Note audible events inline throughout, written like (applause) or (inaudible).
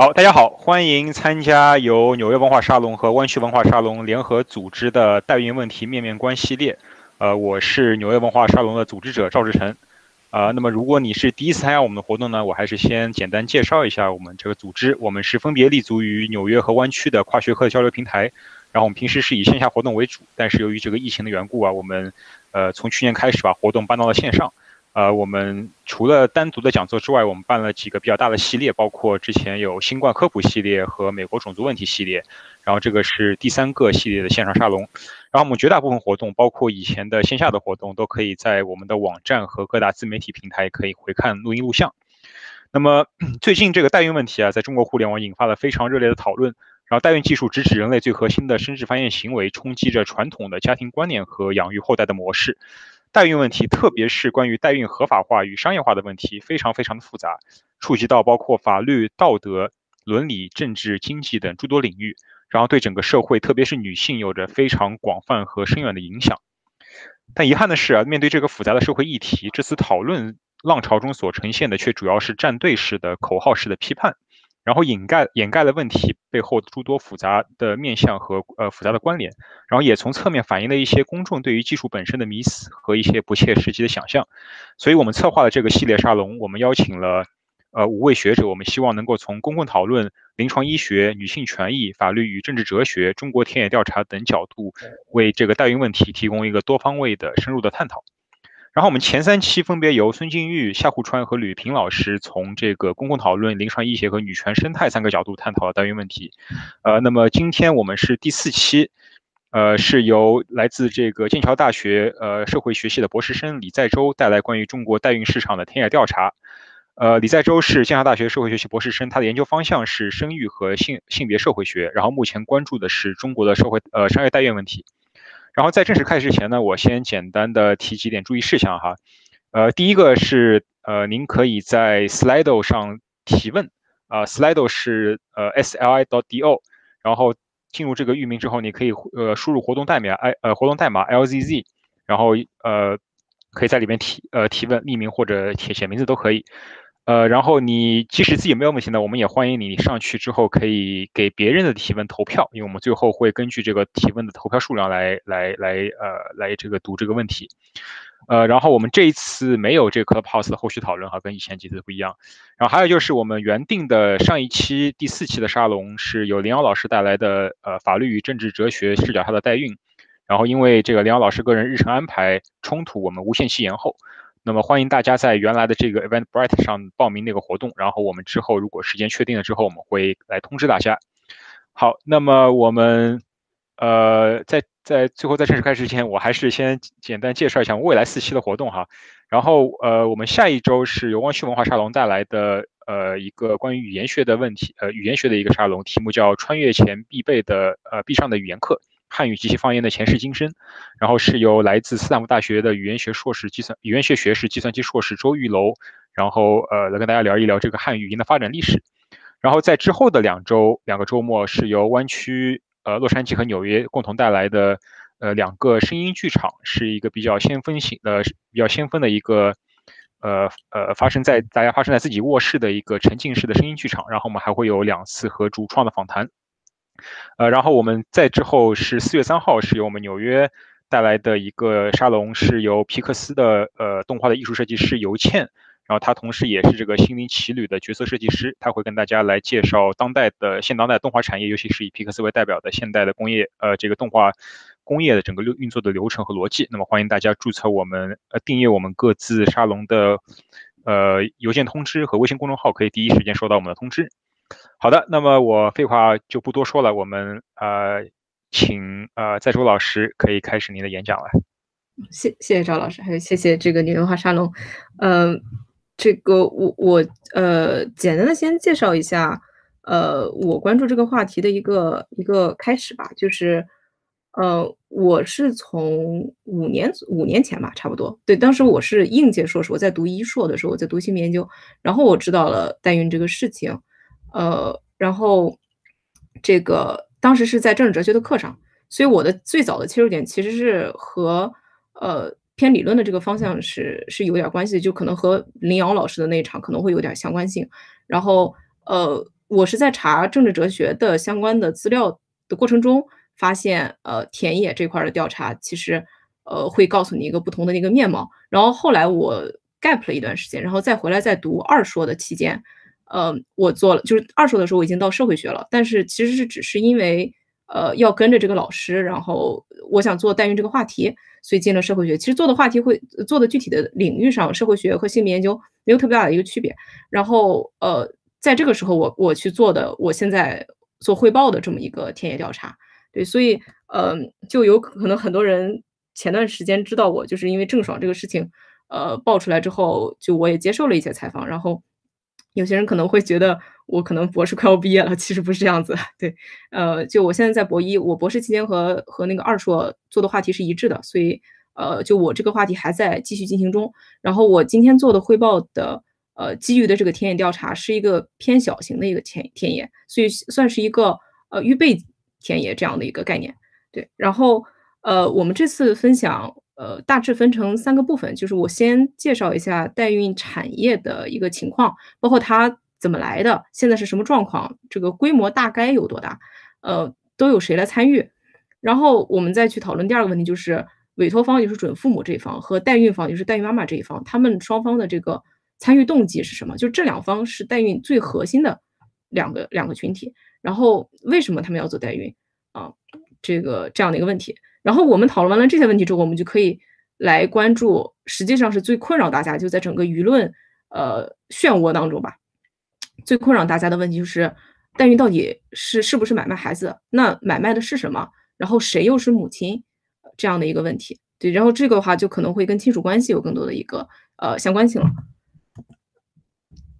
好，大家好，欢迎参加由纽约文化沙龙和湾区文化沙龙联合组织的代孕问题面面观系列。呃，我是纽约文化沙龙的组织者赵志成。啊，那么如果你是第一次参加我们的活动呢，我还是先简单介绍一下我们这个组织。我们是分别立足于纽约和湾区的跨学科交流平台。然后我们平时是以线下活动为主，但是由于这个疫情的缘故啊，我们呃从去年开始把活动搬到了线上。呃，我们除了单独的讲座之外，我们办了几个比较大的系列，包括之前有新冠科普系列和美国种族问题系列，然后这个是第三个系列的线上沙龙。然后我们绝大部分活动，包括以前的线下的活动，都可以在我们的网站和各大自媒体平台可以回看录音录像。那么最近这个代孕问题啊，在中国互联网引发了非常热烈的讨论。然后代孕技术直指人类最核心的生殖繁衍行为，冲击着传统的家庭观念和养育后代的模式。代孕问题，特别是关于代孕合法化与商业化的问题，非常非常的复杂，触及到包括法律、道德、伦理、政治、经济等诸多领域，然后对整个社会，特别是女性，有着非常广泛和深远的影响。但遗憾的是啊，面对这个复杂的社会议题，这次讨论浪潮中所呈现的，却主要是站队式的、口号式的批判。然后掩盖掩盖了问题背后诸多复杂的面向和呃复杂的关联，然后也从侧面反映了一些公众对于技术本身的迷思和一些不切实际的想象。所以我们策划了这个系列沙龙，我们邀请了呃五位学者，我们希望能够从公共讨论、临床医学、女性权益、法律与政治哲学、中国田野调查等角度，为这个代孕问题提供一个多方位的深入的探讨。然后我们前三期分别由孙静玉、夏户川和吕平老师从这个公共讨论、临床医学和女权生态三个角度探讨了代孕问题。呃，那么今天我们是第四期，呃，是由来自这个剑桥大学呃社会学系的博士生李在洲带来关于中国代孕市场的田野调查。呃，李在洲是剑桥大学社会学系博士生，他的研究方向是生育和性性别社会学，然后目前关注的是中国的社会呃商业代孕问题。然后在正式开始之前呢，我先简单的提几点注意事项哈。呃，第一个是呃，您可以在 Slido 上提问啊，Slido 是呃 sli.do，然后进入这个域名之后，你可以呃输入活动代码 i 呃活动代码 lzz，然后呃可以在里面提呃提问，匿名或者写写名字都可以。呃，然后你即使自己没有问题呢，我们也欢迎你上去之后可以给别人的提问投票，因为我们最后会根据这个提问的投票数量来来来呃来这个读这个问题。呃，然后我们这一次没有这个 Clubhouse 的后续讨论哈，跟以前几次不一样。然后还有就是我们原定的上一期第四期的沙龙是由林瑶老师带来的呃法律与政治哲学视角下的代孕，然后因为这个林瑶老师个人日程安排冲突，我们无限期延后。那么欢迎大家在原来的这个 Eventbrite 上报名那个活动，然后我们之后如果时间确定了之后，我们会来通知大家。好，那么我们呃在在最后在正式开始之前，我还是先简单介绍一下未来四期的活动哈。然后呃我们下一周是由湾区文化沙龙带来的呃一个关于语言学的问题，呃语言学的一个沙龙，题目叫穿越前必备的呃必上的语言课。汉语及其方言的前世今生，然后是由来自斯坦福大学的语言学硕士计算语言学学士计算机硕士周玉楼，然后呃来跟大家聊一聊这个汉语音的发展历史。然后在之后的两周两个周末是由湾区呃洛杉矶和纽约共同带来的呃两个声音剧场，是一个比较先锋型的比较先锋的一个呃呃发生在大家发生在自己卧室的一个沉浸式的声音剧场。然后我们还会有两次和主创的访谈。呃，然后我们在之后是四月三号，是由我们纽约带来的一个沙龙，是由皮克斯的呃动画的艺术设计师尤倩，然后他同时也是这个心灵奇旅的角色设计师，他会跟大家来介绍当代的现当代动画产业，尤其是以皮克斯为代表的现代的工业呃这个动画工业的整个运作的流程和逻辑。那么欢迎大家注册我们呃订阅我们各自沙龙的呃邮件通知和微信公众号，可以第一时间收到我们的通知。好的，那么我废话就不多说了，我们呃，请呃在周老师可以开始您的演讲了。谢谢谢赵老师，还有谢谢这个女文化沙龙。嗯，这个我我呃简单的先介绍一下，呃，我关注这个话题的一个一个开始吧，就是呃，我是从五年五年前吧，差不多，对，当时我是应届硕士，我在读一硕的时候，我在读性别研究，然后我知道了代孕这个事情。呃，然后这个当时是在政治哲学的课上，所以我的最早的切入点其实是和呃偏理论的这个方向是是有点关系，就可能和林瑶老师的那一场可能会有点相关性。然后呃，我是在查政治哲学的相关的资料的过程中，发现呃田野这块的调查其实呃会告诉你一个不同的一个面貌。然后后来我 gap 了一段时间，然后再回来再读二硕的期间，呃，我做了就是二硕的时候我已经到社会学了，但是其实是只是因为呃要跟着这个老师，然后我想做代孕这个话题，所以进了社会学。其实做的话题会做的具体的领域上，社会学和性别研究没有特别大的一个区别。然后呃。在这个时候，我我去做的，我现在做汇报的这么一个田野调查，对，所以，呃，就有可能很多人前段时间知道我，就是因为郑爽这个事情，呃，爆出来之后，就我也接受了一些采访，然后有些人可能会觉得我可能博士快要毕业了，其实不是这样子，对，呃，就我现在在博一，我博士期间和和那个二硕做的话题是一致的，所以，呃，就我这个话题还在继续进行中，然后我今天做的汇报的。呃，基于的这个田野调查是一个偏小型的一个田田野，所以算是一个呃预备田野这样的一个概念。对，然后呃，我们这次分享呃大致分成三个部分，就是我先介绍一下代孕产业的一个情况，包括它怎么来的，现在是什么状况，这个规模大概有多大，呃，都有谁来参与，然后我们再去讨论第二个问题，就是委托方就是准父母这一方和代孕方就是代孕妈妈这一方，他们双方的这个。参与动机是什么？就这两方是代孕最核心的两个两个群体。然后为什么他们要做代孕啊？这个这样的一个问题。然后我们讨论完了这些问题之后，我们就可以来关注，实际上是最困扰大家，就在整个舆论呃漩涡当中吧。最困扰大家的问题就是代孕到底是是不是买卖孩子？那买卖的是什么？然后谁又是母亲？这样的一个问题。对，然后这个的话就可能会跟亲属关系有更多的一个呃相关性了。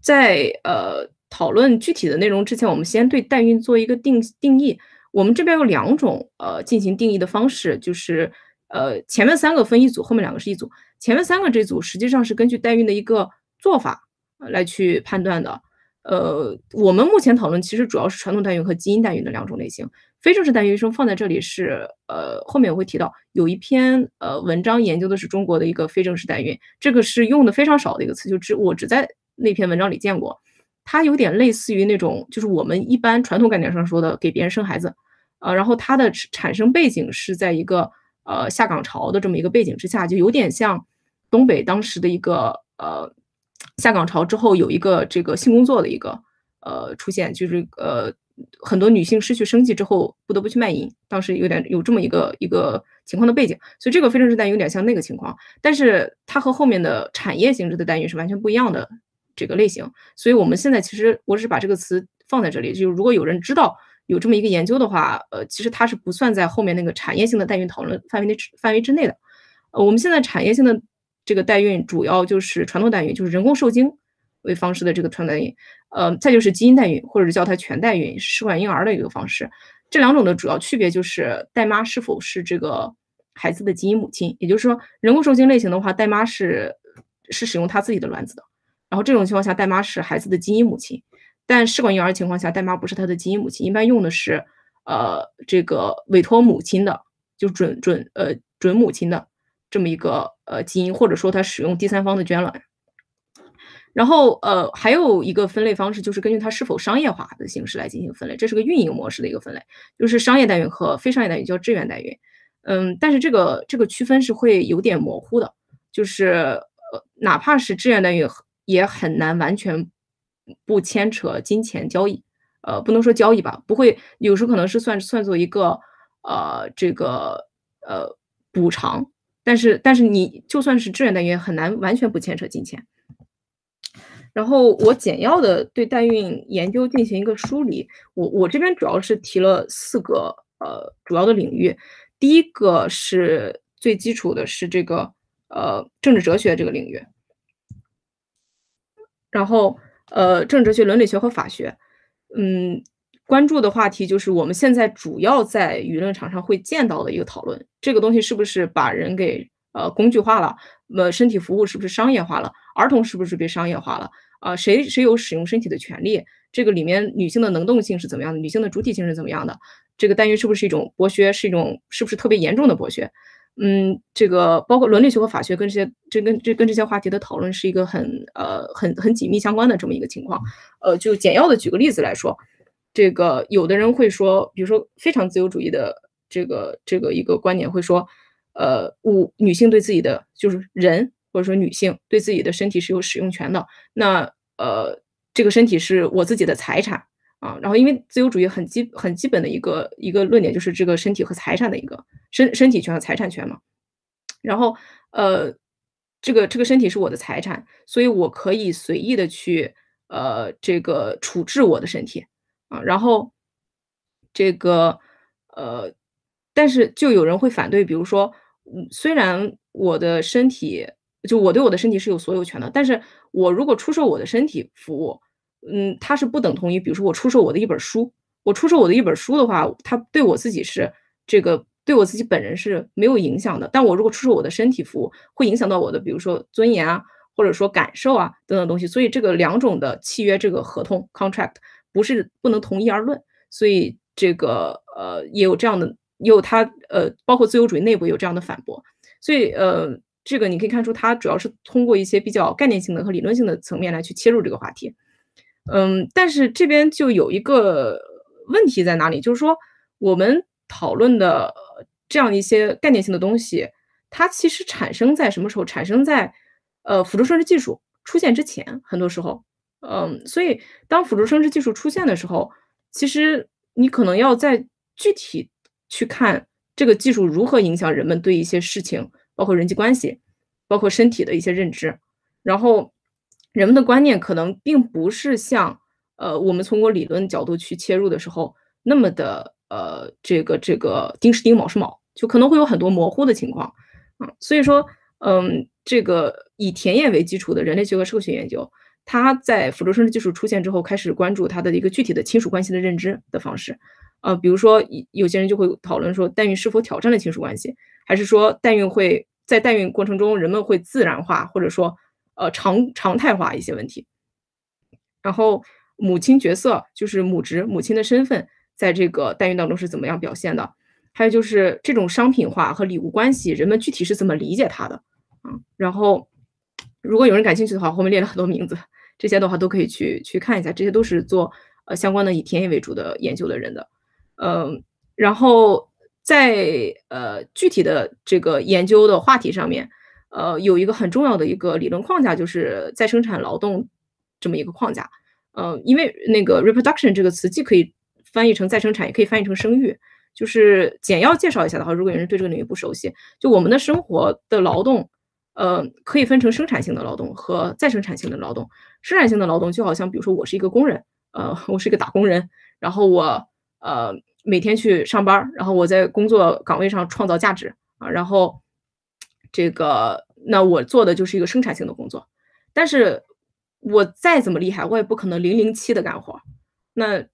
在呃讨论具体的内容之前，我们先对代孕做一个定定义。我们这边有两种呃进行定义的方式，就是呃前面三个分一组，后面两个是一组。前面三个这组实际上是根据代孕的一个做法来去判断的。呃，我们目前讨论其实主要是传统代孕和基因代孕的两种类型。非正式代孕医生放在这里是呃后面我会提到有一篇呃文章研究的是中国的一个非正式代孕，这个是用的非常少的一个词，就只我只在。那篇文章里见过，它有点类似于那种，就是我们一般传统概念上说的给别人生孩子，呃，然后它的产生背景是在一个呃下岗潮的这么一个背景之下，就有点像东北当时的一个呃下岗潮之后有一个这个性工作的一个呃出现，就是呃很多女性失去生计之后不得不去卖淫，当时有点有这么一个一个情况的背景，所以这个非正式代孕有点像那个情况，但是它和后面的产业性质的待遇是完全不一样的。这个类型，所以我们现在其实我只是把这个词放在这里，就如果有人知道有这么一个研究的话，呃，其实它是不算在后面那个产业性的代孕讨论范围内范围之内的。呃，我们现在产业性的这个代孕主要就是传统代孕，就是人工受精为方式的这个传统代孕，呃，再就是基因代孕，或者是叫它全代孕，试管婴儿的一个方式。这两种的主要区别就是代妈是否是这个孩子的基因母亲，也就是说，人工受精类型的话，代妈是是使用她自己的卵子的。然后这种情况下，代妈是孩子的基因母亲，但试管婴儿情况下，代妈不是他的基因母亲，一般用的是呃这个委托母亲的，就准准呃准母亲的这么一个呃基因，或者说他使用第三方的捐卵。然后呃还有一个分类方式，就是根据它是否商业化的形式来进行分类，这是个运营模式的一个分类，就是商业代孕和非商业代孕叫志愿代孕。嗯，但是这个这个区分是会有点模糊的，就是呃哪怕是志愿代孕。也很难完全不牵扯金钱交易，呃，不能说交易吧，不会，有时候可能是算算作一个呃这个呃补偿，但是但是你就算是志愿代孕，很难完全不牵扯金钱。然后我简要的对代孕研究进行一个梳理，我我这边主要是提了四个呃主要的领域，第一个是最基础的是这个呃政治哲学这个领域。然后，呃，政治学、伦理学和法学，嗯，关注的话题就是我们现在主要在舆论场上会见到的一个讨论，这个东西是不是把人给呃工具化了？呃，身体服务是不是商业化了？儿童是不是被商业化了？啊，谁谁有使用身体的权利？这个里面女性的能动性是怎么样的？女性的主体性是怎么样的？这个代孕是不是一种剥削？是一种是不是特别严重的剥削？嗯，这个包括伦理学和法学跟这些这跟这跟这些话题的讨论是一个很呃很很紧密相关的这么一个情况。呃，就简要的举个例子来说，这个有的人会说，比如说非常自由主义的这个这个一个观点会说，呃，我女性对自己的就是人或者说女性对自己的身体是有使用权的，那呃这个身体是我自己的财产。啊，然后因为自由主义很基很基本的一个一个论点就是这个身体和财产的一个身身体权和财产权嘛，然后呃，这个这个身体是我的财产，所以我可以随意的去呃这个处置我的身体啊，然后这个呃，但是就有人会反对，比如说，嗯，虽然我的身体就我对我的身体是有所有权的，但是我如果出售我的身体服务。嗯，它是不等同于，比如说我出售我的一本书，我出售我的一本书的话，它对我自己是这个对我自己本人是没有影响的。但我如果出售我的身体服务，会影响到我的，比如说尊严啊，或者说感受啊等等东西。所以这个两种的契约，这个合同 contract 不是不能同一而论。所以这个呃也有这样的，也有它呃包括自由主义内部有这样的反驳。所以呃这个你可以看出，它主要是通过一些比较概念性的和理论性的层面来去切入这个话题。嗯，但是这边就有一个问题在哪里，就是说我们讨论的这样一些概念性的东西，它其实产生在什么时候？产生在呃辅助生殖技术出现之前，很多时候，嗯，所以当辅助生殖技术出现的时候，其实你可能要在具体去看这个技术如何影响人们对一些事情，包括人际关系，包括身体的一些认知，然后。人们的观念可能并不是像，呃，我们从过理论角度去切入的时候那么的，呃，这个这个丁是丁，卯是卯，就可能会有很多模糊的情况，啊，所以说，嗯，这个以田野为基础的人类学和社会学研究，它在辅助生殖技术出现之后，开始关注它的一个具体的亲属关系的认知的方式，呃，比如说有些人就会讨论说，代孕是否挑战了亲属关系，还是说代孕会在代孕过程中人们会自然化，或者说。呃，常常态化一些问题，然后母亲角色就是母职母亲的身份，在这个代孕当中是怎么样表现的？还有就是这种商品化和礼物关系，人们具体是怎么理解它的？啊，然后如果有人感兴趣的话，后面列了很多名字，这些的话都可以去去看一下，这些都是做呃相关的以田野为主的研究的人的，嗯，然后在呃具体的这个研究的话题上面。呃，有一个很重要的一个理论框架，就是再生产劳动这么一个框架。呃，因为那个 reproduction 这个词既可以翻译成再生产，也可以翻译成生育。就是简要介绍一下的话，如果有人对这个领域不熟悉，就我们的生活的劳动，呃，可以分成生产性的劳动和再生产性的劳动。生产性的劳动就好像，比如说我是一个工人，呃，我是一个打工人，然后我呃每天去上班，然后我在工作岗位上创造价值啊，然后。这个，那我做的就是一个生产性的工作，但是我再怎么厉害，我也不可能零零七的干活。那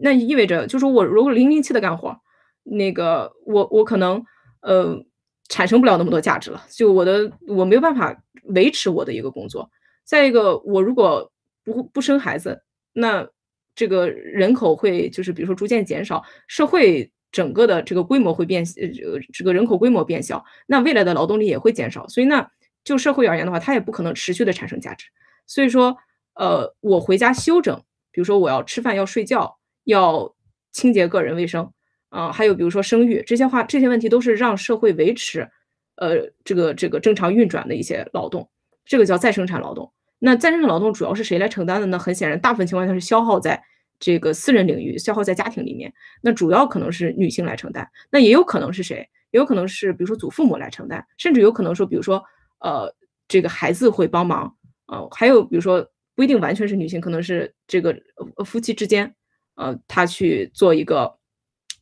那意味着，就说我如果零零七的干活，那个我我可能呃产生不了那么多价值了。就我的我没有办法维持我的一个工作。再一个，我如果不不生孩子，那这个人口会就是比如说逐渐减少，社会。整个的这个规模会变，呃，这个人口规模变小，那未来的劳动力也会减少，所以呢，就社会而言的话，它也不可能持续的产生价值。所以说，呃，我回家休整，比如说我要吃饭、要睡觉、要清洁个人卫生，啊，还有比如说生育这些话，这些问题都是让社会维持，呃，这个这个正常运转的一些劳动，这个叫再生产劳动。那再生产劳动主要是谁来承担的呢？很显然，大部分情况下是消耗在。这个私人领域消耗在家庭里面，那主要可能是女性来承担，那也有可能是谁？也有可能是比如说祖父母来承担，甚至有可能说，比如说呃，这个孩子会帮忙，呃，还有比如说不一定完全是女性，可能是这个夫妻之间，呃，他去做一个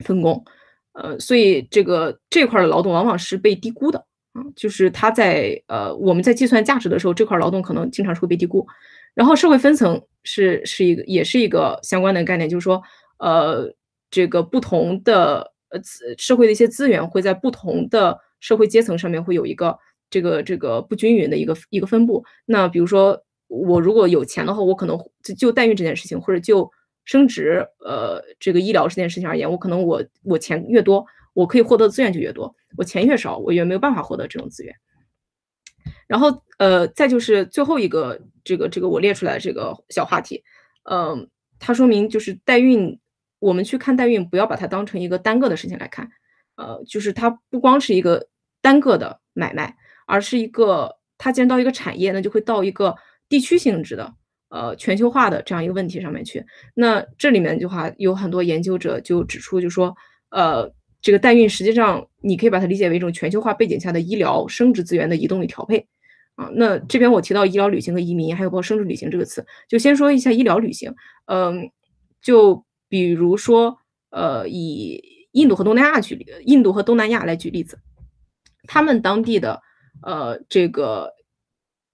分工，呃，所以这个这块的劳动往往是被低估的，啊，就是他在呃我们在计算价值的时候，这块劳动可能经常是会被低估。然后社会分层是是一个也是一个相关的概念，就是说，呃，这个不同的呃社会的一些资源会在不同的社会阶层上面会有一个这个这个不均匀的一个一个分布。那比如说我如果有钱的话，我可能就就代孕这件事情，或者就生殖呃这个医疗这件事情而言，我可能我我钱越多，我可以获得的资源就越多，我钱越少，我越没有办法获得这种资源。然后，呃，再就是最后一个这个这个我列出来的这个小话题，嗯，它说明就是代孕，我们去看代孕，不要把它当成一个单个的事情来看，呃，就是它不光是一个单个的买卖，而是一个它既然到一个产业，那就会到一个地区性质的，呃，全球化的这样一个问题上面去。那这里面的话，有很多研究者就指出，就说，呃，这个代孕实际上你可以把它理解为一种全球化背景下的医疗生殖资源的移动与调配。啊，那这边我提到医疗旅行和移民，还有包括生殖旅行这个词，就先说一下医疗旅行。嗯，就比如说，呃，以印度和东南亚举例，印度和东南亚来举例子，他们当地的呃这个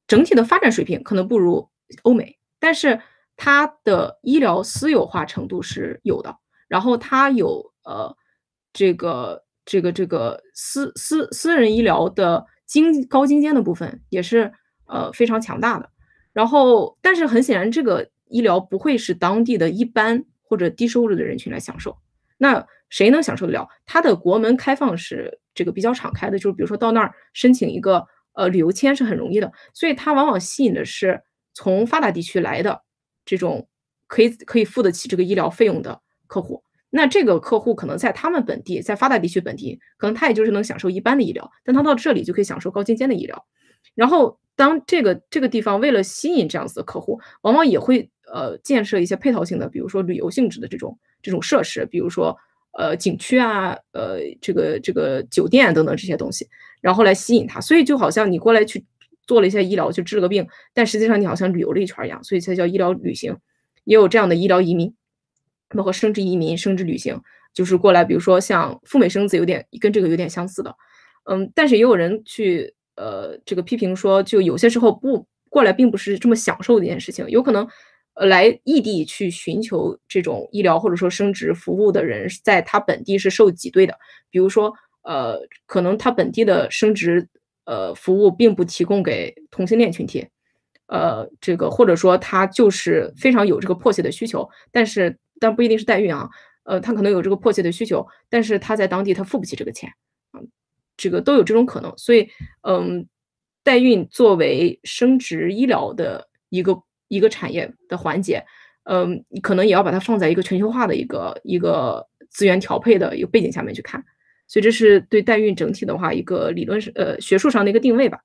整体的发展水平可能不如欧美，但是它的医疗私有化程度是有的，然后它有呃这个这个这个私私私人医疗的。精高精尖的部分也是呃非常强大的，然后但是很显然这个医疗不会是当地的一般或者低收入的人群来享受，那谁能享受得了？它的国门开放是这个比较敞开的，就是比如说到那儿申请一个呃旅游签是很容易的，所以它往往吸引的是从发达地区来的这种可以可以付得起这个医疗费用的客户。那这个客户可能在他们本地，在发达地区本地，可能他也就是能享受一般的医疗，但他到这里就可以享受高精尖的医疗。然后，当这个这个地方为了吸引这样子的客户，往往也会呃建设一些配套性的，比如说旅游性质的这种这种设施，比如说呃景区啊，呃这个这个酒店等等这些东西，然后来吸引他。所以就好像你过来去做了一下医疗，去治了个病，但实际上你好像旅游了一圈一样，所以才叫医疗旅行，也有这样的医疗移民。包括生殖移民、生殖旅行，就是过来，比如说像赴美生子，有点跟这个有点相似的，嗯，但是也有人去呃这个批评说，就有些时候不过来，并不是这么享受的一件事情，有可能来异地去寻求这种医疗或者说生殖服务的人，在他本地是受挤兑的，比如说呃可能他本地的生殖呃服务并不提供给同性恋群体，呃这个或者说他就是非常有这个迫切的需求，但是。但不一定是代孕啊，呃，他可能有这个迫切的需求，但是他在当地他付不起这个钱，啊，这个都有这种可能。所以，嗯，代孕作为生殖医疗的一个一个产业的环节，嗯，你可能也要把它放在一个全球化的一个一个资源调配的一个背景下面去看。所以，这是对代孕整体的话一个理论是呃学术上的一个定位吧。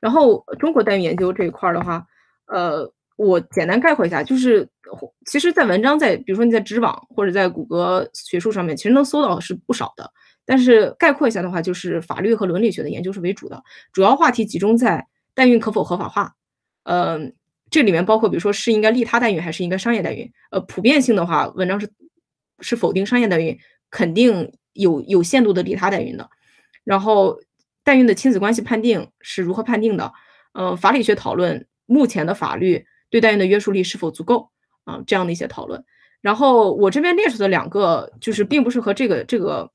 然后，中国代孕研究这一块的话，呃。我简单概括一下，就是其实，在文章在，比如说你在知网或者在谷歌学术上面，其实能搜到是不少的。但是概括一下的话，就是法律和伦理学的研究是为主的，主要话题集中在代孕可否合法化。嗯，这里面包括比如说是应该利他代孕还是应该商业代孕。呃，普遍性的话，文章是是否定商业代孕，肯定有有限度的利他代孕的。然后代孕的亲子关系判定是如何判定的？呃，法理学讨论目前的法律。对代孕的约束力是否足够啊？这样的一些讨论。然后我这边列出的两个，就是并不是和这个这个，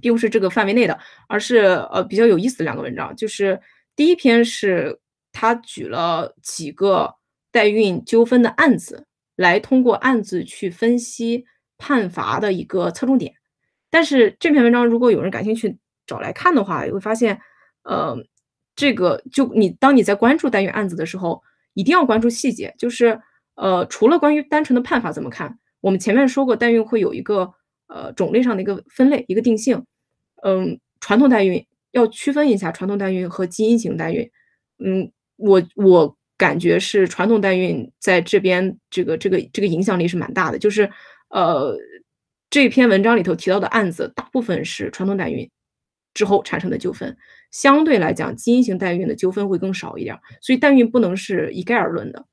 并不是这个范围内的，而是呃比较有意思的两个文章。就是第一篇是他举了几个代孕纠纷的案子，来通过案子去分析判罚的一个侧重点。但是这篇文章如果有人感兴趣找来看的话，会发现，呃，这个就你当你在关注代孕案子的时候。一定要关注细节，就是呃，除了关于单纯的判法怎么看，我们前面说过，代孕会有一个呃种类上的一个分类，一个定性。嗯，传统代孕要区分一下传统代孕和基因型代孕。嗯，我我感觉是传统代孕在这边这个这个这个影响力是蛮大的，就是呃这篇文章里头提到的案子，大部分是传统代孕之后产生的纠纷。相对来讲，基因型代孕的纠纷会更少一点，所以代孕不能是一概而论的。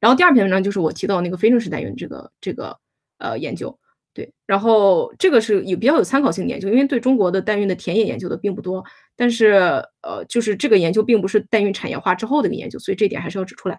然后第二篇文章就是我提到那个非正式代孕这个这个呃研究，对，然后这个是有比较有参考性的研究，因为对中国的代孕的田野研究的并不多，但是呃就是这个研究并不是代孕产业化之后的一个研究，所以这点还是要指出来。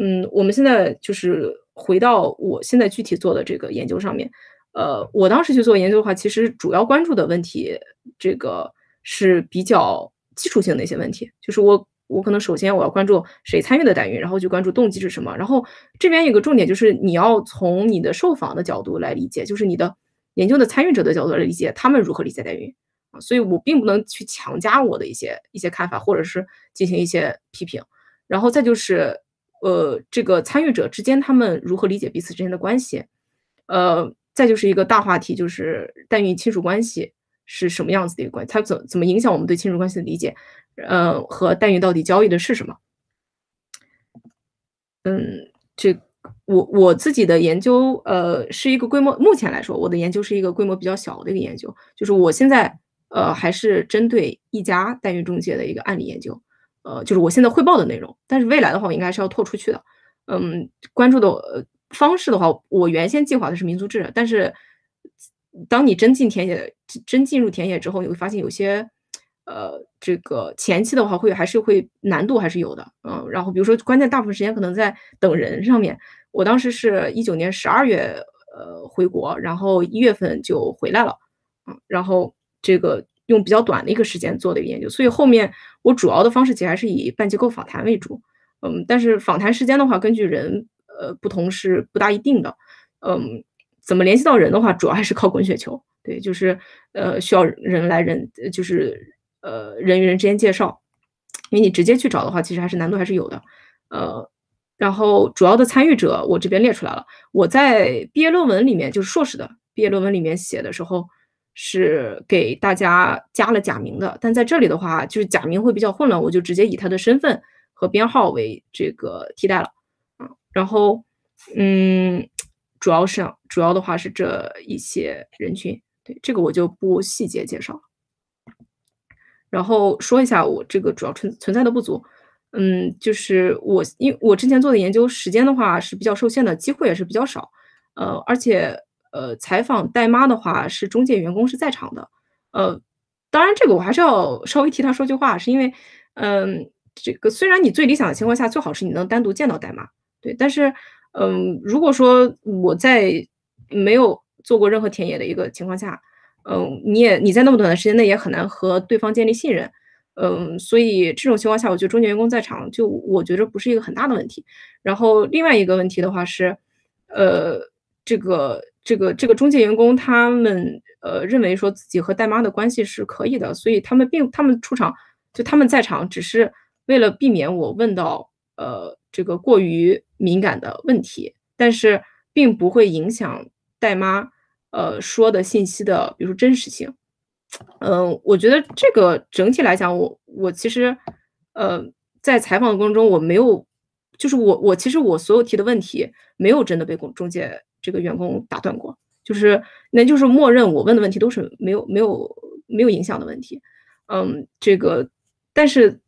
嗯，我们现在就是回到我现在具体做的这个研究上面。呃，我当时去做研究的话，其实主要关注的问题，这个是比较基础性的一些问题。就是我，我可能首先我要关注谁参与的代孕，然后就关注动机是什么。然后这边有个重点，就是你要从你的受访的角度来理解，就是你的研究的参与者的角度来理解，他们如何理解代孕啊，所以我并不能去强加我的一些一些看法，或者是进行一些批评。然后再就是，呃，这个参与者之间他们如何理解彼此之间的关系，呃，再就是一个大话题，就是代孕亲属关系是什么样子的一个关系，它怎怎么影响我们对亲属关系的理解，呃，和代孕到底交易的是什么？嗯，这我我自己的研究，呃，是一个规模，目前来说，我的研究是一个规模比较小的一个研究，就是我现在，呃，还是针对一家代孕中介的一个案例研究，呃，就是我现在汇报的内容，但是未来的话，我应该是要拓出去的，嗯，关注的方式的话，我原先计划的是民族志，但是当你真进田野，真进入田野之后，你会发现有些。呃，这个前期的话会还是会难度还是有的，嗯，然后比如说关键大部分时间可能在等人上面。我当时是一九年十二月呃回国，然后一月份就回来了，嗯，然后这个用比较短的一个时间做的一个研究，所以后面我主要的方式其实还是以半结构访谈为主，嗯，但是访谈时间的话，根据人呃不同是不大一定的，嗯，怎么联系到人的话，主要还是靠滚雪球，对，就是呃需要人来人就是。呃，人与人之间介绍，因为你直接去找的话，其实还是难度还是有的。呃，然后主要的参与者我这边列出来了。我在毕业论文里面，就是硕士的毕业论文里面写的时候，是给大家加了假名的。但在这里的话，就是假名会比较混乱，我就直接以他的身份和编号为这个替代了。然后嗯，主要是主要的话是这一些人群，对这个我就不细节介绍了。然后说一下我这个主要存存在的不足，嗯，就是我因为我之前做的研究时间的话是比较受限的，机会也是比较少，呃，而且呃采访代妈的话是中介员工是在场的，呃，当然这个我还是要稍微替他说句话，是因为，嗯，这个虽然你最理想的情况下最好是你能单独见到代妈，对，但是，嗯，如果说我在没有做过任何田野的一个情况下。嗯，你也你在那么短的时间内也很难和对方建立信任，嗯，所以这种情况下，我觉得中介员工在场，就我觉得不是一个很大的问题。然后另外一个问题的话是，呃，这个这个这个中介员工他们呃认为说自己和代妈的关系是可以的，所以他们并他们出场就他们在场只是为了避免我问到呃这个过于敏感的问题，但是并不会影响代妈。呃，说的信息的，比如说真实性，嗯，我觉得这个整体来讲，我我其实，呃，在采访的过程中，我没有，就是我我其实我所有提的问题，没有真的被公中介这个员工打断过，就是那就是默认我问的问题都是没有没有没有影响的问题，嗯，这个但是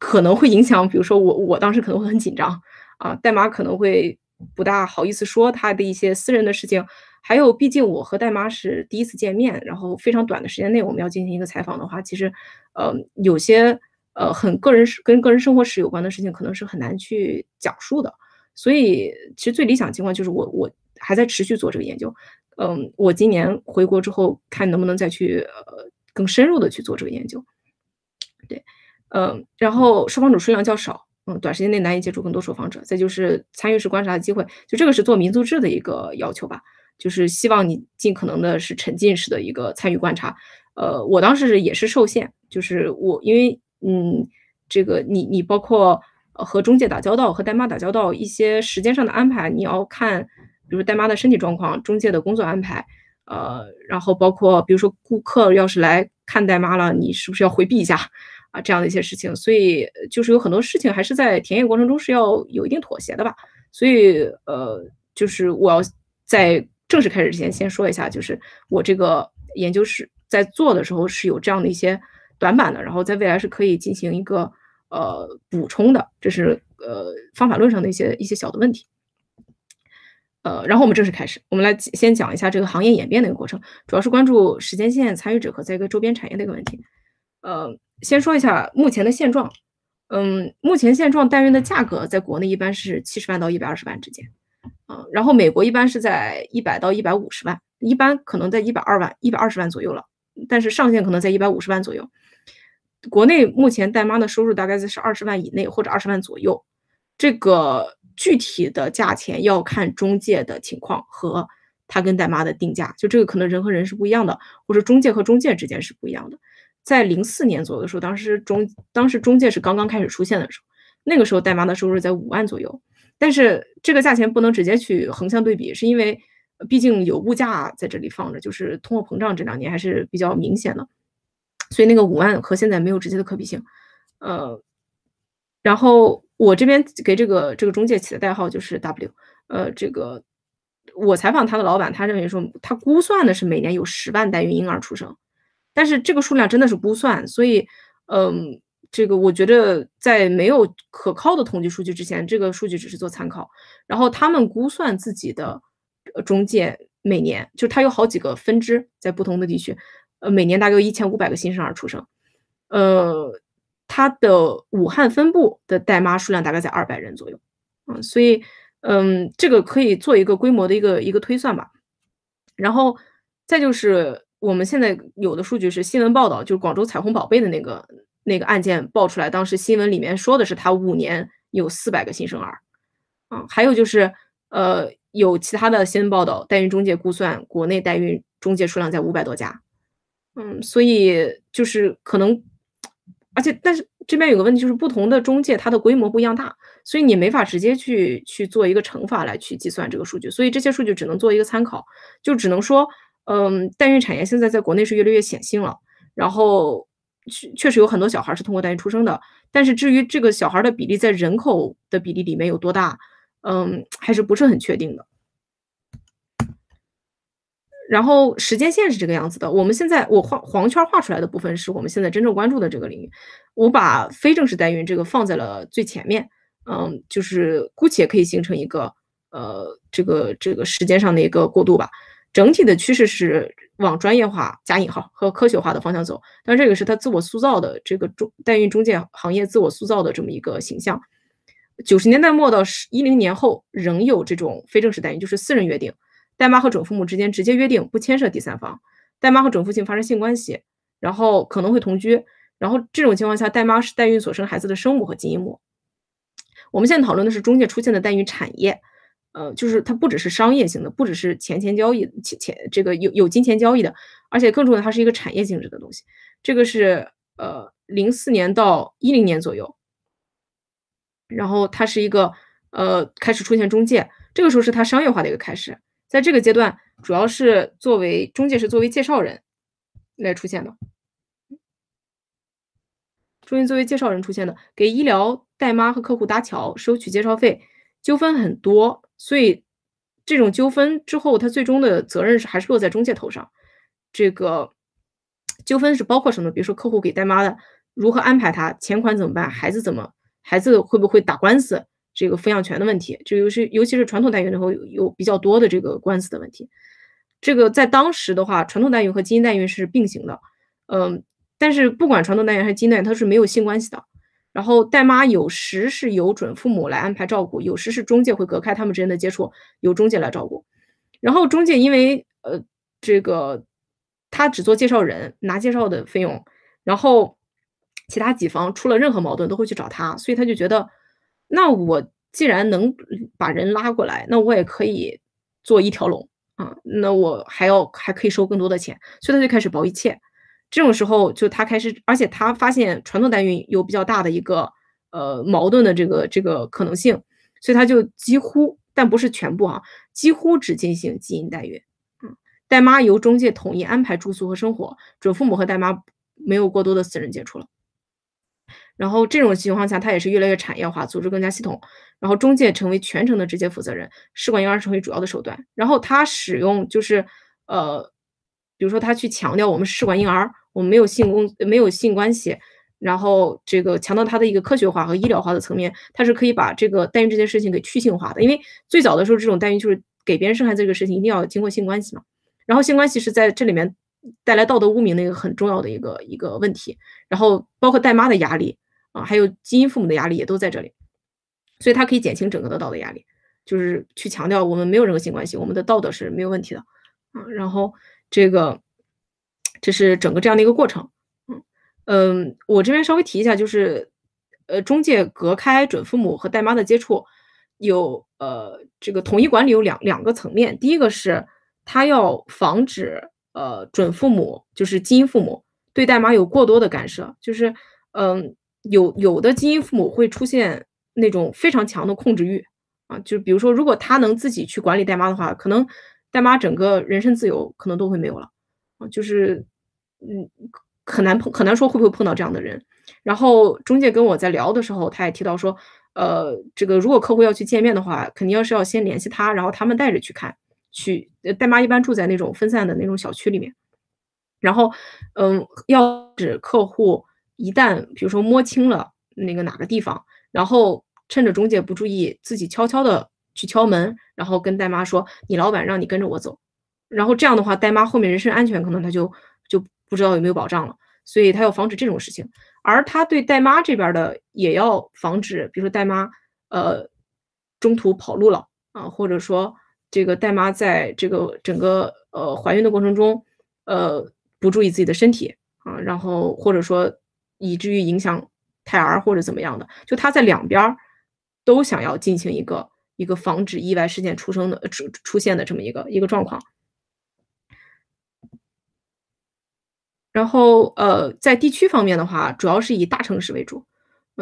可能会影响，比如说我我当时可能会很紧张啊，代码可能会不大好意思说他的一些私人的事情。还有，毕竟我和代妈是第一次见面，然后非常短的时间内我们要进行一个采访的话，其实，呃，有些呃很个人跟个人生活史有关的事情，可能是很难去讲述的。所以，其实最理想情况就是我我还在持续做这个研究，嗯，我今年回国之后看能不能再去呃更深入的去做这个研究。对，嗯，然后受访者数量较少，嗯，短时间内难以接触更多受访者。再就是参与式观察的机会，就这个是做民族志的一个要求吧。就是希望你尽可能的是沉浸式的一个参与观察，呃，我当时也是受限，就是我因为嗯，这个你你包括和中介打交道和代妈打交道，一些时间上的安排你要看，比如代妈的身体状况、中介的工作安排，呃，然后包括比如说顾客要是来看代妈了，你是不是要回避一下啊这样的一些事情，所以就是有很多事情还是在田野过程中是要有一定妥协的吧，所以呃，就是我要在。正式开始之前，先说一下，就是我这个研究是在做的时候是有这样的一些短板的，然后在未来是可以进行一个呃补充的，这是呃方法论上的一些一些小的问题。呃，然后我们正式开始，我们来先讲一下这个行业演变的一个过程，主要是关注时间线、参与者和在一个周边产业的一个问题。呃，先说一下目前的现状，嗯，目前现状代孕的价格在国内一般是七十万到一百二十万之间。嗯，然后美国一般是在一百到一百五十万，一般可能在一百二万、一百二十万左右了，但是上限可能在一百五十万左右。国内目前代妈的收入大概在是二十万以内或者二十万左右，这个具体的价钱要看中介的情况和他跟代妈的定价，就这个可能人和人是不一样的，或者中介和中介之间是不一样的。在零四年左右的时候，当时中当时中介是刚刚开始出现的时候，那个时候代妈的收入在五万左右，但是这个价钱不能直接去横向对比，是因为毕竟有物价在这里放着，就是通货膨胀这两年还是比较明显的，所以那个五万和现在没有直接的可比性。呃，然后我这边给这个这个中介起的代号就是 W，呃，这个我采访他的老板，他认为说他估算的是每年有十万代孕婴儿出生。但是这个数量真的是估算，所以，嗯，这个我觉得在没有可靠的统计数据之前，这个数据只是做参考。然后他们估算自己的中介每年，就它有好几个分支在不同的地区，呃，每年大概有一千五百个新生儿出生，呃，它的武汉分部的代妈数量大概在二百人左右，嗯，所以，嗯，这个可以做一个规模的一个一个推算吧。然后再就是。我们现在有的数据是新闻报道，就是广州彩虹宝贝的那个那个案件爆出来，当时新闻里面说的是他五年有四百个新生儿，啊，还有就是呃有其他的新闻报道，代孕中介估算国内代孕中介数量在五百多家，嗯，所以就是可能，而且但是这边有个问题就是不同的中介它的规模不一样大，所以你没法直接去去做一个乘法来去计算这个数据，所以这些数据只能做一个参考，就只能说。嗯，代孕产业现在在国内是越来越显性了，然后确确实有很多小孩是通过代孕出生的，但是至于这个小孩的比例在人口的比例里面有多大，嗯，还是不是很确定的。然后时间线是这个样子的，我们现在我画黄圈画出来的部分是我们现在真正关注的这个领域，我把非正式代孕这个放在了最前面，嗯，就是姑且可以形成一个呃这个这个时间上的一个过渡吧。整体的趋势是往专业化加引号和科学化的方向走，但这个是他自我塑造的这个中代孕中介行业自我塑造的这么一个形象。九十年代末到十一零年后，仍有这种非正式代孕，就是私人约定，代妈和准父母之间直接约定不牵涉第三方，代妈和准父亲发生性关系，然后可能会同居，然后这种情况下，代妈是代孕所生孩子的生母和基因母。我们现在讨论的是中介出现的代孕产业。呃，就是它不只是商业性的，不只是钱钱交易，钱钱这个有有金钱交易的，而且更重要，它是一个产业性质的东西。这个是呃零四年到一零年左右，然后它是一个呃开始出现中介，这个时候是它商业化的一个开始。在这个阶段，主要是作为中介是作为介绍人来出现的，中介作为介绍人出现的，给医疗代妈和客户搭桥，收取介绍费，纠纷很多。所以，这种纠纷之后，他最终的责任是还是落在中介头上。这个纠纷是包括什么？比如说客户给代妈的如何安排他，钱款怎么办，孩子怎么，孩子会不会打官司？这个抚养权的问题，就尤其尤其是传统代孕的时候有比较多的这个官司的问题。这个在当时的话，传统代孕和基因代孕是并行的。嗯，但是不管传统代孕还是基因代孕，它是没有性关系的。然后代妈有时是由准父母来安排照顾，有时是中介会隔开他们之间的接触，由中介来照顾。然后中介因为呃这个他只做介绍人，拿介绍的费用，然后其他几方出了任何矛盾都会去找他，所以他就觉得，那我既然能把人拉过来，那我也可以做一条龙啊，那我还要还可以收更多的钱，所以他就开始包一切。这种时候，就他开始，而且他发现传统代孕有比较大的一个呃矛盾的这个这个可能性，所以他就几乎，但不是全部啊，几乎只进行基因代孕，嗯，代妈由中介统一安排住宿和生活，准父母和代妈没有过多的私人接触了。然后这种情况下，他也是越来越产业化，组织更加系统，然后中介成为全程的直接负责人，试管婴儿成为主要的手段，然后他使用就是呃，比如说他去强调我们试管婴儿。我们没有性工没有性关系，然后这个强调它的一个科学化和医疗化的层面，它是可以把这个代孕这件事情给去性化的。因为最早的时候，这种代孕就是给别人生孩子这个事情一定要经过性关系嘛，然后性关系是在这里面带来道德污名的一个很重要的一个一个问题，然后包括代妈的压力啊，还有基因父母的压力也都在这里，所以它可以减轻整个的道德压力，就是去强调我们没有任何性关系，我们的道德是没有问题的啊，然后这个。这是整个这样的一个过程，嗯嗯，我这边稍微提一下，就是，呃，中介隔开准父母和代妈的接触，有呃这个统一管理有两两个层面，第一个是他要防止呃准父母，就是基因父母对代妈有过多的干涉，就是嗯，有有的基因父母会出现那种非常强的控制欲啊，就比如说，如果他能自己去管理代妈的话，可能代妈整个人身自由可能都会没有了，就是嗯，很难碰，很难说会不会碰到这样的人。然后中介跟我在聊的时候，他也提到说，呃，这个如果客户要去见面的话，肯定要是要先联系他，然后他们带着去看。去，代妈一般住在那种分散的那种小区里面，然后，嗯，要使客户一旦比如说摸清了那个哪个地方，然后趁着中介不注意，自己悄悄的去敲门，然后跟戴妈说，你老板让你跟着我走，然后这样的话，戴妈后面人身安全可能他就就不知道有没有保障了，所以他要防止这种事情，而他对戴妈这边的也要防止，比如说戴妈呃中途跑路了啊，或者说。这个戴妈在这个整个呃怀孕的过程中，呃不注意自己的身体啊，然后或者说以至于影响胎儿或者怎么样的，就他在两边都想要进行一个一个防止意外事件出生的出出现的这么一个一个状况。然后呃在地区方面的话，主要是以大城市为主。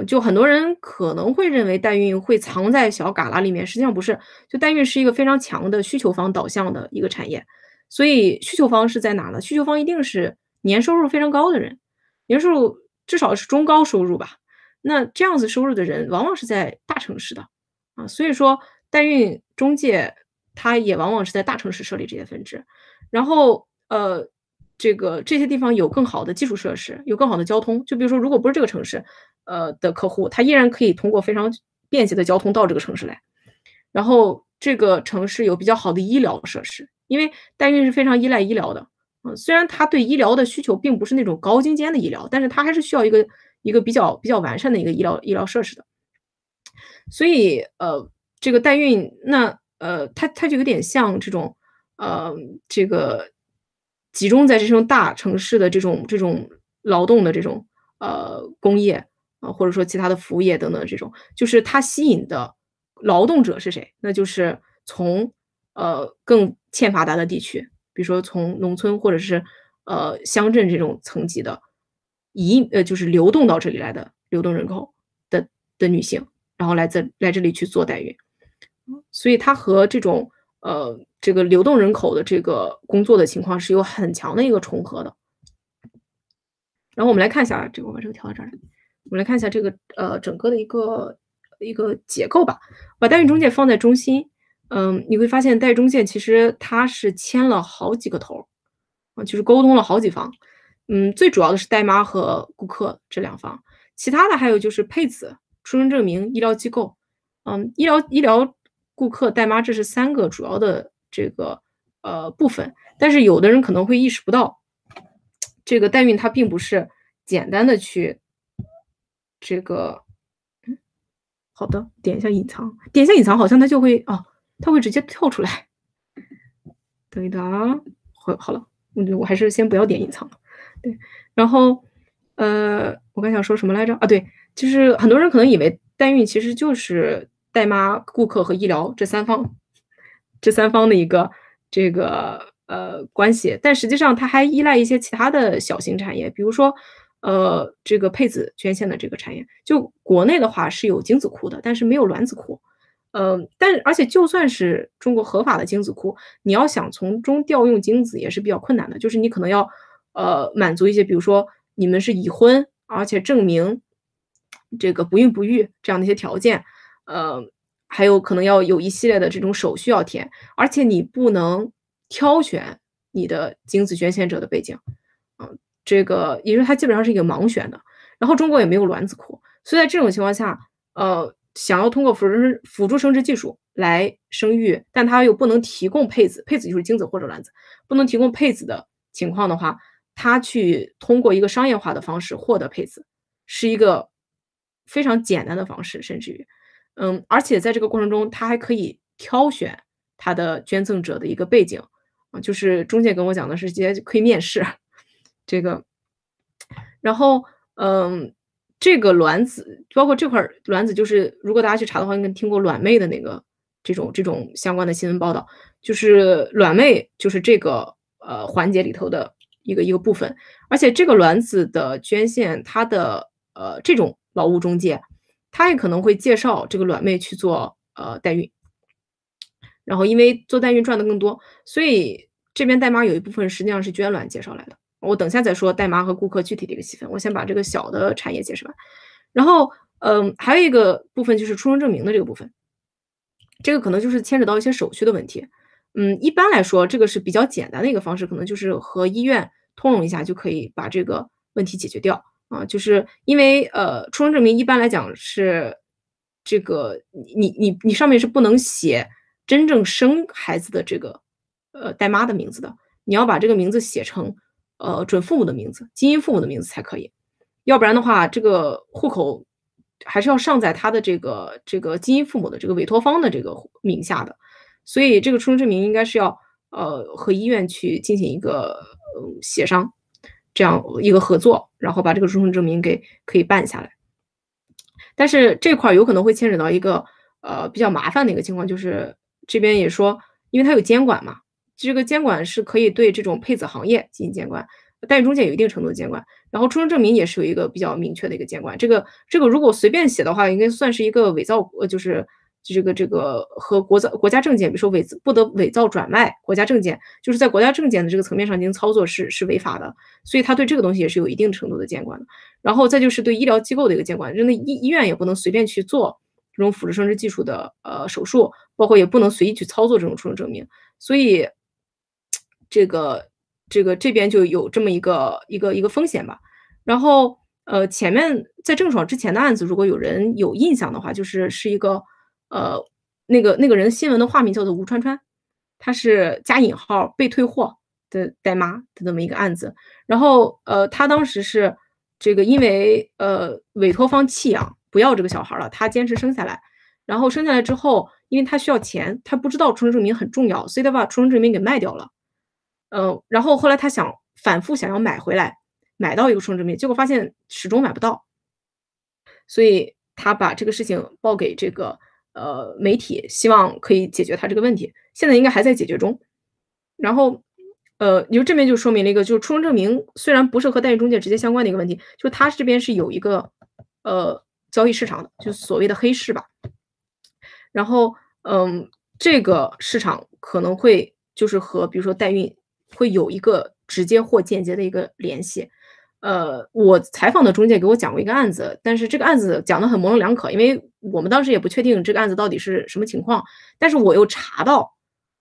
就很多人可能会认为代孕会藏在小旮旯里面，实际上不是。就代孕是一个非常强的需求方导向的一个产业，所以需求方是在哪呢？需求方一定是年收入非常高的人，年收入至少是中高收入吧。那这样子收入的人往往是在大城市的啊，所以说代孕中介它也往往是在大城市设立这些分支，然后呃。这个这些地方有更好的基础设施，有更好的交通。就比如说，如果不是这个城市，呃的客户，他依然可以通过非常便捷的交通到这个城市来。然后这个城市有比较好的医疗设施，因为代孕是非常依赖医疗的。嗯，虽然他对医疗的需求并不是那种高精尖的医疗，但是他还是需要一个一个比较比较完善的一个医疗医疗设施的。所以，呃，这个代孕，那呃，它它就有点像这种，呃，这个。集中在这种大城市的这种这种劳动的这种呃工业啊，或者说其他的服务业等等这种，就是它吸引的劳动者是谁？那就是从呃更欠发达的地区，比如说从农村或者是呃乡镇这种层级的移呃就是流动到这里来的流动人口的的女性，然后来这来这里去做代孕，所以它和这种。呃，这个流动人口的这个工作的情况是有很强的一个重合的。然后我们来看一下这个，我把这个调到这儿来。我们来看一下这个呃整个的一个一个结构吧。把代孕中介放在中心，嗯，你会发现代孕中介其实它是牵了好几个头啊，就是沟通了好几方。嗯，最主要的是代妈和顾客这两方，其他的还有就是配子、出生证明、医疗机构，嗯，医疗医疗。顾客代妈，这是三个主要的这个呃部分，但是有的人可能会意识不到，这个代孕它并不是简单的去这个，嗯，好的，点一下隐藏，点一下隐藏，好像它就会啊，它会直接跳出来。等一等，好，好了，我我还是先不要点隐藏，对，然后呃，我刚想说什么来着啊？对，就是很多人可能以为代孕其实就是。代妈、顾客和医疗这三方，这三方的一个这个呃关系，但实际上它还依赖一些其他的小型产业，比如说呃这个配子捐献的这个产业。就国内的话是有精子库的，但是没有卵子库。嗯，但而且就算是中国合法的精子库，你要想从中调用精子也是比较困难的，就是你可能要呃满足一些，比如说你们是已婚，而且证明这个不孕不育这样的一些条件。呃，还有可能要有一系列的这种手续要填，而且你不能挑选你的精子捐献者的背景，嗯，这个也就是它基本上是一个盲选的。然后中国也没有卵子库，所以在这种情况下，呃，想要通过辅助辅助生殖技术来生育，但它又不能提供配子，配子就是精子或者卵子，不能提供配子的情况的话，它去通过一个商业化的方式获得配子，是一个非常简单的方式，甚至于。嗯，而且在这个过程中，他还可以挑选他的捐赠者的一个背景啊，就是中介跟我讲的是直接可以面试 (laughs) 这个。然后，嗯，这个卵子，包括这块卵子，就是如果大家去查的话，应该听过卵妹的那个这种这种相关的新闻报道。就是卵妹就是这个呃环节里头的一个一个部分，而且这个卵子的捐献，它的呃这种劳务中介，他也可能会介绍这个卵妹去做呃代孕，然后因为做代孕赚的更多，所以这边代妈有一部分实际上是捐卵介绍来的。我等下再说代妈和顾客具体的一个细分，我先把这个小的产业解释完。然后，嗯，还有一个部分就是出生证明的这个部分，这个可能就是牵扯到一些手续的问题。嗯，一般来说，这个是比较简单的一个方式，可能就是和医院通融一下就可以把这个问题解决掉啊。就是因为呃，出生证明一般来讲是这个你你你上面是不能写真正生孩子的这个呃代妈的名字的，你要把这个名字写成。呃，准父母的名字，基因父母的名字才可以，要不然的话，这个户口还是要上在他的这个这个基因父母的这个委托方的这个名下的，所以这个出生证明应该是要呃和医院去进行一个协商，这样一个合作，然后把这个出生证明给可以办下来。但是这块有可能会牵扯到一个呃比较麻烦的一个情况，就是这边也说，因为它有监管嘛。这个监管是可以对这种配子行业进行监管，代孕中介有一定程度的监管，然后出生证明也是有一个比较明确的一个监管。这个这个如果随便写的话，应该算是一个伪造，呃，就是这个这个和国造国家证件，比如说伪不得伪造转卖国家证件，就是在国家证件的这个层面上进行操作是是违法的，所以他对这个东西也是有一定程度的监管的。然后再就是对医疗机构的一个监管，就那医医院也不能随便去做这种辅助生殖技术的呃手术，包括也不能随意去操作这种出生证明，所以。这个这个这边就有这么一个一个一个风险吧。然后呃，前面在郑爽之前的案子，如果有人有印象的话，就是是一个呃那个那个人新闻的化名叫做吴川川，他是加引号被退货的代妈的这么一个案子。然后呃，他当时是这个因为呃委托方弃养不要这个小孩了，他坚持生下来。然后生下来之后，因为他需要钱，他不知道出生证明很重要，所以他把出生证明给卖掉了。嗯，然后后来他想反复想要买回来，买到一个出生证明，结果发现始终买不到，所以他把这个事情报给这个呃媒体，希望可以解决他这个问题。现在应该还在解决中。然后，呃，你说这边就说明了一个，就是出生证明虽然不是和代孕中介直接相关的一个问题，就他这边是有一个呃交易市场的，就所谓的黑市吧。然后，嗯，这个市场可能会就是和比如说代孕。会有一个直接或间接的一个联系，呃，我采访的中介给我讲过一个案子，但是这个案子讲的很模棱两可，因为我们当时也不确定这个案子到底是什么情况，但是我又查到，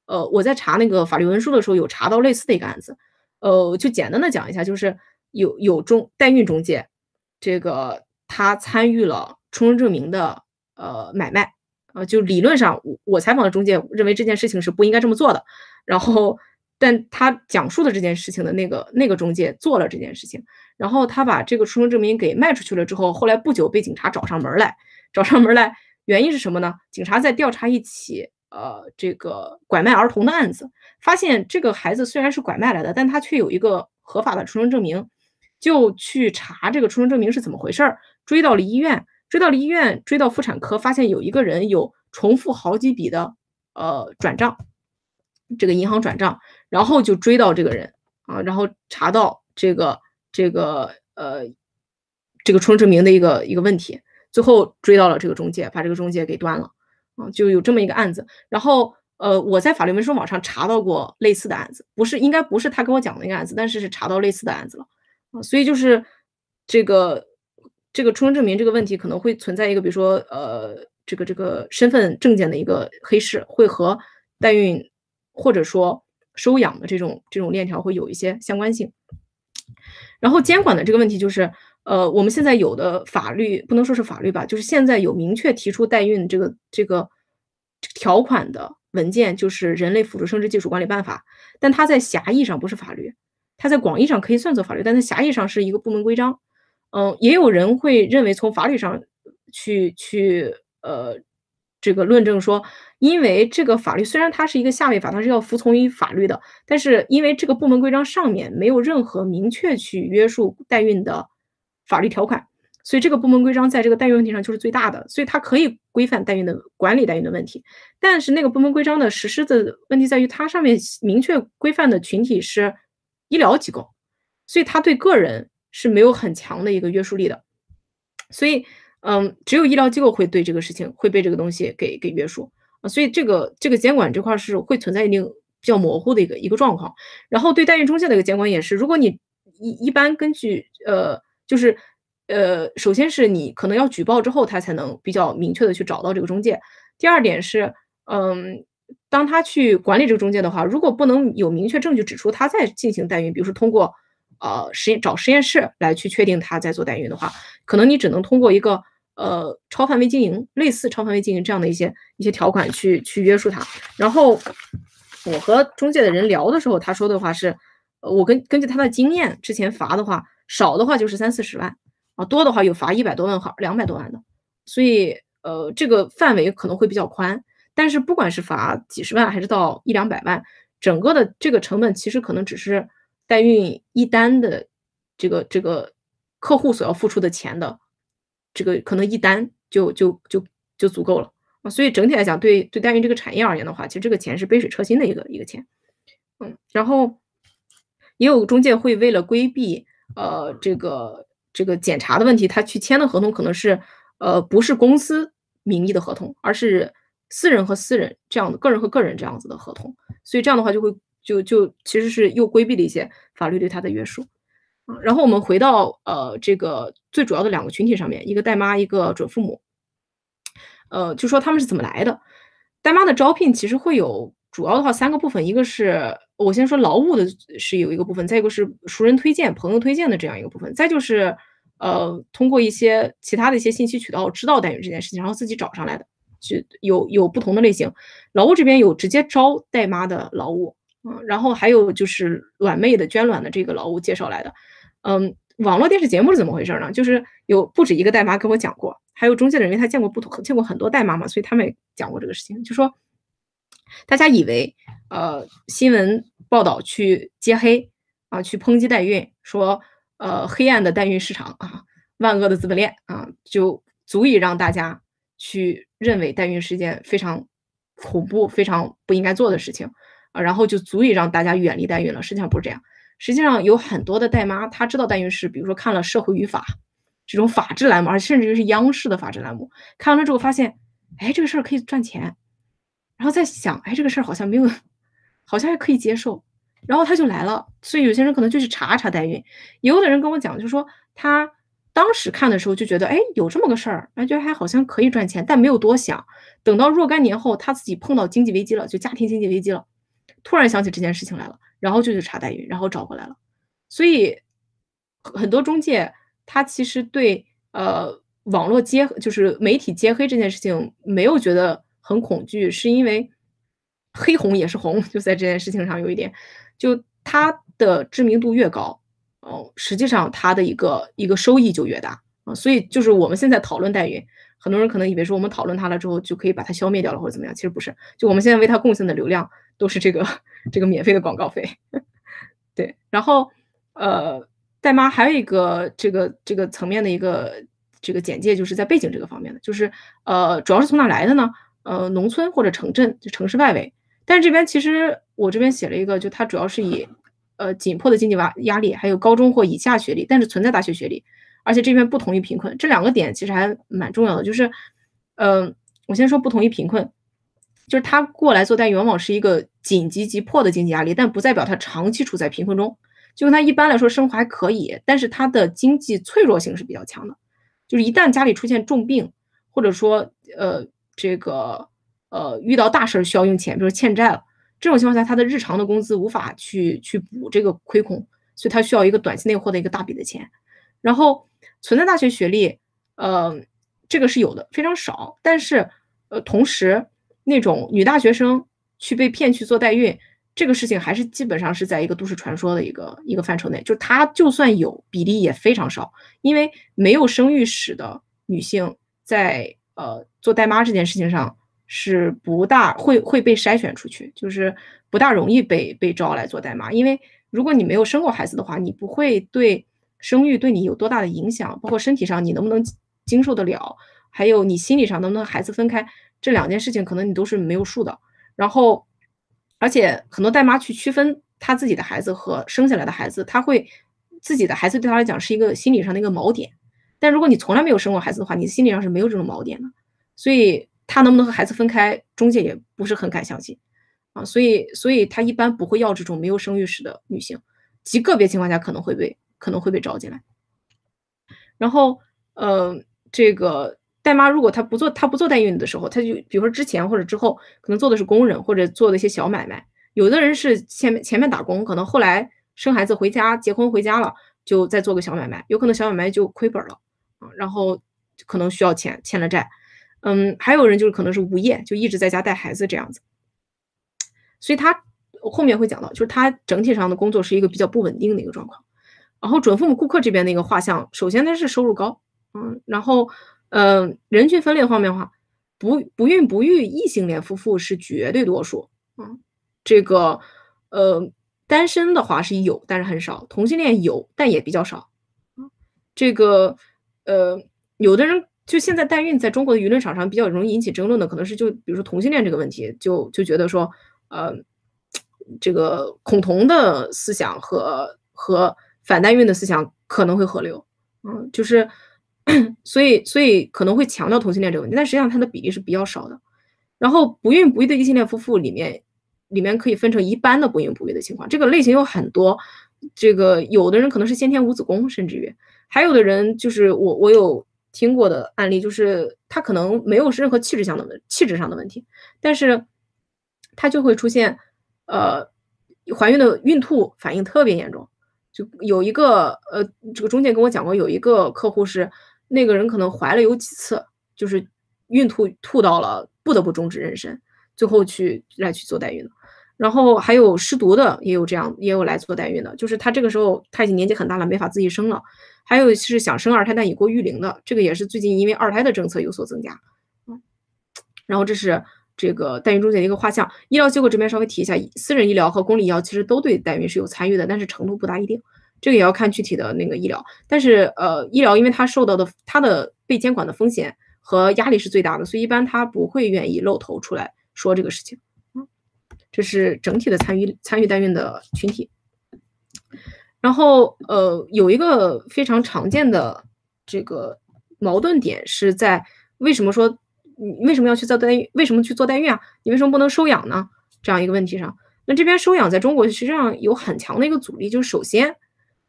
呃，我在查那个法律文书的时候有查到类似的一个案子，呃，就简单的讲一下，就是有有中代孕中介，这个他参与了出生证明的呃买卖，呃，就理论上我我采访的中介认为这件事情是不应该这么做的，然后。但他讲述的这件事情的那个那个中介做了这件事情，然后他把这个出生证明给卖出去了之后，后来不久被警察找上门来，找上门来，原因是什么呢？警察在调查一起呃这个拐卖儿童的案子，发现这个孩子虽然是拐卖来的，但他却有一个合法的出生证明，就去查这个出生证明是怎么回事儿，追到了医院，追到了医院，追到妇产科，发现有一个人有重复好几笔的呃转账。这个银行转账，然后就追到这个人啊，然后查到这个这个呃这个出生证明的一个一个问题，最后追到了这个中介，把这个中介给端了啊，就有这么一个案子。然后呃我在法律文书网上查到过类似的案子，不是应该不是他跟我讲的那个案子，但是是查到类似的案子了啊，所以就是这个这个出生证明这个问题可能会存在一个，比如说呃这个这个身份证件的一个黑市，会和代孕。或者说收养的这种这种链条会有一些相关性，然后监管的这个问题就是，呃，我们现在有的法律不能说是法律吧，就是现在有明确提出代孕这个这个条款的文件，就是《人类辅助生殖技术管理办法》，但它在狭义上不是法律，它在广义上可以算作法律，但在狭义上是一个部门规章。嗯，也有人会认为从法律上去去呃。这个论证说，因为这个法律虽然它是一个下位法，它是要服从于法律的，但是因为这个部门规章上面没有任何明确去约束代孕的法律条款，所以这个部门规章在这个代孕问题上就是最大的，所以它可以规范代孕的管理代孕的问题。但是那个部门规章的实施的问题在于，它上面明确规范的群体是医疗机构，所以它对个人是没有很强的一个约束力的。所以，嗯，只有医疗机构会对这个事情会被这个东西给给约束啊。所以这个这个监管这块是会存在一定比较模糊的一个一个状况。然后对代孕中介的一个监管也是，如果你一一般根据呃，就是呃，首先是你可能要举报之后，他才能比较明确的去找到这个中介。第二点是，嗯，当他去管理这个中介的话，如果不能有明确证据指出他在进行代孕，比如说通过呃实验找实验室来去确定他在做代孕的话，可能你只能通过一个呃超范围经营，类似超范围经营这样的一些一些条款去去约束他。然后我和中介的人聊的时候，他说的话是。我根根据他的经验，之前罚的话少的话就是三四十万啊，多的话有罚一百多万和两百多万的，所以呃这个范围可能会比较宽。但是不管是罚几十万还是到一两百万，整个的这个成本其实可能只是代孕一单的这个这个客户所要付出的钱的这个可能一单就就就就足够了啊。所以整体来讲，对对代孕这个产业而言的话，其实这个钱是杯水车薪的一个一个钱，嗯，然后。也有中介会为了规避呃这个这个检查的问题，他去签的合同可能是呃不是公司名义的合同，而是私人和私人这样的个人和个人这样子的合同，所以这样的话就会就就其实是又规避了一些法律对他的约束。然后我们回到呃这个最主要的两个群体上面，一个代妈，一个准父母，呃就说他们是怎么来的？代妈的招聘其实会有。主要的话三个部分，一个是我先说劳务的是有一个部分，再一个是熟人推荐、朋友推荐的这样一个部分，再就是呃通过一些其他的一些信息渠道知道代孕这件事情，然后自己找上来的，就有有不同的类型。劳务这边有直接招代妈的劳务，嗯，然后还有就是卵妹的捐卵的这个劳务介绍来的。嗯，网络电视节目是怎么回事呢？就是有不止一个代妈跟我讲过，还有中介的人，他见过不同见过很多代妈嘛，所以他们也讲过这个事情，就说。大家以为，呃，新闻报道去揭黑啊，去抨击代孕，说，呃，黑暗的代孕市场啊，万恶的资本链啊，就足以让大家去认为代孕是件非常恐怖、非常不应该做的事情啊，然后就足以让大家远离代孕了。实际上不是这样，实际上有很多的代妈，她知道代孕是，比如说看了《社会与法》这种法制栏目，而甚至于是央视的法制栏目，看完了之后发现，哎，这个事儿可以赚钱。然后再想，哎，这个事儿好像没有，(laughs) 好像还可以接受，然后他就来了。所以有些人可能就去查查代孕。有的人跟我讲，就说他当时看的时候就觉得，哎，有这么个事儿，感觉还好像可以赚钱，但没有多想。等到若干年后，他自己碰到经济危机了，就家庭经济危机了，突然想起这件事情来了，然后就去查代孕，然后找过来了。所以很多中介他其实对呃网络揭就是媒体揭黑这件事情没有觉得。很恐惧，是因为黑红也是红，就在这件事情上有一点，就它的知名度越高，哦，实际上它的一个一个收益就越大啊。所以就是我们现在讨论代孕，很多人可能以为说我们讨论它了之后就可以把它消灭掉了或者怎么样，其实不是。就我们现在为它贡献的流量都是这个这个免费的广告费。(laughs) 对，然后呃，代妈还有一个这个这个层面的一个这个简介，就是在背景这个方面的，就是呃，主要是从哪来的呢？呃，农村或者城镇，就城市外围。但是这边其实我这边写了一个，就它主要是以呃紧迫的经济压压力，还有高中或以下学历，但是存在大学学历，而且这边不同于贫困，这两个点其实还蛮重要的。就是，嗯，我先说不同于贫困，就是他过来做代往往是一个紧急急迫的经济压力，但不代表他长期处在贫困中。就他一般来说生活还可以，但是他的经济脆弱性是比较强的，就是一旦家里出现重病，或者说呃。这个呃，遇到大事需要用钱，比如欠债了，这种情况下，他的日常的工资无法去去补这个亏空，所以他需要一个短期内获得一个大笔的钱。然后存在大学学历，呃，这个是有的，非常少。但是呃，同时那种女大学生去被骗去做代孕，这个事情还是基本上是在一个都市传说的一个一个范畴内，就她就算有比例也非常少，因为没有生育史的女性在。呃，做代妈这件事情上是不大会会被筛选出去，就是不大容易被被招来做代妈，因为如果你没有生过孩子的话，你不会对生育对你有多大的影响，包括身体上你能不能经受得了，还有你心理上能不能孩子分开，这两件事情可能你都是没有数的。然后，而且很多代妈去区分她自己的孩子和生下来的孩子，她会自己的孩子对她来讲是一个心理上的一个锚点。但如果你从来没有生过孩子的话，你心理上是没有这种锚点的。所以她能不能和孩子分开，中介也不是很敢相信。啊，所以，所以她一般不会要这种没有生育史的女性，极个别情况下可能会被可能会被招进来。然后，呃，这个代妈如果她不做她不做代孕的时候，她就比如说之前或者之后，可能做的是工人或者做的一些小买卖。有的人是前前面打工，可能后来生孩子回家结婚回家了，就再做个小买卖，有可能小买卖就亏本了啊，然后可能需要钱欠了债。嗯，还有人就是可能是无业，就一直在家带孩子这样子。所以他后面会讲到，就是他整体上的工作是一个比较不稳定的一个状况。然后准父母顾客这边的一个画像，首先他是收入高，嗯，然后呃人群分裂方面的话，不不孕不育异性恋夫妇是绝对多数，嗯，这个呃单身的话是有，但是很少，同性恋有，但也比较少，这个呃有的人就现在代孕在中国的舆论场上比较容易引起争论的，可能是就比如说同性恋这个问题，就就觉得说。呃，这个恐同的思想和和反代孕的思想可能会合流，嗯，就是，(clears throat) 所以所以可能会强调同性恋这个问题，但实际上它的比例是比较少的。然后不孕不育的异性恋夫妇里面，里面可以分成一般的不孕不育的情况，这个类型有很多。这个有的人可能是先天无子宫，甚至于还有的人就是我我有听过的案例，就是他可能没有任何气质上的问气质上的问题，但是。他就会出现，呃，怀孕的孕吐反应特别严重。就有一个，呃，这个中介跟我讲过，有一个客户是那个人可能怀了有几次，就是孕吐吐到了不得不终止妊娠，最后去来去做代孕的。然后还有失独的，也有这样，也有来做代孕的，就是他这个时候他已经年纪很大了，没法自己生了。还有是想生二胎但已过育龄的，这个也是最近因为二胎的政策有所增加。嗯，然后这是。这个代孕中介的一个画像，医疗机构这边稍微提一下，私人医疗和公立医疗其实都对代孕是有参与的，但是程度不大一定，这个也要看具体的那个医疗。但是呃，医疗因为它受到的它的被监管的风险和压力是最大的，所以一般他不会愿意露头出来说这个事情。这是整体的参与参与代孕的群体。然后呃，有一个非常常见的这个矛盾点是在为什么说？为什么要去做代孕？为什么去做代孕啊？你为什么不能收养呢？这样一个问题上，那这边收养在中国实际上有很强的一个阻力，就是首先，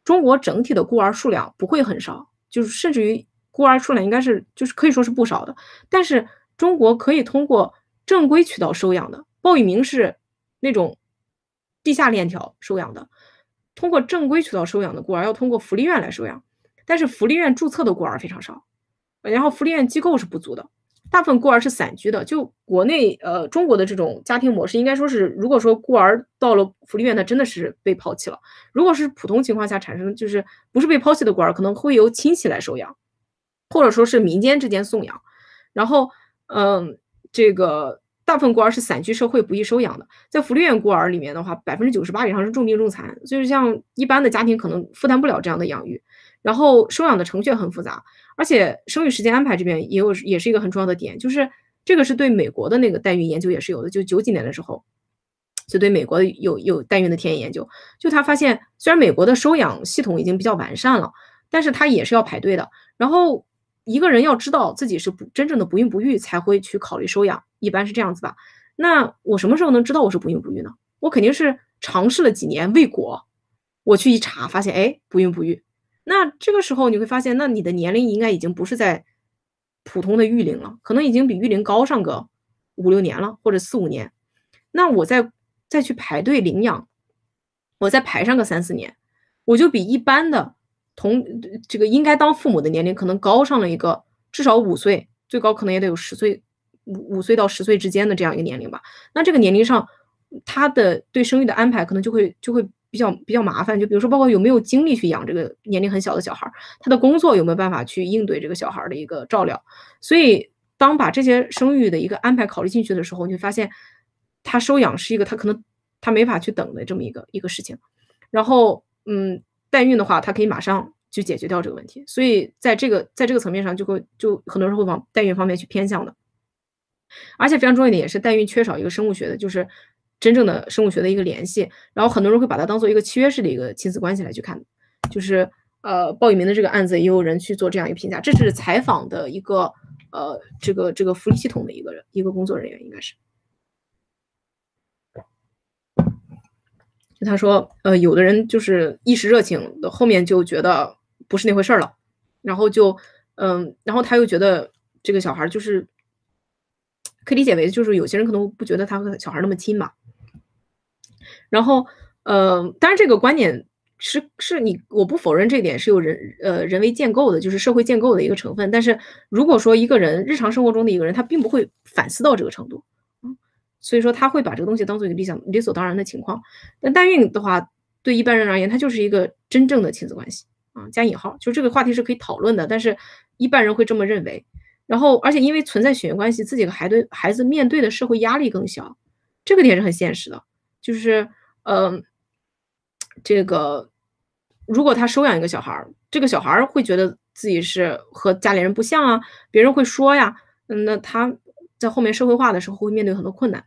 中国整体的孤儿数量不会很少，就是甚至于孤儿数量应该是就是可以说是不少的。但是中国可以通过正规渠道收养的，鲍玉明是那种地下链条收养的，通过正规渠道收养的孤儿要通过福利院来收养，但是福利院注册的孤儿非常少，然后福利院机构是不足的。大部分孤儿是散居的，就国内呃中国的这种家庭模式，应该说是，如果说孤儿到了福利院，那真的是被抛弃了。如果是普通情况下产生，就是不是被抛弃的孤儿，可能会由亲戚来收养，或者说是民间之间送养。然后，嗯，这个大部分孤儿是散居社会不易收养的，在福利院孤儿里面的话，百分之九十八以上是重病重残，就是像一般的家庭可能负担不了这样的养育。然后收养的程序很复杂。而且生育时间安排这边也有，也是一个很重要的点，就是这个是对美国的那个代孕研究也是有的，就九几年的时候，就对美国有有代孕的田野研究，就他发现，虽然美国的收养系统已经比较完善了，但是他也是要排队的。然后一个人要知道自己是不真正的不孕不育才会去考虑收养，一般是这样子吧。那我什么时候能知道我是不孕不育呢？我肯定是尝试了几年未果，我去一查发现，哎，不孕不育。那这个时候你会发现，那你的年龄应该已经不是在普通的育龄了，可能已经比育龄高上个五六年了，或者四五年。那我再再去排队领养，我再排上个三四年，我就比一般的同这个应该当父母的年龄可能高上了一个至少五岁，最高可能也得有十岁，五五岁到十岁之间的这样一个年龄吧。那这个年龄上，他的对生育的安排可能就会就会。比较比较麻烦，就比如说，包括有没有精力去养这个年龄很小的小孩，他的工作有没有办法去应对这个小孩的一个照料。所以，当把这些生育的一个安排考虑进去的时候，你会发现，他收养是一个他可能他没法去等的这么一个一个事情。然后，嗯，代孕的话，他可以马上去解决掉这个问题。所以在这个在这个层面上，就会就很多人会往代孕方面去偏向的。而且非常重要一点也是代孕缺少一个生物学的，就是真正的生物学的一个联系。然后很多人会把它当做一个契约式的一个亲子关系来去看，就是呃鲍玉明的这个案子也有人去做这样一个评价，这是采访的一个呃这个这个福利系统的一个人一个工作人员应该是。他说，呃，有的人就是一时热情，后面就觉得不是那回事儿了，然后就，嗯，然后他又觉得这个小孩就是可以理解为，就是有些人可能不觉得他和小孩那么亲嘛。然后，呃，当然这个观点是是你我不否认这点是有人呃人为建构的，就是社会建构的一个成分。但是如果说一个人日常生活中的一个人，他并不会反思到这个程度。所以说他会把这个东西当做一个理想、理所当然的情况。但代孕的话，对一般人而言，它就是一个真正的亲子关系啊，加引号，就这个话题是可以讨论的。但是一般人会这么认为。然后，而且因为存在血缘关系，自己和孩子孩子面对的社会压力更小，这个点是很现实的。就是，嗯，这个如果他收养一个小孩儿，这个小孩儿会觉得自己是和家里人不像啊，别人会说呀，嗯，那他。在后面社会化的时候会面对很多困难，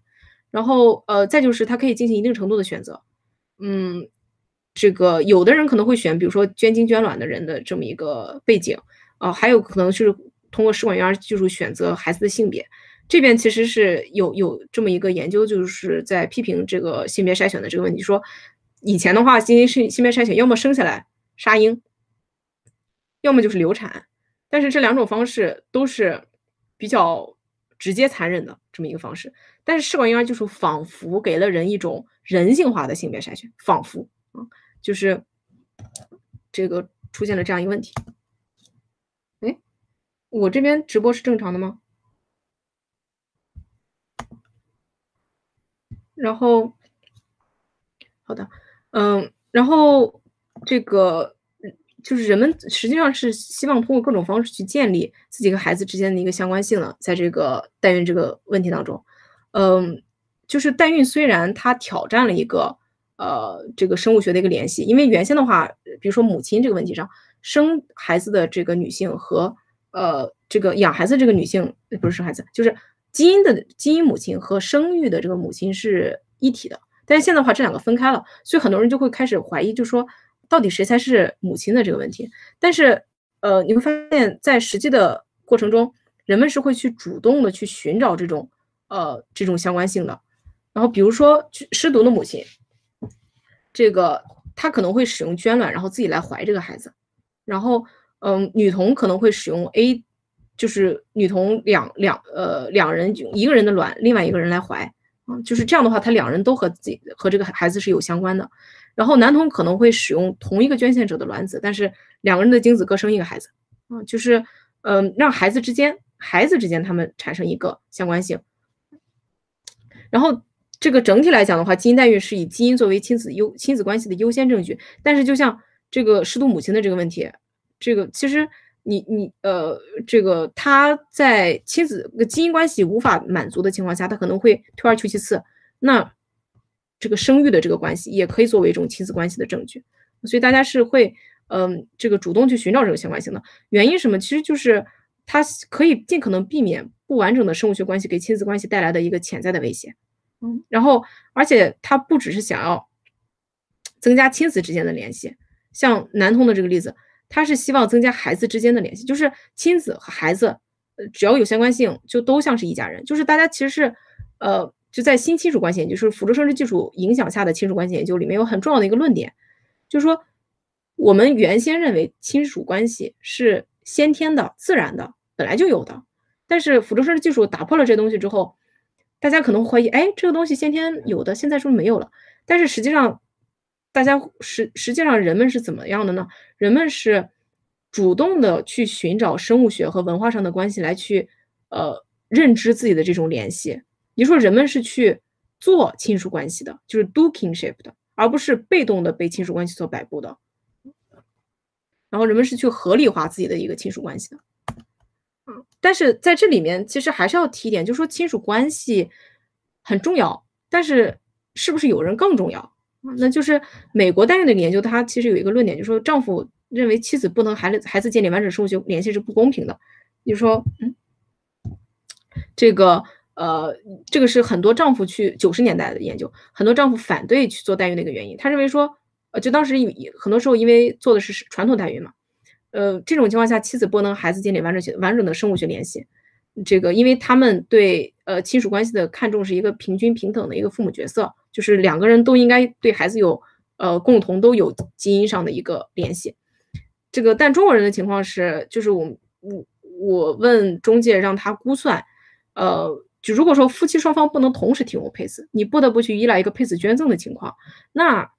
然后呃，再就是他可以进行一定程度的选择，嗯，这个有的人可能会选，比如说捐精捐卵的人的这么一个背景，啊，还有可能是通过试管婴儿技术选择孩子的性别，这边其实是有有这么一个研究，就是在批评这个性别筛选的这个问题，说以前的话进行性性别筛选，要么生下来杀婴，要么就是流产，但是这两种方式都是比较。直接残忍的这么一个方式，但是试管婴儿技术仿佛给了人一种人性化的性别筛选，仿佛啊，就是这个出现了这样一个问题。哎，我这边直播是正常的吗？然后，好的，嗯，然后这个。就是人们实际上是希望通过各种方式去建立自己和孩子之间的一个相关性了，在这个代孕这个问题当中，嗯，就是代孕虽然它挑战了一个呃这个生物学的一个联系，因为原先的话，比如说母亲这个问题上，生孩子的这个女性和呃这个养孩子这个女性不是生孩子，就是基因的基因母亲和生育的这个母亲是一体的，但是现在的话这两个分开了，所以很多人就会开始怀疑，就说。到底谁才是母亲的这个问题？但是，呃，你会发现在实际的过程中，人们是会去主动的去寻找这种，呃，这种相关性的。然后，比如说失独的母亲，这个她可能会使用捐卵，然后自己来怀这个孩子。然后，嗯，女童可能会使用 A，就是女童两两呃两人一个人的卵，另外一个人来怀，啊，就是这样的话，她两人都和自己和这个孩子是有相关的。然后男童可能会使用同一个捐献者的卵子，但是两个人的精子各生一个孩子，啊，就是，嗯，让孩子之间，孩子之间他们产生一个相关性。然后这个整体来讲的话，基因代孕是以基因作为亲子优亲子关系的优先证据。但是就像这个失独母亲的这个问题，这个其实你你呃，这个他在亲子基因关系无法满足的情况下，他可能会退而求其次。那这个生育的这个关系也可以作为一种亲子关系的证据，所以大家是会，嗯，这个主动去寻找这个相关性的原因什么？其实就是它可以尽可能避免不完整的生物学关系给亲子关系带来的一个潜在的威胁，嗯，然后而且他不只是想要增加亲子之间的联系，像男童的这个例子，他是希望增加孩子之间的联系，就是亲子和孩子，呃，只要有相关性，就都像是一家人，就是大家其实是，呃。就在新亲属关系，就是辅助生殖技术影响下的亲属关系研究里面，有很重要的一个论点，就是说，我们原先认为亲属关系是先天的、自然的、本来就有的，但是辅助生殖技术打破了这东西之后，大家可能会怀疑，哎，这个东西先天有的，现在是不是没有了？但是实际上，大家实实际上人们是怎么样的呢？人们是主动的去寻找生物学和文化上的关系来去，呃，认知自己的这种联系。你说人们是去做亲属关系的，就是 do kinship 的，而不是被动的被亲属关系所摆布的。然后人们是去合理化自己的一个亲属关系的。嗯，但是在这里面其实还是要提一点，就是说亲属关系很重要，但是是不是有人更重要？那就是美国代孕的研究，它其实有一个论点，就是说丈夫认为妻子不能孩子孩子建立完整生物学联系是不公平的。你说，嗯，这个呃，这个是很多丈夫去九十年代的研究，很多丈夫反对去做代孕的一个原因。他认为说，呃，就当时很多时候因为做的是传统代孕嘛，呃，这种情况下妻子不能孩子建立完整完整的生物学联系。这个，因为他们对呃亲属关系的看重是一个平均平等的一个父母角色，就是两个人都应该对孩子有呃共同都有基因上的一个联系。这个，但中国人的情况是，就是我我我问中介让他估算，呃，就如果说夫妻双方不能同时提供配子，你不得不去依赖一个配子捐赠的情况，那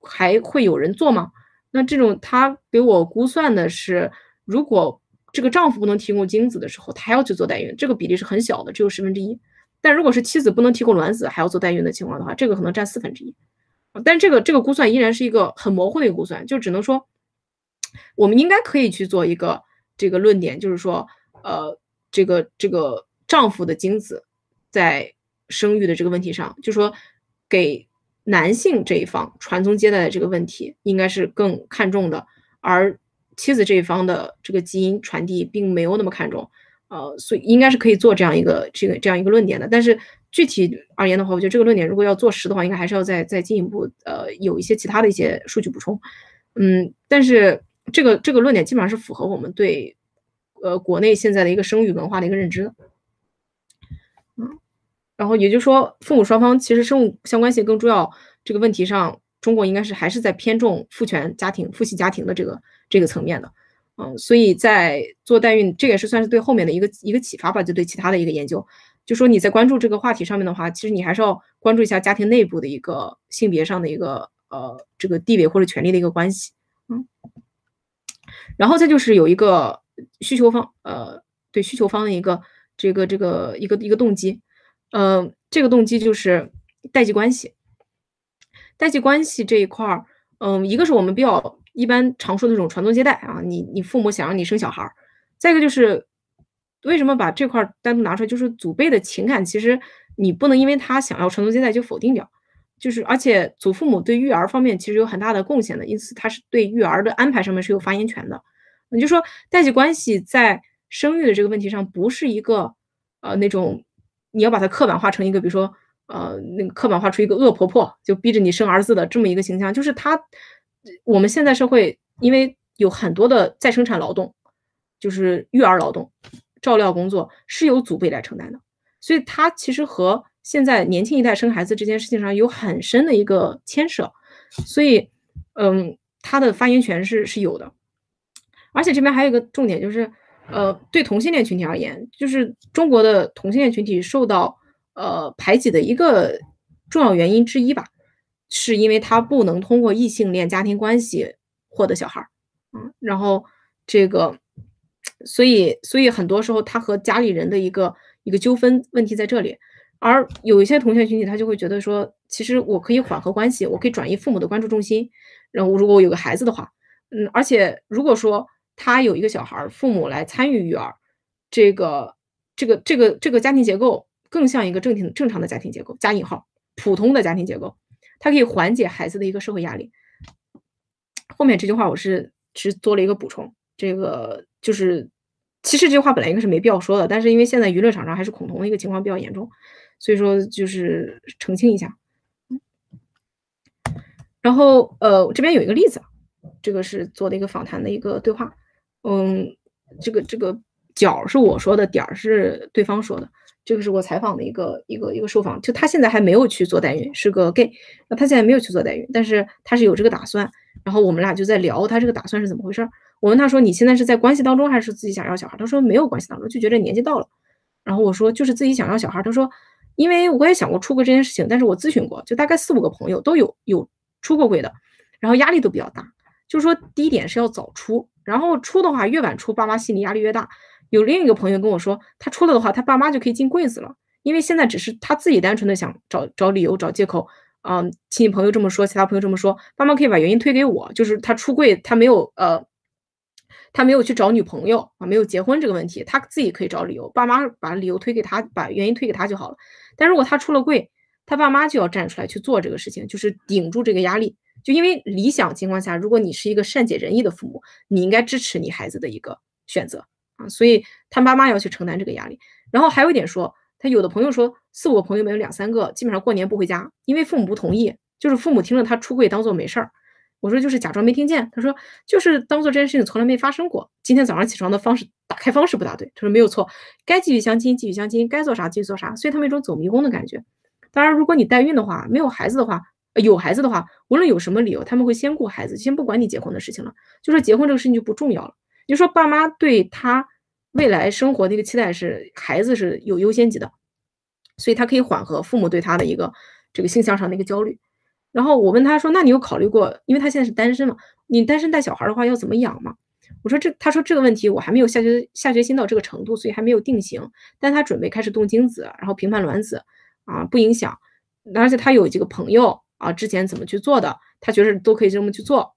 还会有人做吗？那这种他给我估算的是，如果。这个丈夫不能提供精子的时候，他要去做代孕，这个比例是很小的，只有十分之一。但如果是妻子不能提供卵子，还要做代孕的情况的话，这个可能占四分之一。但这个这个估算依然是一个很模糊的一个估算，就只能说，我们应该可以去做一个这个论点，就是说，呃，这个这个丈夫的精子在生育的这个问题上，就说给男性这一方传宗接代的这个问题，应该是更看重的，而。妻子这一方的这个基因传递并没有那么看重，呃，所以应该是可以做这样一个这个这样一个论点的。但是具体而言的话，我觉得这个论点如果要做实的话，应该还是要再再进一步呃有一些其他的一些数据补充。嗯，但是这个这个论点基本上是符合我们对呃国内现在的一个生育文化的一个认知的。嗯，然后也就是说，父母双方其实生物相关性更重要这个问题上，中国应该是还是在偏重父权家庭、父系家庭的这个。这个层面的，嗯，所以在做代孕，这也是算是对后面的一个一个启发吧，就对其他的一个研究，就说你在关注这个话题上面的话，其实你还是要关注一下家庭内部的一个性别上的一个呃这个地位或者权利的一个关系，嗯，然后再就是有一个需求方，呃，对需求方的一个这个这个一个一个动机，呃，这个动机就是代际关系，代际关系这一块儿，嗯，一个是我们比较。一般常说的那种传宗接代啊，你你父母想让你生小孩儿，再一个就是为什么把这块单独拿出来，就是祖辈的情感，其实你不能因为他想要传宗接代就否定掉，就是而且祖父母对育儿方面其实有很大的贡献的，因此他是对育儿的安排上面是有发言权的。你就说代际关系在生育的这个问题上，不是一个呃那种你要把它刻板化成一个，比如说呃那个刻板化出一个恶婆婆就逼着你生儿子的这么一个形象，就是他。我们现在社会，因为有很多的再生产劳动，就是育儿劳动、照料工作是由祖辈来承担的，所以它其实和现在年轻一代生孩子这件事情上有很深的一个牵涉，所以，嗯，他的发言权是是有的。而且这边还有一个重点，就是，呃，对同性恋群体而言，就是中国的同性恋群体受到呃排挤的一个重要原因之一吧。是因为他不能通过异性恋家庭关系获得小孩儿，嗯，然后这个，所以所以很多时候他和家里人的一个一个纠纷问题在这里，而有一些同学群体他就会觉得说，其实我可以缓和关系，我可以转移父母的关注重心，然后如果我有个孩子的话，嗯，而且如果说他有一个小孩儿，父母来参与育儿，这个这个这个这个家庭结构更像一个正挺正常的家庭结构，加引号普通的家庭结构。它可以缓解孩子的一个社会压力。后面这句话我是是做了一个补充，这个就是其实这句话本来应该是没必要说的，但是因为现在娱乐场上还是恐同的一个情况比较严重，所以说就是澄清一下。然后呃，这边有一个例子，这个是做的一个访谈的一个对话，嗯，这个这个角是我说的，点儿是对方说的。这个是我采访的一个一个一个受访，就他现在还没有去做代孕，是个 gay，那他现在没有去做代孕，但是他是有这个打算。然后我们俩就在聊他这个打算是怎么回事儿。我问他说：“你现在是在关系当中，还是自己想要小孩？”他说：“没有关系当中，就觉得年纪到了。”然后我说：“就是自己想要小孩。”他说：“因为我也想过出柜这件事情，但是我咨询过，就大概四五个朋友都有有出过柜的，然后压力都比较大。就是说，第一点是要早出，然后出的话越晚出，爸妈心理压力越大。”有另一个朋友跟我说，他出了的话，他爸妈就可以进柜子了，因为现在只是他自己单纯的想找找理由、找借口，嗯，亲戚朋友这么说，其他朋友这么说，爸妈可以把原因推给我，就是他出柜，他没有呃，他没有去找女朋友啊，没有结婚这个问题，他自己可以找理由，爸妈把理由推给他，把原因推给他就好了。但如果他出了柜，他爸妈就要站出来去做这个事情，就是顶住这个压力，就因为理想情况下，如果你是一个善解人意的父母，你应该支持你孩子的一个选择啊，所以他妈妈要去承担这个压力。然后还有一点说，他有的朋友说四五个朋友们有两三个，基本上过年不回家，因为父母不同意，就是父母听了他出柜当做没事儿。我说就是假装没听见，他说就是当做这件事情从来没发生过。今天早上起床的方式打开方式不大对，他说没有错，该继续相亲继续相亲，该做啥继续做啥，所以他们一种走迷宫的感觉。当然，如果你代孕的话，没有孩子的话，有孩子的话，无论有什么理由，他们会先顾孩子，先不管你结婚的事情了，就说结婚这个事情就不重要了。就说爸妈对他未来生活的一个期待是孩子是有优先级的，所以他可以缓和父母对他的一个这个性向上的一个焦虑。然后我问他说：“那你有考虑过？因为他现在是单身嘛，你单身带小孩的话要怎么养嘛？”我说：“这，他说这个问题我还没有下决下决心到这个程度，所以还没有定型。但他准备开始动精子，然后平判卵子，啊，不影响。而且他有几个朋友啊，之前怎么去做的，他觉得都可以这么去做。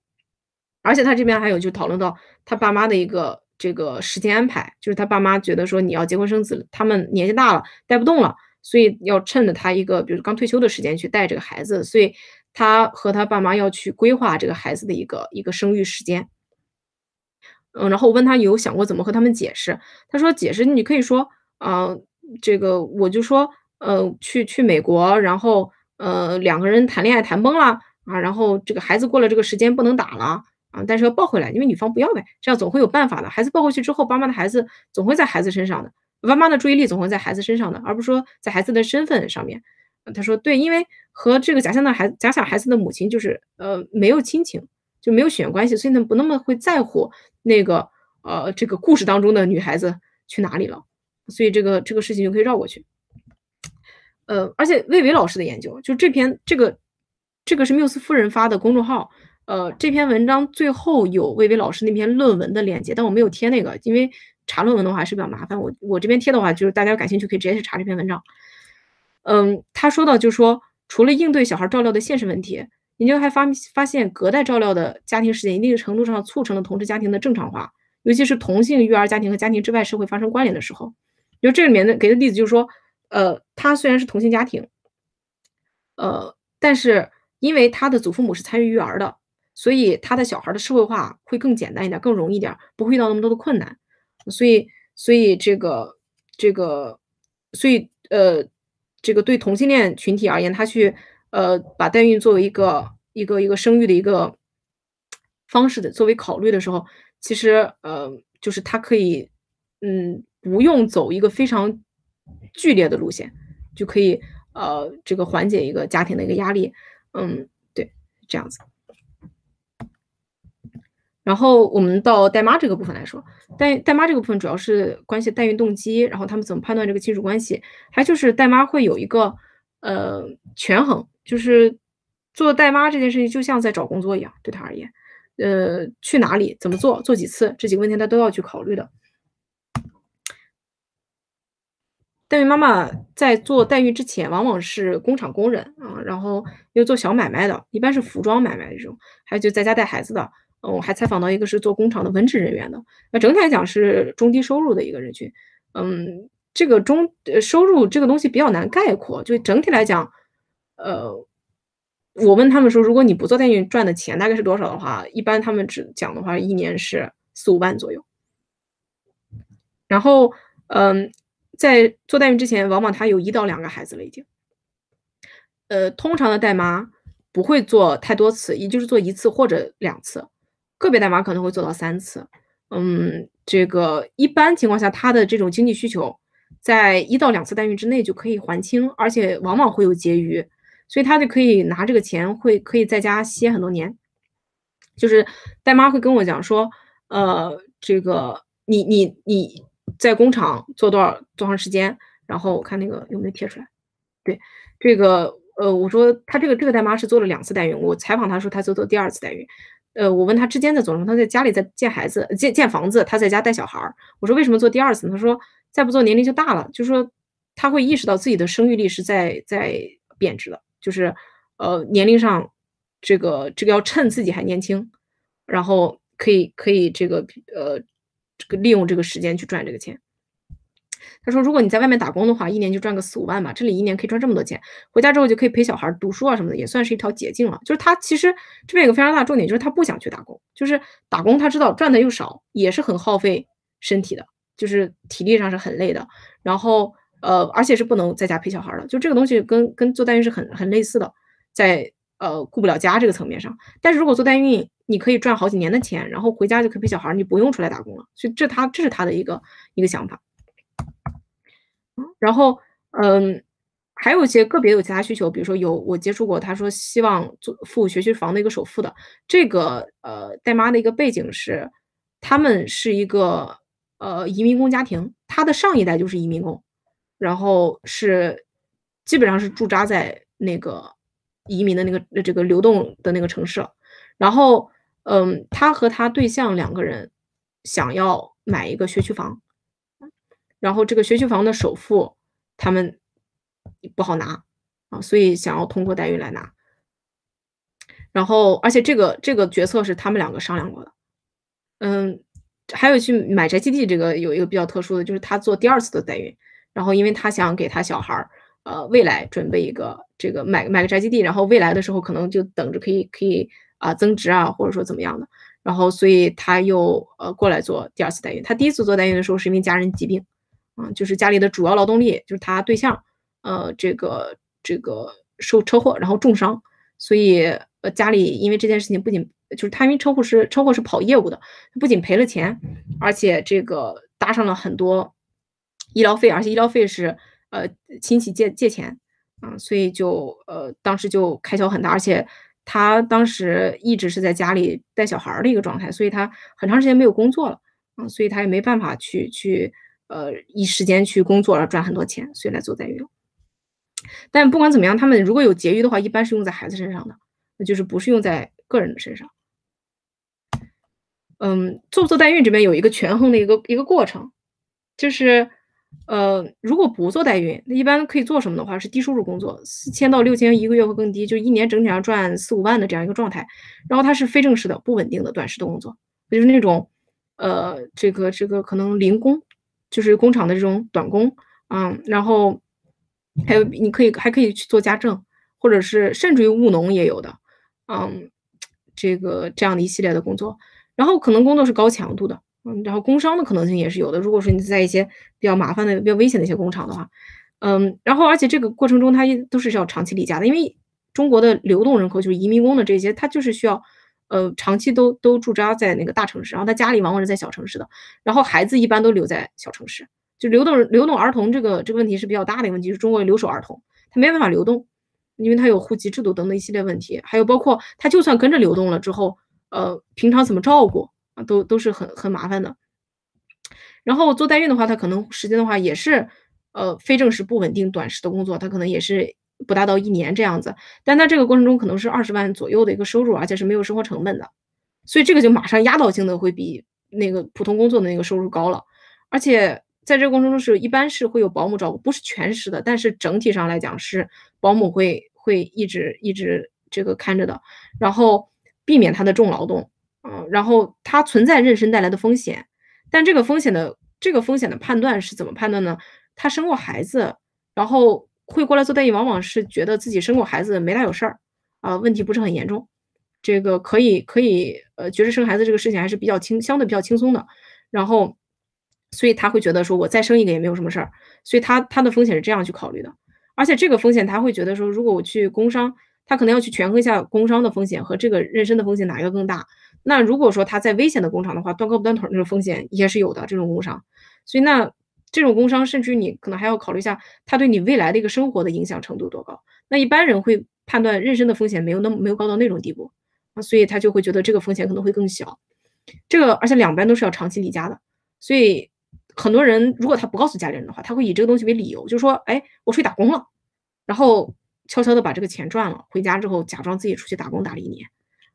而且他这边还有就讨论到他爸妈的一个这个时间安排，就是他爸妈觉得说你要结婚生子，他们年纪大了带不动了，所以要趁着他一个比如刚退休的时间去带这个孩子，所以。”他和他爸妈要去规划这个孩子的一个一个生育时间，嗯，然后我问他有想过怎么和他们解释，他说解释你可以说，啊，这个我就说，呃，去去美国，然后呃两个人谈恋爱谈崩了啊，然后这个孩子过了这个时间不能打了啊，但是要抱回来，因为女方不要呗，这样总会有办法的。孩子抱回去之后，爸妈的孩子总会在孩子身上的，爸妈的注意力总会在孩子身上的，而不是说在孩子的身份上面。他说对，因为和这个假想的孩子、假想孩子的母亲就是呃没有亲情，就没有血缘关系，所以他们不那么会在乎那个呃这个故事当中的女孩子去哪里了，所以这个这个事情就可以绕过去。呃，而且魏伟老师的研究，就这篇这个这个是缪斯夫人发的公众号，呃，这篇文章最后有魏巍老师那篇论文的链接，但我没有贴那个，因为查论文的话是比较麻烦。我我这边贴的话，就是大家感兴趣可以直接去查这篇文章。嗯，他说到，就是说，除了应对小孩照料的现实问题，研究还发发现，隔代照料的家庭时间一定程度上促成了同志家庭的正常化，尤其是同性育儿家庭和家庭之外社会发生关联的时候。就这里面的给的例子就是说，呃，他虽然是同性家庭，呃，但是因为他的祖父母是参与育儿的，所以他的小孩的社会化会更简单一点，更容易一点，不会遇到那么多的困难。所以，所以这个这个，所以呃。这个对同性恋群体而言，他去呃把代孕作为一个一个一个生育的一个方式的作为考虑的时候，其实呃就是他可以嗯不用走一个非常剧烈的路线，就可以呃这个缓解一个家庭的一个压力，嗯对这样子。然后我们到代妈这个部分来说，代代妈这个部分主要是关系代孕动机，然后他们怎么判断这个亲属关系，还就是代妈会有一个呃权衡，就是做代妈这件事情就像在找工作一样，对他而言，呃去哪里怎么做做几次这几个问题他都要去考虑的。代孕妈妈在做代孕之前往往是工厂工人啊，然后又做小买卖的，一般是服装买卖这种，还有就在家带孩子的。我还采访到一个是做工厂的文职人员的，那整体来讲是中低收入的一个人群。嗯，这个中呃收入这个东西比较难概括，就整体来讲，呃，我问他们说，如果你不做代孕赚的钱大概是多少的话，一般他们只讲的话，一年是四五万左右。然后，嗯，在做代孕之前，往往他有一到两个孩子了已经。呃，通常的代妈不会做太多次，也就是做一次或者两次。个别代妈可能会做到三次，嗯，这个一般情况下，她的这种经济需求在一到两次代孕之内就可以还清，而且往往会有结余，所以她就可以拿这个钱会可以在家歇很多年。就是代妈会跟我讲说，呃，这个你你你在工厂做多少多长时间？然后我看那个有没有贴出来？对，这个呃，我说她这个这个代妈是做了两次代孕，我采访她说她做做第二次代孕。呃，我问他之间的总成，他在家里在建孩子、建建房子，他在家带小孩儿。我说为什么做第二次？他说再不做年龄就大了，就是说他会意识到自己的生育力是在在贬值的，就是呃年龄上这个这个要趁自己还年轻，然后可以可以这个呃这个利用这个时间去赚这个钱。他说，如果你在外面打工的话，一年就赚个四五万吧，这里一年可以赚这么多钱，回家之后就可以陪小孩读书啊什么的，也算是一条捷径了。就是他其实这边有个非常大的重点，就是他不想去打工，就是打工他知道赚的又少，也是很耗费身体的，就是体力上是很累的。然后呃，而且是不能在家陪小孩的，就这个东西跟跟做代孕是很很类似的，在呃顾不了家这个层面上。但是如果做代孕，你可以赚好几年的钱，然后回家就可以陪小孩，你不用出来打工了。所以这他这是他的一个一个想法。然后，嗯，还有一些个别有其他需求，比如说有我接触过，他说希望做付学区房的一个首付的，这个呃带妈的一个背景是，他们是一个呃移民工家庭，他的上一代就是移民工，然后是基本上是驻扎在那个移民的那个这个流动的那个城市，然后嗯，他和他对象两个人想要买一个学区房。然后这个学区房的首付，他们不好拿啊，所以想要通过代孕来拿。然后，而且这个这个决策是他们两个商量过的。嗯，还有去买宅基地，这个有一个比较特殊的，就是他做第二次的代孕，然后因为他想给他小孩儿，呃，未来准备一个这个买买个宅基地，然后未来的时候可能就等着可以可以啊增值啊，或者说怎么样的。然后，所以他又呃过来做第二次代孕。他第一次做代孕的时候，是因为家人疾病。啊，就是家里的主要劳动力就是他对象，呃，这个这个受车祸然后重伤，所以呃家里因为这件事情不仅就是他因为车祸是车祸是跑业务的，不仅赔了钱，而且这个搭上了很多医疗费，而且医疗费是呃亲戚借借钱啊，所以就呃当时就开销很大，而且他当时一直是在家里带小孩的一个状态，所以他很长时间没有工作了啊，所以他也没办法去去。呃，一时间去工作了，赚很多钱，所以来做代孕。但不管怎么样，他们如果有结余的话，一般是用在孩子身上的，那就是不是用在个人的身上。嗯，做不做代孕这边有一个权衡的一个一个过程，就是呃，如果不做代孕，那一般可以做什么的话，是低收入工作，四千到六千一个月会更低，就一年整体上赚四五万的这样一个状态。然后它是非正式的、不稳定的、短时的工作，就是那种呃，这个这个可能零工。就是工厂的这种短工，嗯，然后还有你可以还可以去做家政，或者是甚至于务农也有的，嗯，这个这样的一系列的工作，然后可能工作是高强度的，嗯，然后工伤的可能性也是有的。如果说你在一些比较麻烦的、比较危险的一些工厂的话，嗯，然后而且这个过程中它都是要长期离家的，因为中国的流动人口就是移民工的这些，他就是需要。呃，长期都都驻扎在那个大城市，然后他家里往往是在小城市的，然后孩子一般都留在小城市，就流动流动儿童这个这个问题是比较大的一个问题，是中国留守儿童，他没办法流动，因为他有户籍制度等等一系列问题，还有包括他就算跟着流动了之后，呃，平常怎么照顾啊，都都是很很麻烦的。然后做代孕的话，他可能时间的话也是呃非正式不稳定短时的工作，他可能也是。不达到一年这样子，但在这个过程中可能是二十万左右的一个收入，而且是没有生活成本的，所以这个就马上压倒性的会比那个普通工作的那个收入高了。而且在这个过程中是一般是会有保姆照顾，不是全时的，但是整体上来讲是保姆会会一直一直这个看着的，然后避免他的重劳动，嗯，然后它存在妊娠带来的风险，但这个风险的这个风险的判断是怎么判断呢？他生过孩子，然后。会过来做代孕，往往是觉得自己生过孩子没大有事儿啊，问题不是很严重，这个可以可以呃，觉得生孩子这个事情还是比较轻，相对比较轻松的。然后，所以他会觉得说，我再生一个也没有什么事儿，所以他他的风险是这样去考虑的。而且这个风险他会觉得说，如果我去工伤，他可能要去权衡一下工伤的风险和这个妊娠的风险哪一个更大。那如果说他在危险的工厂的话，断胳膊断腿那种风险也是有的，这种工伤，所以那。这种工伤，甚至你可能还要考虑一下，它对你未来的一个生活的影响程度多高。那一般人会判断妊娠的风险没有那么没有高到那种地步啊，所以他就会觉得这个风险可能会更小。这个而且两边都是要长期离家的，所以很多人如果他不告诉家里人的话，他会以这个东西为理由，就说，哎，我出去打工了，然后悄悄的把这个钱赚了，回家之后假装自己出去打工打了一年，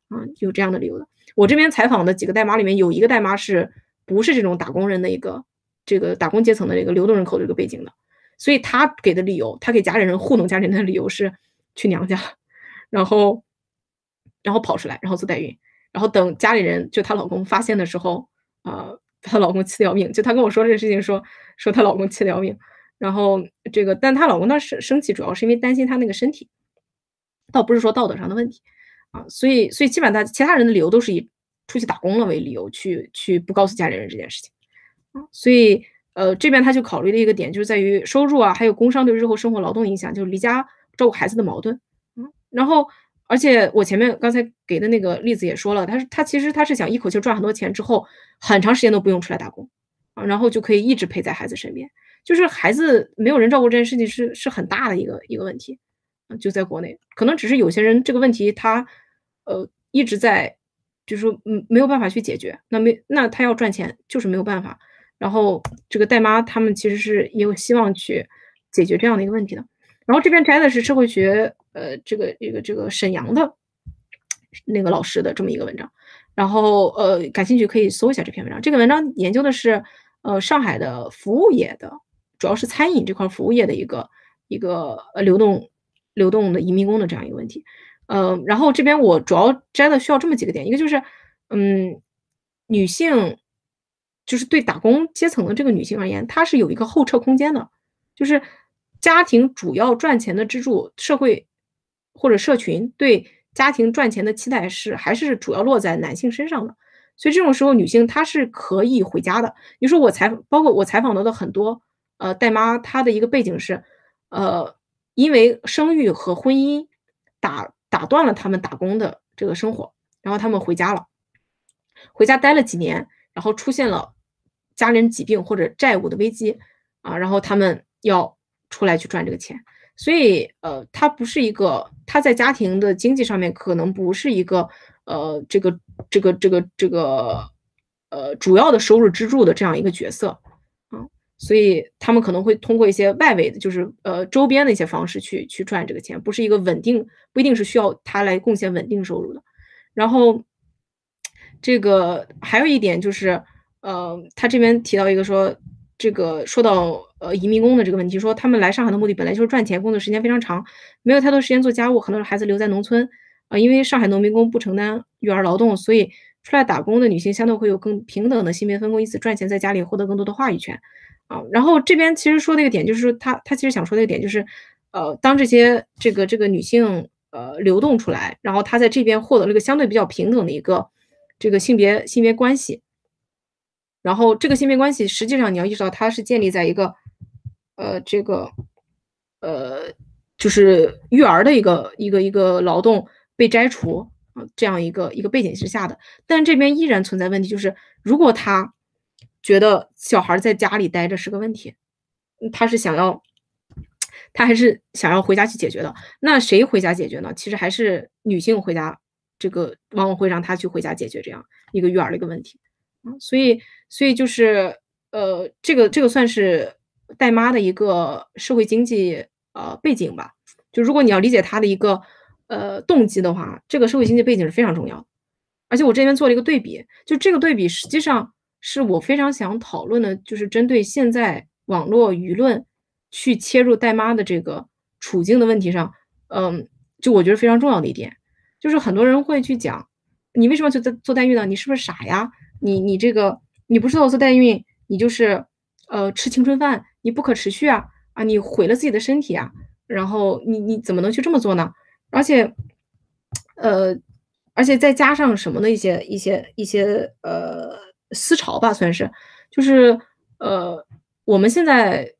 啊，有这样的理由的。我这边采访的几个代妈里面有一个代妈是不是这种打工人的一个。这个打工阶层的这个流动人口这个背景的，所以他给的理由，他给家里人糊弄家里人的理由是去娘家，然后，然后跑出来，然后做代孕，然后等家里人就她老公发现的时候，呃，她老公气得要命，就她跟我说这个事情，说说她老公气得要命。然后这个，但她老公当时生气，主要是因为担心她那个身体，倒不是说道德上的问题啊。所以，所以基本上其他人的理由都是以出去打工了为理由去去不告诉家里人这件事情。所以，呃，这边他就考虑的一个点就是在于收入啊，还有工伤对日后生活劳动影响，就是离家照顾孩子的矛盾。嗯，然后。而且我前面刚才给的那个例子也说了，他是他其实他是想一口气赚很多钱之后，很长时间都不用出来打工啊，然后就可以一直陪在孩子身边。就是孩子没有人照顾这件事情是是很大的一个一个问题啊，就在国内，可能只是有些人这个问题他呃一直在，就是说嗯没有办法去解决，那没那他要赚钱就是没有办法。然后这个代妈他们其实是也有希望去解决这样的一个问题的。然后这边摘的是社会学。呃，这个这个这个沈阳的那个老师的这么一个文章，然后呃，感兴趣可以搜一下这篇文章。这个文章研究的是呃上海的服务业的，主要是餐饮这块服务业的一个一个呃流动流动的移民工的这样一个问题。呃，然后这边我主要摘的需要这么几个点，一个就是嗯，女性就是对打工阶层的这个女性而言，她是有一个后撤空间的，就是家庭主要赚钱的支柱，社会。或者社群对家庭赚钱的期待是还是主要落在男性身上的，所以这种时候女性她是可以回家的。你说我采包括我采访到的很多呃带妈，她的一个背景是，呃，因为生育和婚姻打打断了他们打工的这个生活，然后他们回家了，回家待了几年，然后出现了家人疾病或者债务的危机啊，然后他们要出来去赚这个钱。所以，呃，他不是一个，他在家庭的经济上面可能不是一个，呃，这个这个这个这个，呃，主要的收入支柱的这样一个角色，啊，所以他们可能会通过一些外围的，就是呃周边的一些方式去去赚这个钱，不是一个稳定，不一定是需要他来贡献稳定收入的。然后，这个还有一点就是，呃，他这边提到一个说。这个说到呃移民工的这个问题，说他们来上海的目的本来就是赚钱，工作时间非常长，没有太多时间做家务，很多孩子留在农村啊。因为上海农民工不承担育儿劳动，所以出来打工的女性相对会有更平等的性别分工，因此赚钱在家里获得更多的话语权啊。然后这边其实说的一个点就是说，他他其实想说的一个点就是，呃，当这些这个这个女性呃流动出来，然后她在这边获得了一个相对比较平等的一个这个性别性别关系。然后这个性别关系，实际上你要意识到，它是建立在一个，呃，这个，呃，就是育儿的一个一个一个劳动被摘除啊这样一个一个背景之下的。但这边依然存在问题，就是如果他觉得小孩在家里待着是个问题，他是想要，他还是想要回家去解决的。那谁回家解决呢？其实还是女性回家，这个往往会让他去回家解决这样一个育儿的一个问题。啊，所以，所以就是，呃，这个这个算是代妈的一个社会经济呃背景吧。就如果你要理解他的一个呃动机的话，这个社会经济背景是非常重要的。而且我这边做了一个对比，就这个对比实际上是我非常想讨论的，就是针对现在网络舆论去切入代妈的这个处境的问题上，嗯，就我觉得非常重要的一点，就是很多人会去讲，你为什么去做做代孕呢？你是不是傻呀？你你这个你不是做代孕，你就是呃吃青春饭，你不可持续啊啊！你毁了自己的身体啊！然后你你怎么能去这么做呢？而且呃，而且再加上什么的一些一些一些呃思潮吧，算是就是呃我们现在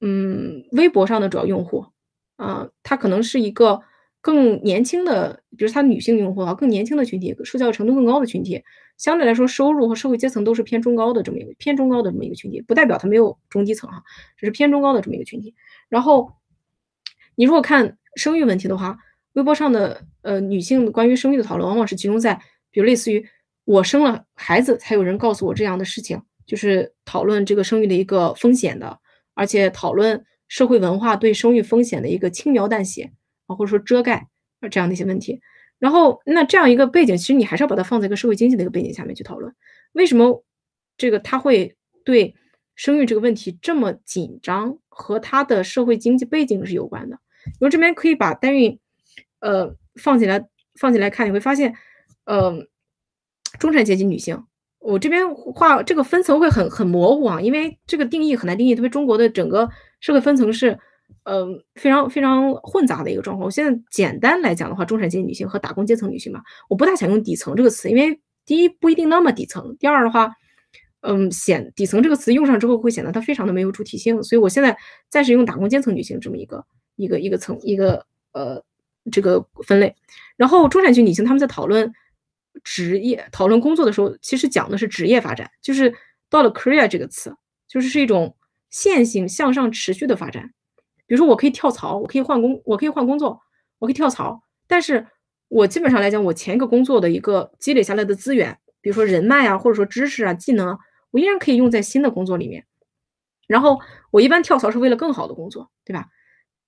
嗯微博上的主要用户啊，他可能是一个更年轻的，比如他女性用户啊，更年轻的群体，受教育程度更高的群体。相对来说，收入和社会阶层都是偏中高的这么一个偏中高的这么一个群体，不代表他没有中低层哈，只是偏中高的这么一个群体。然后，你如果看生育问题的话，微博上的呃女性关于生育的讨论，往往是集中在，比如类似于我生了孩子才有人告诉我这样的事情，就是讨论这个生育的一个风险的，而且讨论社会文化对生育风险的一个轻描淡写啊，或者说遮盖啊这样的一些问题。然后，那这样一个背景，其实你还是要把它放在一个社会经济的一个背景下面去讨论。为什么这个他会对生育这个问题这么紧张，和他的社会经济背景是有关的。因为这边可以把代孕，呃，放进来放进来看，你会发现，呃，中产阶级女性我这边画这个分层会很很模糊啊，因为这个定义很难定义，特别中国的整个社会分层是，呃，非常非常混杂的一个状况。我现在简单来讲的话，中产阶级女性和打工阶层女性嘛，我不大想用底层这个词，因为第一不一定那么底层，第二的话，嗯，显底层这个词用上之后会显得它非常的没有主体性，所以我现在暂时用打工阶层女性这么一个一个一个层一个呃这个分类，然后中产阶级女性他们在讨论。职业讨论工作的时候，其实讲的是职业发展，就是到了 career 这个词，就是是一种线性向上持续的发展。比如说，我可以跳槽，我可以换工，我可以换工作，我可以跳槽，但是我基本上来讲，我前一个工作的一个积累下来的资源，比如说人脉啊，或者说知识啊、技能，我依然可以用在新的工作里面。然后我一般跳槽是为了更好的工作，对吧？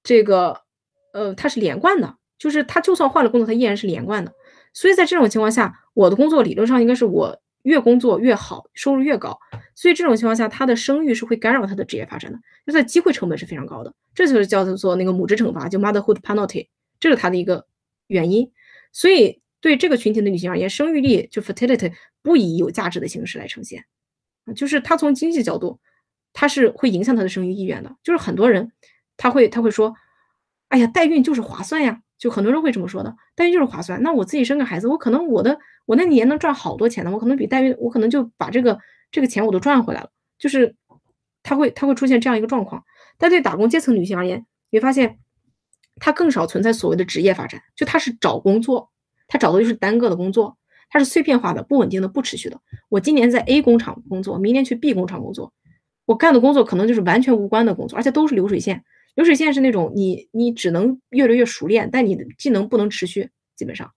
这个呃，它是连贯的，就是他就算换了工作，他依然是连贯的。所以在这种情况下，我的工作理论上应该是我越工作越好，收入越高。所以这种情况下，他的声誉是会干扰他的职业发展的，就他的机会成本是非常高的。这就是叫做那个母职惩罚，就 motherhood penalty，这是他的一个原因。所以对这个群体的女性而言，生育力就 fertility 不以有价值的形式来呈现，就是他从经济角度，他是会影响他的生育意愿的。就是很多人他会他会说，哎呀，代孕就是划算呀。就很多人会这么说的，代孕就是划算。那我自己生个孩子，我可能我的我那年能赚好多钱呢，我可能比代孕，我可能就把这个这个钱我都赚回来了。就是他会他会出现这样一个状况。但对打工阶层女性而言，你会发现她更少存在所谓的职业发展，就她是找工作，她找的就是单个的工作，它是碎片化的、不稳定的、不持续的。我今年在 A 工厂工作，明年去 B 工厂工作，我干的工作可能就是完全无关的工作，而且都是流水线。流水线是那种你你只能越来越熟练，但你的技能不能持续，基本上，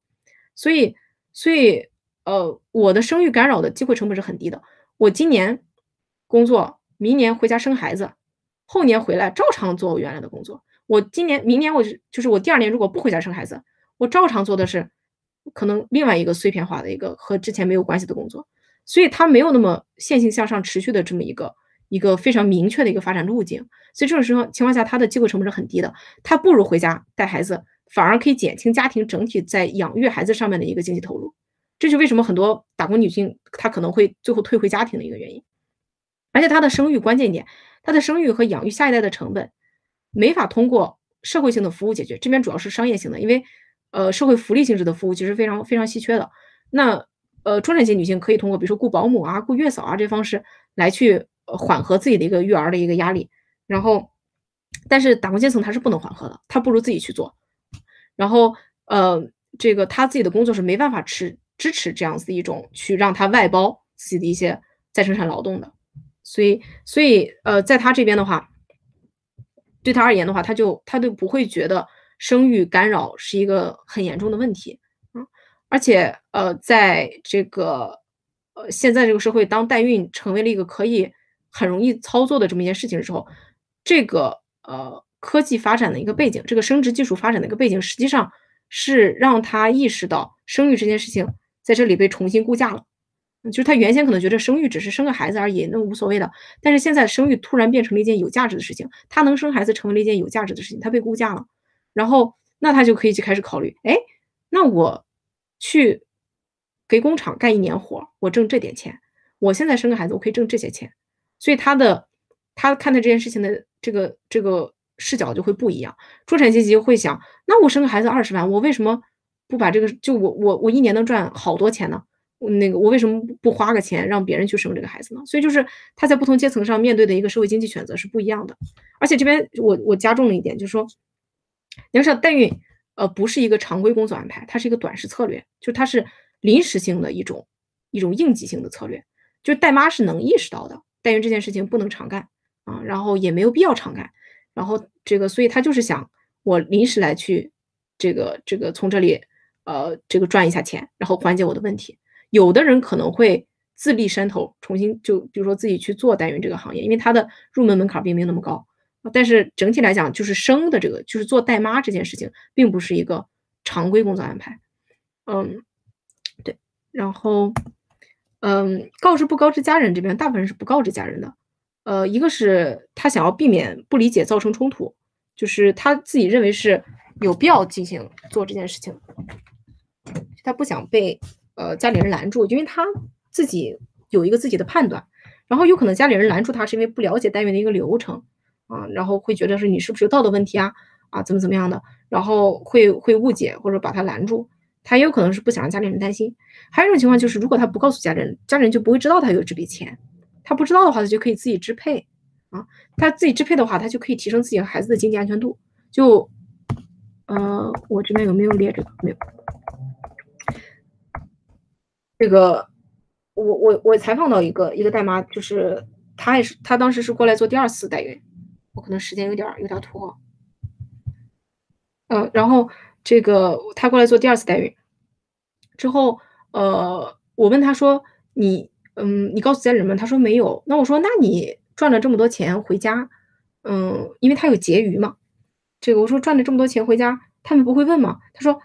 所以所以呃，我的生育干扰的机会成本是很低的。我今年工作，明年回家生孩子，后年回来照常做我原来的工作。我今年明年我就就是我第二年如果不回家生孩子，我照常做的是可能另外一个碎片化的一个和之前没有关系的工作，所以它没有那么线性向上持续的这么一个。一个非常明确的一个发展路径，所以这种时候情况下，他的机会成本是很低的，他不如回家带孩子，反而可以减轻家庭整体在养育孩子上面的一个经济投入。这是为什么很多打工女性她可能会最后退回家庭的一个原因。而且她的生育关键点，她的生育和养育下一代的成本没法通过社会性的服务解决，这边主要是商业性的，因为呃社会福利性质的服务其实非常非常稀缺的。那呃中产阶级女性可以通过比如说雇保姆啊、雇月嫂啊这方式来去。缓和自己的一个育儿的一个压力，然后，但是打工阶层他是不能缓和的，他不如自己去做。然后，呃，这个他自己的工作是没办法持支持这样子一种去让他外包自己的一些再生产劳动的。所以，所以，呃，在他这边的话，对他而言的话，他就他就不会觉得生育干扰是一个很严重的问题啊。而且，呃，在这个呃现在这个社会，当代孕成为了一个可以很容易操作的这么一件事情的时候，这个呃科技发展的一个背景，这个生殖技术发展的一个背景，实际上是让他意识到生育这件事情在这里被重新估价了。就是他原先可能觉得生育只是生个孩子而已，那无所谓的。但是现在生育突然变成了一件有价值的事情，他能生孩子成为了一件有价值的事情，他被估价了。然后那他就可以去开始考虑，哎，那我去给工厂干一年活，我挣这点钱。我现在生个孩子，我可以挣这些钱。所以他的他看待这件事情的这个这个视角就会不一样。中产阶级会想：那我生个孩子二十万，我为什么不把这个就我我我一年能赚好多钱呢？那个我为什么不花个钱让别人去生这个孩子呢？所以就是他在不同阶层上面对的一个社会经济选择是不一样的。而且这边我我加重了一点，就是说，你要知道代孕呃不是一个常规工作安排，它是一个短时策略，就它是临时性的一种一种应急性的策略，就是代妈是能意识到的。代孕这件事情不能常干啊，然后也没有必要常干，然后这个，所以他就是想我临时来去这个这个从这里呃这个赚一下钱，然后缓解我的问题。有的人可能会自立山头，重新就比如说自己去做代孕这个行业，因为它的入门门槛并没有那么高。但是整体来讲，就是生的这个就是做代妈这件事情，并不是一个常规工作安排。嗯，对，然后。嗯，告知不告知家人这边，大部分人是不告知家人的。呃，一个是他想要避免不理解造成冲突，就是他自己认为是有必要进行做这件事情，他不想被呃家里人拦住，因为他自己有一个自己的判断，然后有可能家里人拦住他是因为不了解单元的一个流程啊，然后会觉得是你是不是有道德问题啊啊怎么怎么样的，然后会会误解或者把他拦住，他也有可能是不想让家里人担心。还有一种情况就是，如果他不告诉家人，家人就不会知道他有这笔钱，他不知道的话，他就可以自己支配啊，他自己支配的话，他就可以提升自己和孩子的经济安全度。就，呃，我这边有没有列这个？没有。这个，我我我采访到一个一个代妈，就是她也是，她当时是过来做第二次代孕，我可能时间有点有点拖，呃，然后这个他过来做第二次代孕之后，呃，我问他说，你嗯，你告诉家人们，他说没有，那我说，那你赚了这么多钱回家，嗯，因为他有结余嘛，这个我说赚了这么多钱回家，他们不会问吗？他说。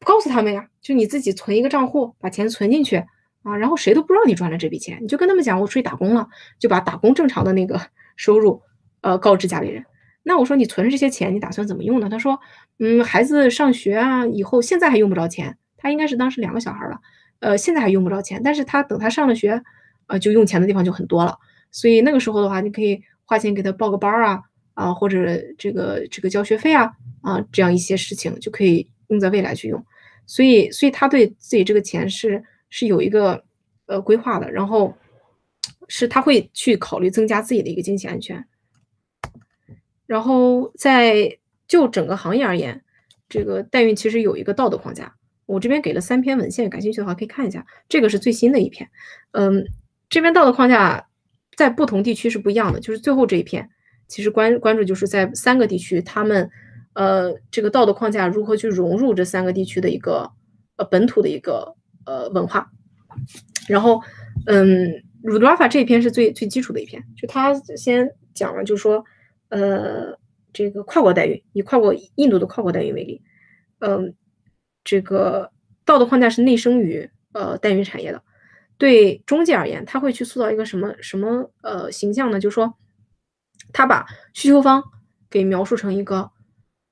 不告诉他们呀，就你自己存一个账户，把钱存进去啊，然后谁都不知道你赚了这笔钱，你就跟他们讲我出去打工了，就把打工正常的那个 (laughs) 收入，呃，告知家里人。那我说你存着这些钱，你打算怎么用呢？他说，嗯，孩子上学啊，以后现在还用不着钱，他应该是当时两个小孩了，呃，现在还用不着钱，但是他等他上了学，呃，就用钱的地方就很多了。所以那个时候的话，你可以花钱给他报个班儿啊，啊，或者这个这个交学费啊，啊，这样一些事情就可以。用在未来去用，所以，所以他对自己这个钱是是有一个呃规划的，然后是他会去考虑增加自己的一个经济安全。然后在就整个行业而言，这个代孕其实有一个道德框架，我这边给了三篇文献，感兴趣的话可以看一下，这个是最新的一篇。嗯，这边道德框架在不同地区是不一样的，就是最后这一篇，其实关关注就是在三个地区他们。呃，这个道德框架如何去融入这三个地区的一个呃本土的一个呃文化？然后，嗯，鲁德拉法这一篇是最最基础的一篇，就他先讲了，就是说，呃，这个跨国代孕，以跨国印度的跨国代孕为例，嗯，这个道德框架是内生于呃代孕产业的，对中介而言，他会去塑造一个什么什么呃形象呢？就是说，他把需求方给描述成一个。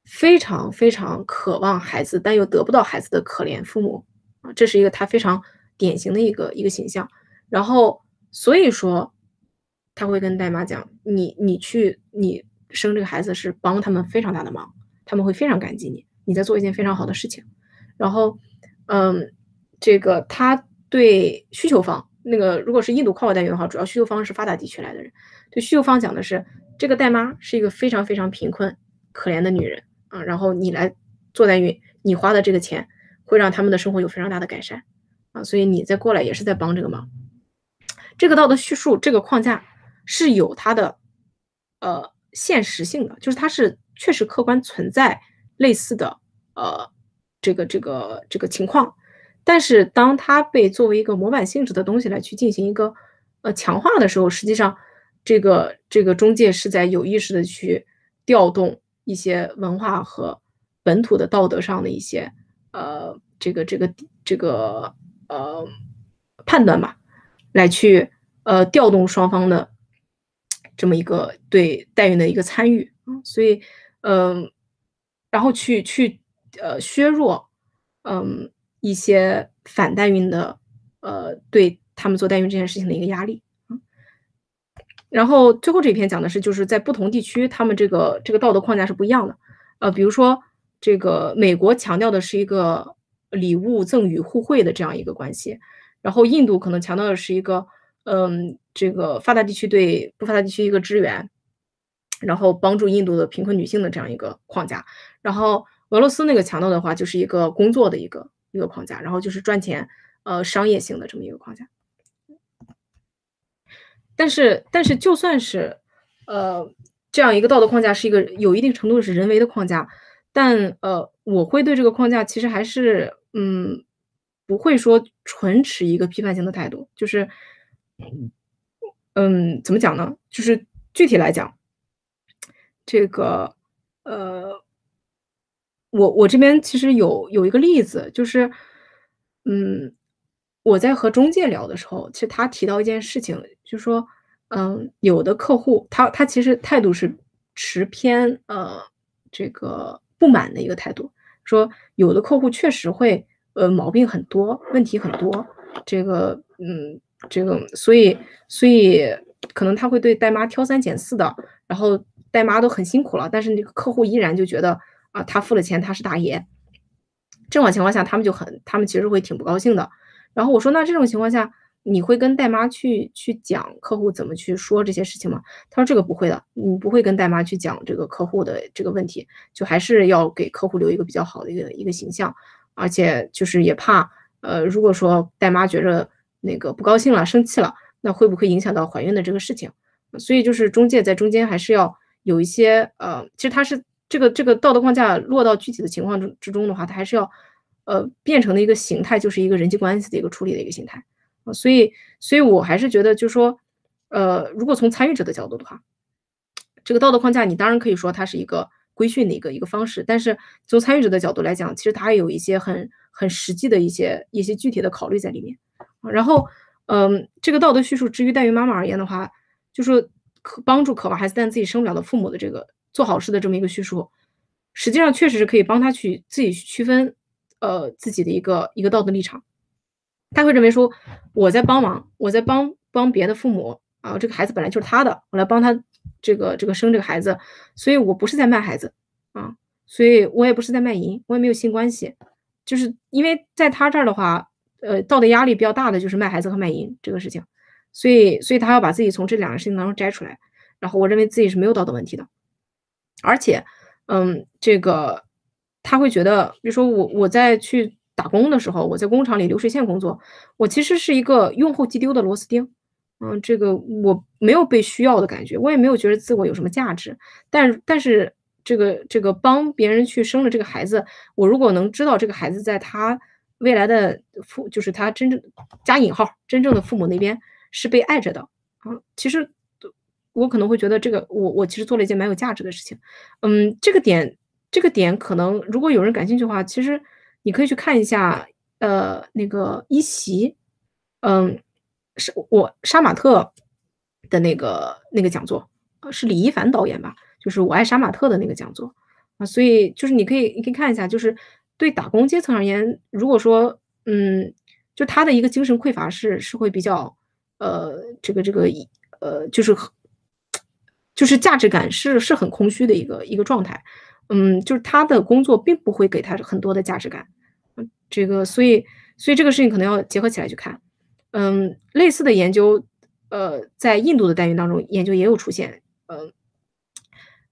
非常非常渴望孩子，但又得不到孩子的可怜父母啊，这是一个他非常典型的一个一个形象。然后，所以说他会跟代妈讲：“你你去你生这个孩子是帮他们非常大的忙，他们会非常感激你，你在做一件非常好的事情。”然后，嗯，这个他对需求方那个如果是印度跨国代孕的话，主要需求方是发达地区来的人，对需求方讲的是这个代妈是一个非常非常贫困可怜的女人。啊，然后你来做代孕，你花的这个钱会让他们的生活有非常大的改善啊，所以你再过来也是在帮这个忙。这个道德叙述这个框架是有它的呃现实性的，就是它是确实客观存在类似的呃这个这个这个情况，但是当它被作为一个模板性质的东西来去进行一个呃强化的时候，实际上这个这个中介是在有意识的去调动。一些文化和本土的道德上的一些呃，这个这个这个呃判断吧，来去呃调动双方的这么一个对代孕的一个参与啊，所以嗯，然后去去呃削弱嗯一些反代孕的呃对他们做代孕这件事情的一个压力。然后最后这一篇讲的是，就是在不同地区，他们这个这个道德框架是不一样的。呃，比如说这个美国强调的是一个礼物赠与互惠的这样一个关系，然后印度可能强调的是一个，嗯，这个发达地区对不发达地区一个支援，然后帮助印度的贫困女性的这样一个框架。然后俄罗斯那个强调的话，就是一个工作的一个一个框架，然后就是赚钱，呃，商业性的这么一个框架。但是，但是就算是，呃，这样一个道德框架是一个有一定程度是人为的框架，但呃，我会对这个框架其实还是，嗯，不会说纯持一个批判性的态度，就是，嗯，怎么讲呢？就是具体来讲，这个，呃，我我这边其实有有一个例子，就是，嗯。我在和中介聊的时候，其实他提到一件事情，就说，嗯，有的客户他他其实态度是持偏呃这个不满的一个态度，说有的客户确实会呃毛病很多，问题很多，这个嗯这个所以所以可能他会对代妈挑三拣四的，然后代妈都很辛苦了，但是那个客户依然就觉得啊，他付了钱，他是大爷。这种情况下，他们就很，他们其实会挺不高兴的。然后我说，那这种情况下，你会跟代妈去去讲客户怎么去说这些事情吗？他说这个不会的，你不会跟代妈去讲这个客户的这个问题，就还是要给客户留一个比较好的一个一个形象，而且就是也怕，呃，如果说代妈觉着那个不高兴了、生气了，那会不会影响到怀孕的这个事情？所以就是中介在中间还是要有一些，呃，其实他是。这个这个道德框架落到具体的情况之之中的话，它还是要，呃，变成的一个形态，就是一个人际关系的一个处理的一个形态啊。所以，所以我还是觉得，就说，呃，如果从参与者的角度的话，这个道德框架，你当然可以说它是一个规训的一个一个方式，但是从参与者的角度来讲，其实它也有一些很很实际的一些一些具体的考虑在里面。然后，嗯，这个道德叙述，至于代孕妈妈而言的话，就是可帮助渴望孩子但自己生不了的父母的这个。做好事的这么一个叙述，实际上确实是可以帮他去自己区分，呃，自己的一个一个道德立场。他会认为说，我在帮忙，我在帮帮别的父母啊，这个孩子本来就是他的，我来帮他这个这个生这个孩子，所以我不是在卖孩子啊，所以我也不是在卖淫，我也没有性关系，就是因为在他这儿的话，呃，道德压力比较大的就是卖孩子和卖淫这个事情，所以所以他要把自己从这两个事情当中摘出来，然后我认为自己是没有道德问题的。而且，嗯，这个他会觉得，比如说我我在去打工的时候，我在工厂里流水线工作，我其实是一个用后即丢的螺丝钉，嗯，这个我没有被需要的感觉，我也没有觉得自我有什么价值。但但是这个这个帮别人去生了这个孩子，我如果能知道这个孩子在他未来的父，就是他真正加引号真正的父母那边是被爱着的。啊，其实。我可能会觉得这个，我我其实做了一件蛮有价值的事情，嗯，这个点，这个点可能如果有人感兴趣的话，其实你可以去看一下，呃，那个一席，嗯，是我杀马特的那个那个讲座，是李一凡导演吧，就是我爱杀马特的那个讲座。啊，所以就是你可以你可以看一下，就是对打工阶层而言，如果说，嗯，就他的一个精神匮乏是是会比较，呃，这个这个，呃，就是。就是价值感是是很空虚的一个一个状态，嗯，就是他的工作并不会给他很多的价值感，这个所以所以这个事情可能要结合起来去看，嗯，类似的研究，呃，在印度的代孕当中研究也有出现，嗯，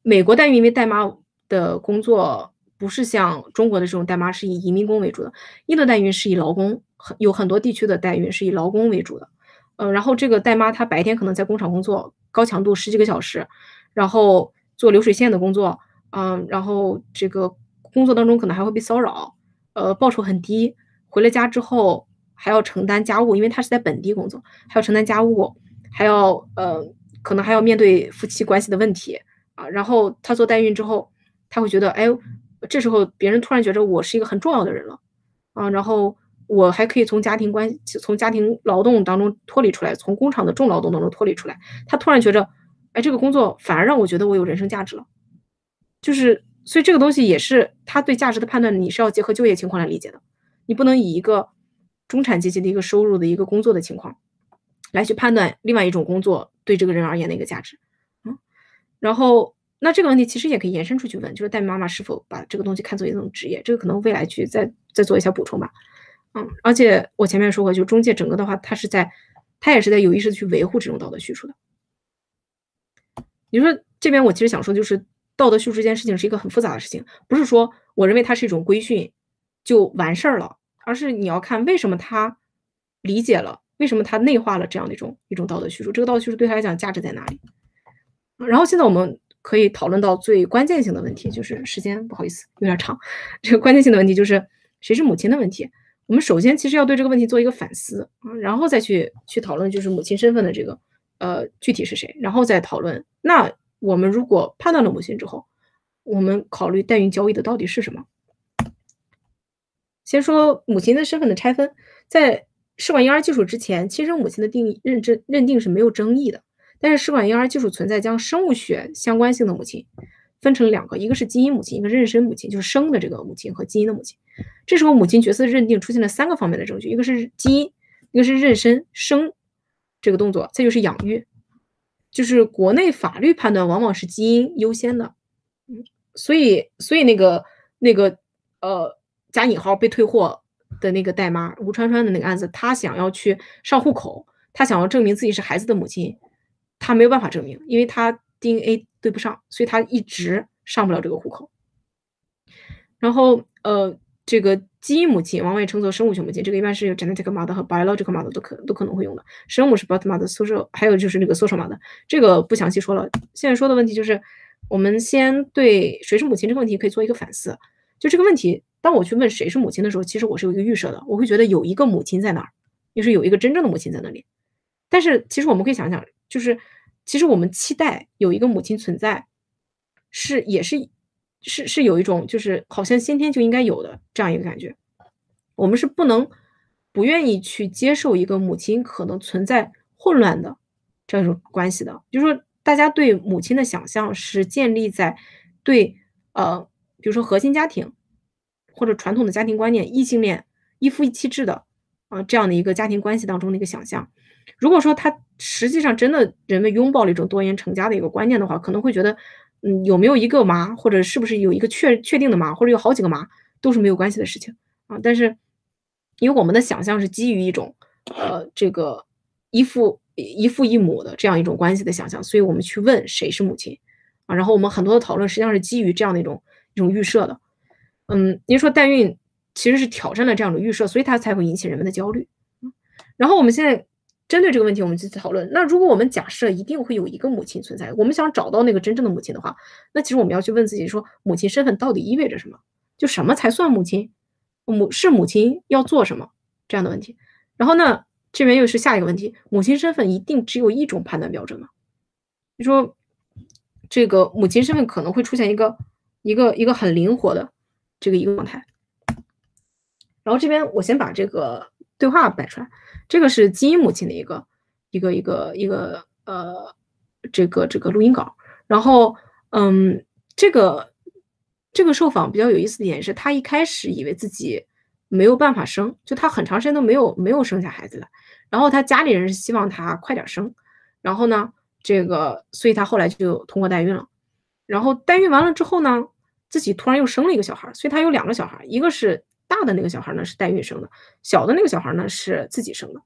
美国代孕因为代妈的工作不是像中国的这种代妈是以移民工为主的，印度代孕是以劳工，很有很多地区的代孕是以劳工为主的，嗯，然后这个代妈她白天可能在工厂工作。高强度十几个小时，然后做流水线的工作，嗯，然后这个工作当中可能还会被骚扰，呃，报酬很低。回了家之后还要承担家务，因为她是在本地工作，还要承担家务，还要呃，可能还要面对夫妻关系的问题啊。然后她做代孕之后，她会觉得，哎，这时候别人突然觉得我是一个很重要的人了啊，然后。我还可以从家庭关系、从家庭劳动当中脱离出来，从工厂的重劳动当中脱离出来。他突然觉着，哎，这个工作反而让我觉得我有人生价值了。就是，所以这个东西也是他对价值的判断，你是要结合就业情况来理解的。你不能以一个中产阶级的一个收入的一个工作的情况来去判断另外一种工作对这个人而言的一个价值。嗯，然后那这个问题其实也可以延伸出去问，就是代孕妈妈是否把这个东西看作一种职业？这个可能未来去再再做一下补充吧。嗯，而且我前面说过，就中介整个的话，他是在，他也是在有意识的去维护这种道德叙述的。你说这边我其实想说，就是道德叙述这件事情是一个很复杂的事情，不是说我认为它是一种规训就完事儿了，而是你要看为什么他理解了，为什么他内化了这样的一种一种道德叙述，这个道德叙述对他来讲价值在哪里？然后现在我们可以讨论到最关键性的问题，就是时间不好意思有点长，这个关键性的问题就是谁是母亲的问题。我们首先其实要对这个问题做一个反思啊，然后再去去讨论就是母亲身份的这个呃具体是谁，然后再讨论那我们如果判断了母亲之后，我们考虑代孕交易的到底是什么？先说母亲的身份的拆分，在试管婴儿技术之前，亲生母亲的定义认知认定是没有争议的，但是试管婴儿技术存在将生物学相关性的母亲。分成两个，一个是基因母亲，一个妊娠母亲，就是生的这个母亲和基因的母亲。这时候母亲角色认定出现了三个方面的证据，一个是基因，一个是妊娠生这个动作，再就是养育，就是国内法律判断往往是基因优先的，嗯，所以所以那个那个呃加引号被退货的那个代妈吴川川的那个案子，他想要去上户口，他想要证明自己是孩子的母亲，他没有办法证明，因为他 DNA 对不上，所以他一直上不了这个户口。然后呃。这个基因母亲往往也称作生物学母亲，这个一般是有 genetic mother 和 biological mother 都可都可能会用的。生物是 birth mother，social 还有就是那个 social mother，这个不详细说了。现在说的问题就是，我们先对谁是母亲这个问题可以做一个反思。就这个问题，当我去问谁是母亲的时候，其实我是有一个预设的，我会觉得有一个母亲在那儿，就是有一个真正的母亲在那里。但是其实我们可以想想，就是其实我们期待有一个母亲存在，是也是。是是有一种就是好像先天就应该有的这样一个感觉，我们是不能不愿意去接受一个母亲可能存在混乱的这样一种关系的。就是说，大家对母亲的想象是建立在对呃，比如说核心家庭或者传统的家庭观念、异性恋一夫一妻制的啊这样的一个家庭关系当中的一个想象。如果说他实际上真的人们拥抱了一种多元成家的一个观念的话，可能会觉得。嗯，有没有一个妈，或者是不是有一个确确定的妈，或者有好几个妈，都是没有关系的事情啊。但是，因为我们的想象是基于一种呃这个一父一父一母的这样一种关系的想象，所以我们去问谁是母亲啊。然后我们很多的讨论实际上是基于这样的一种一种预设的。嗯，您说代孕其实是挑战了这样的预设，所以它才会引起人们的焦虑。然后我们现在。针对这个问题，我们去讨论。那如果我们假设一定会有一个母亲存在，我们想找到那个真正的母亲的话，那其实我们要去问自己：说母亲身份到底意味着什么？就什么才算母亲？母是母亲要做什么这样的问题。然后呢，这边又是下一个问题：母亲身份一定只有一种判断标准吗？你说这个母亲身份可能会出现一个一个一个很灵活的这个一个状态。然后这边我先把这个对话摆出来。这个是基因母亲的一个一个一个一个呃，这个这个录音稿。然后，嗯，这个这个受访比较有意思的点是，他一开始以为自己没有办法生，就他很长时间都没有没有生下孩子的。然后他家里人是希望他快点生。然后呢，这个所以他后来就通过代孕了。然后代孕完了之后呢，自己突然又生了一个小孩，所以他有两个小孩，一个是。大的那个小孩呢是代孕生的，小的那个小孩呢是自己生的。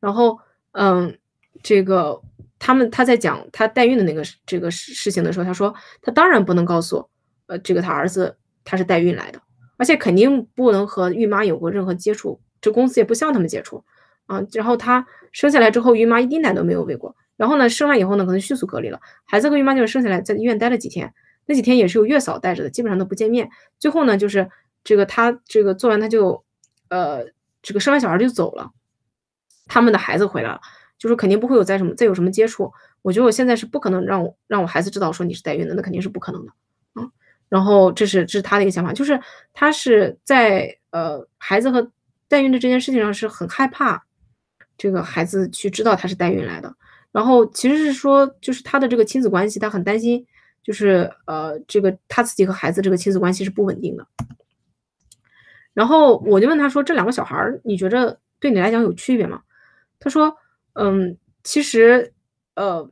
然后，嗯，这个他们他在讲他代孕的那个这个事事情的时候，他说他当然不能告诉呃这个他儿子他是代孕来的，而且肯定不能和孕妈有过任何接触，这公司也不希望他们接触啊。然后他生下来之后，孕妈一滴奶都没有喂过。然后呢，生完以后呢，可能迅速隔离了，孩子和孕妈就是生下来在医院待了几天，那几天也是有月嫂带着的，基本上都不见面。最后呢，就是。这个他这个做完他就，呃，这个生完小孩就走了，他们的孩子回来了，就是肯定不会有再什么再有什么接触。我觉得我现在是不可能让我让我孩子知道说你是代孕的，那肯定是不可能的啊。然后这是这是他的一个想法，就是他是在呃孩子和代孕的这件事情上是很害怕这个孩子去知道他是代孕来的。然后其实是说就是他的这个亲子关系，他很担心，就是呃这个他自己和孩子这个亲子关系是不稳定的。然后我就问他说：“这两个小孩儿，你觉着对你来讲有区别吗？”他说：“嗯，其实，呃，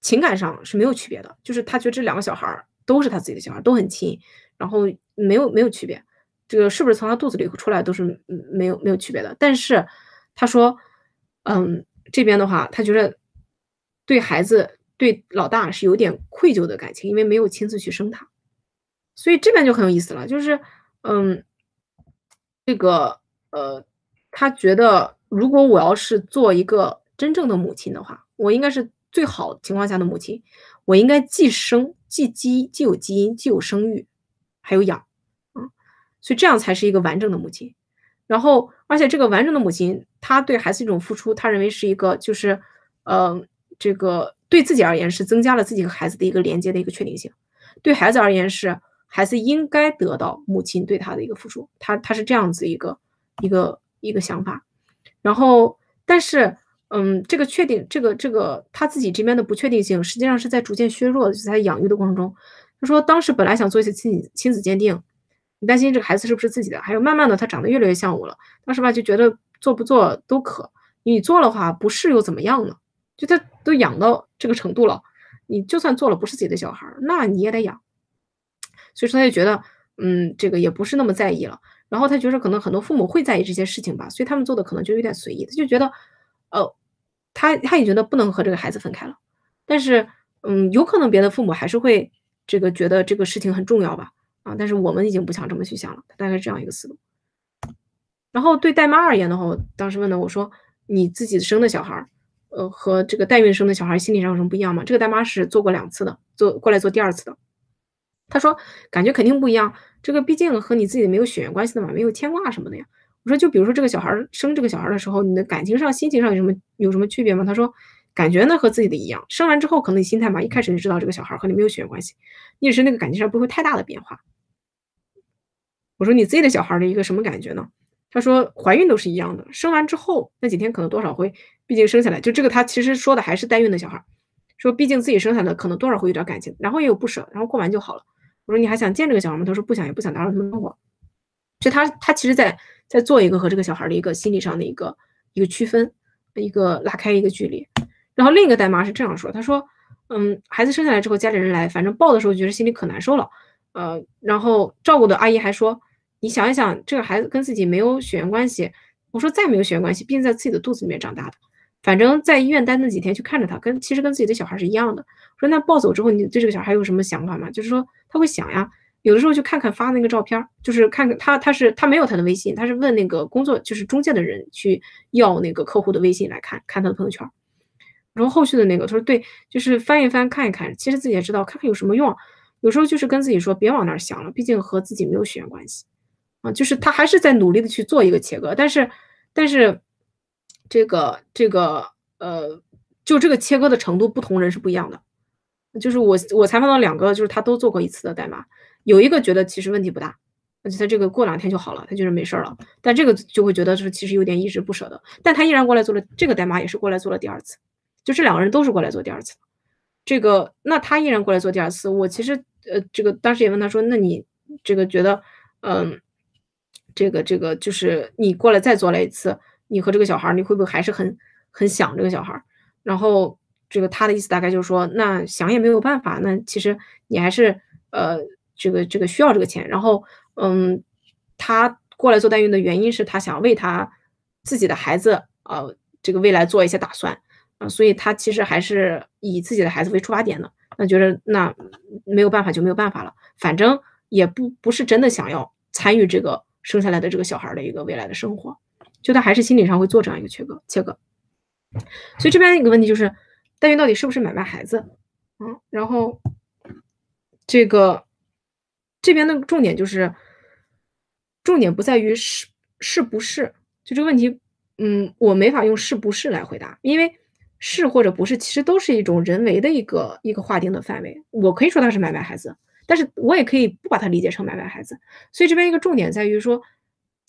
情感上是没有区别的，就是他觉得这两个小孩儿都是他自己的小孩，都很亲，然后没有没有区别。这个是不是从他肚子里出来都是没有没有区别的？但是他说，嗯，这边的话，他觉得对孩子对老大是有点愧疚的感情，因为没有亲自去生他，所以这边就很有意思了，就是嗯。”这个呃，他觉得如果我要是做一个真正的母亲的话，我应该是最好情况下的母亲。我应该既生既基既有基因，既有生育，还有养，啊，所以这样才是一个完整的母亲。然后，而且这个完整的母亲，她对孩子一种付出，他认为是一个就是，呃，这个对自己而言是增加了自己和孩子的一个连接的一个确定性，对孩子而言是。孩子应该得到母亲对他的一个付出，他他是这样子一个一个一个想法，然后但是嗯，这个确定这个这个他自己这边的不确定性，实际上是在逐渐削弱的，就在养育的过程中。他说当时本来想做一些亲亲子鉴定，你担心这个孩子是不是自己的，还有慢慢的他长得越来越像我了，当时吧就觉得做不做都可，你做的话不是又怎么样呢？就他都养到这个程度了，你就算做了不是自己的小孩，那你也得养。所以说他就觉得，嗯，这个也不是那么在意了。然后他觉得可能很多父母会在意这些事情吧，所以他们做的可能就有点随意。他就觉得，呃，他他也觉得不能和这个孩子分开了。但是，嗯，有可能别的父母还是会这个觉得这个事情很重要吧，啊，但是我们已经不想这么去想了。大概是这样一个思路。然后对代妈而言的话，我当时问的我说，你自己生的小孩，呃，和这个代孕生的小孩心理上有什么不一样吗？这个代妈是做过两次的，做过来做第二次的。他说感觉肯定不一样。这个毕竟和你自己没有血缘关系的嘛，没有牵挂什么的呀。我说，就比如说这个小孩生这个小孩的时候，你的感情上、心情上有什么有什么区别吗？他说，感觉呢和自己的一样。生完之后，可能你心态嘛，一开始就知道这个小孩和你没有血缘关系，你也是那个感情上不会太大的变化。我说你自己的小孩的一个什么感觉呢？他说怀孕都是一样的，生完之后那几天可能多少会，毕竟生下来就这个他其实说的还是代孕的小孩，说毕竟自己生下来可能多少会有点感情，然后也有不舍，然后过完就好了。我说你还想见这个小孩吗？他说不想，也不想打扰他们生活。就他他其实在在做一个和这个小孩的一个心理上的一个一个区分，一个拉开一个距离。然后另一个代妈是这样说，他说，嗯，孩子生下来之后家里人来，反正抱的时候觉得心里可难受了，呃，然后照顾的阿姨还说，你想一想，这个孩子跟自己没有血缘关系。我说再没有血缘关系，毕竟在自己的肚子里面长大的。反正在医院待那几天去看着他，跟其实跟自己的小孩是一样的。说那抱走之后，你对这个小孩有什么想法吗？就是说他会想呀，有的时候就看看发那个照片，就是看看他他是他没有他的微信，他是问那个工作就是中介的人去要那个客户的微信来看看他的朋友圈。然后后续的那个他说对，就是翻一翻看一看，其实自己也知道看看有什么用。有时候就是跟自己说别往那儿想了，毕竟和自己没有血缘关系啊。就是他还是在努力的去做一个切割，但是但是。这个这个呃，就这个切割的程度，不同人是不一样的。就是我我采访到两个，就是他都做过一次的代码，有一个觉得其实问题不大，而且他这个过两天就好了，他觉得没事了。但这个就会觉得就是其实有点一直不舍得，但他依然过来做了这个代码，也是过来做了第二次。就这两个人都是过来做第二次。这个那他依然过来做第二次，我其实呃这个当时也问他说，那你这个觉得嗯，这个这个就是你过来再做了一次。你和这个小孩，你会不会还是很很想这个小孩？然后这个他的意思大概就是说，那想也没有办法，那其实你还是呃这个这个需要这个钱。然后嗯，他过来做代孕的原因是他想为他自己的孩子呃这个未来做一些打算啊，所以他其实还是以自己的孩子为出发点的。那觉得那没有办法就没有办法了，反正也不不是真的想要参与这个生下来的这个小孩的一个未来的生活。就他还是心理上会做这样一个切割，切割。所以这边一个问题就是，代孕到底是不是买卖孩子？嗯，然后这个这边的重点就是，重点不在于是是不是，就这个问题，嗯，我没法用是不是来回答，因为是或者不是，其实都是一种人为的一个一个划定的范围。我可以说他是买卖孩子，但是我也可以不把它理解成买卖孩子。所以这边一个重点在于说。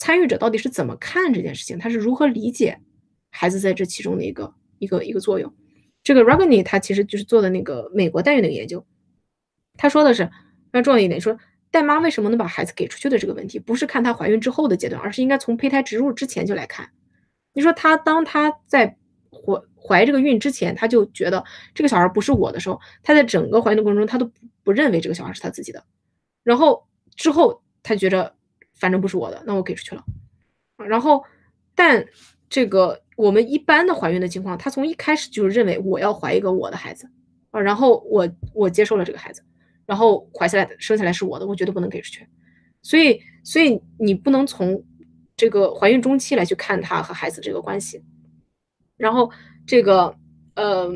参与者到底是怎么看这件事情？他是如何理解孩子在这其中的一个一个一个作用？这个 Ragni 他其实就是做的那个美国代孕的研究，他说的是非常重要一点，说代妈为什么能把孩子给出去的这个问题，不是看她怀孕之后的阶段，而是应该从胚胎植入之前就来看。你说她当她在怀怀这个孕之前，她就觉得这个小孩不是我的时候，她在整个怀孕的过程中，她都不认为这个小孩是她自己的，然后之后她觉着。反正不是我的，那我给出去了。然后，但这个我们一般的怀孕的情况，他从一开始就认为我要怀一个我的孩子啊，然后我我接受了这个孩子，然后怀下来的生下来是我的，我绝对不能给出去。所以，所以你不能从这个怀孕中期来去看他和孩子这个关系。然后，这个呃，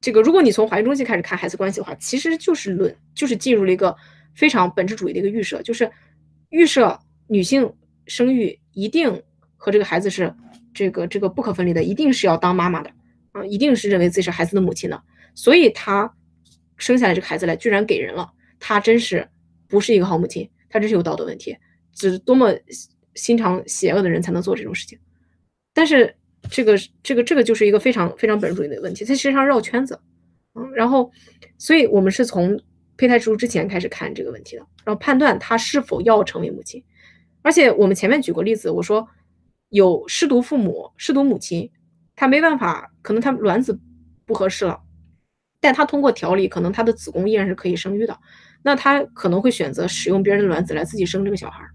这个如果你从怀孕中期开始看孩子关系的话，其实就是论就是进入了一个非常本质主义的一个预设，就是。预设女性生育一定和这个孩子是这个这个不可分离的，一定是要当妈妈的啊，一定是认为自己是孩子的母亲的，所以她生下来这个孩子来居然给人了，她真是不是一个好母亲，她真是有道德问题，是多么心肠邪恶的人才能做这种事情。但是这个这个这个就是一个非常非常本主义的问题，它实际上绕圈子，嗯，然后所以我们是从。胚胎植入之前开始看这个问题的，然后判断她是否要成为母亲。而且我们前面举过例子，我说有失独父母、失独母亲，她没办法，可能她卵子不合适了，但她通过调理，可能她的子宫依然是可以生育的。那她可能会选择使用别人的卵子来自己生这个小孩。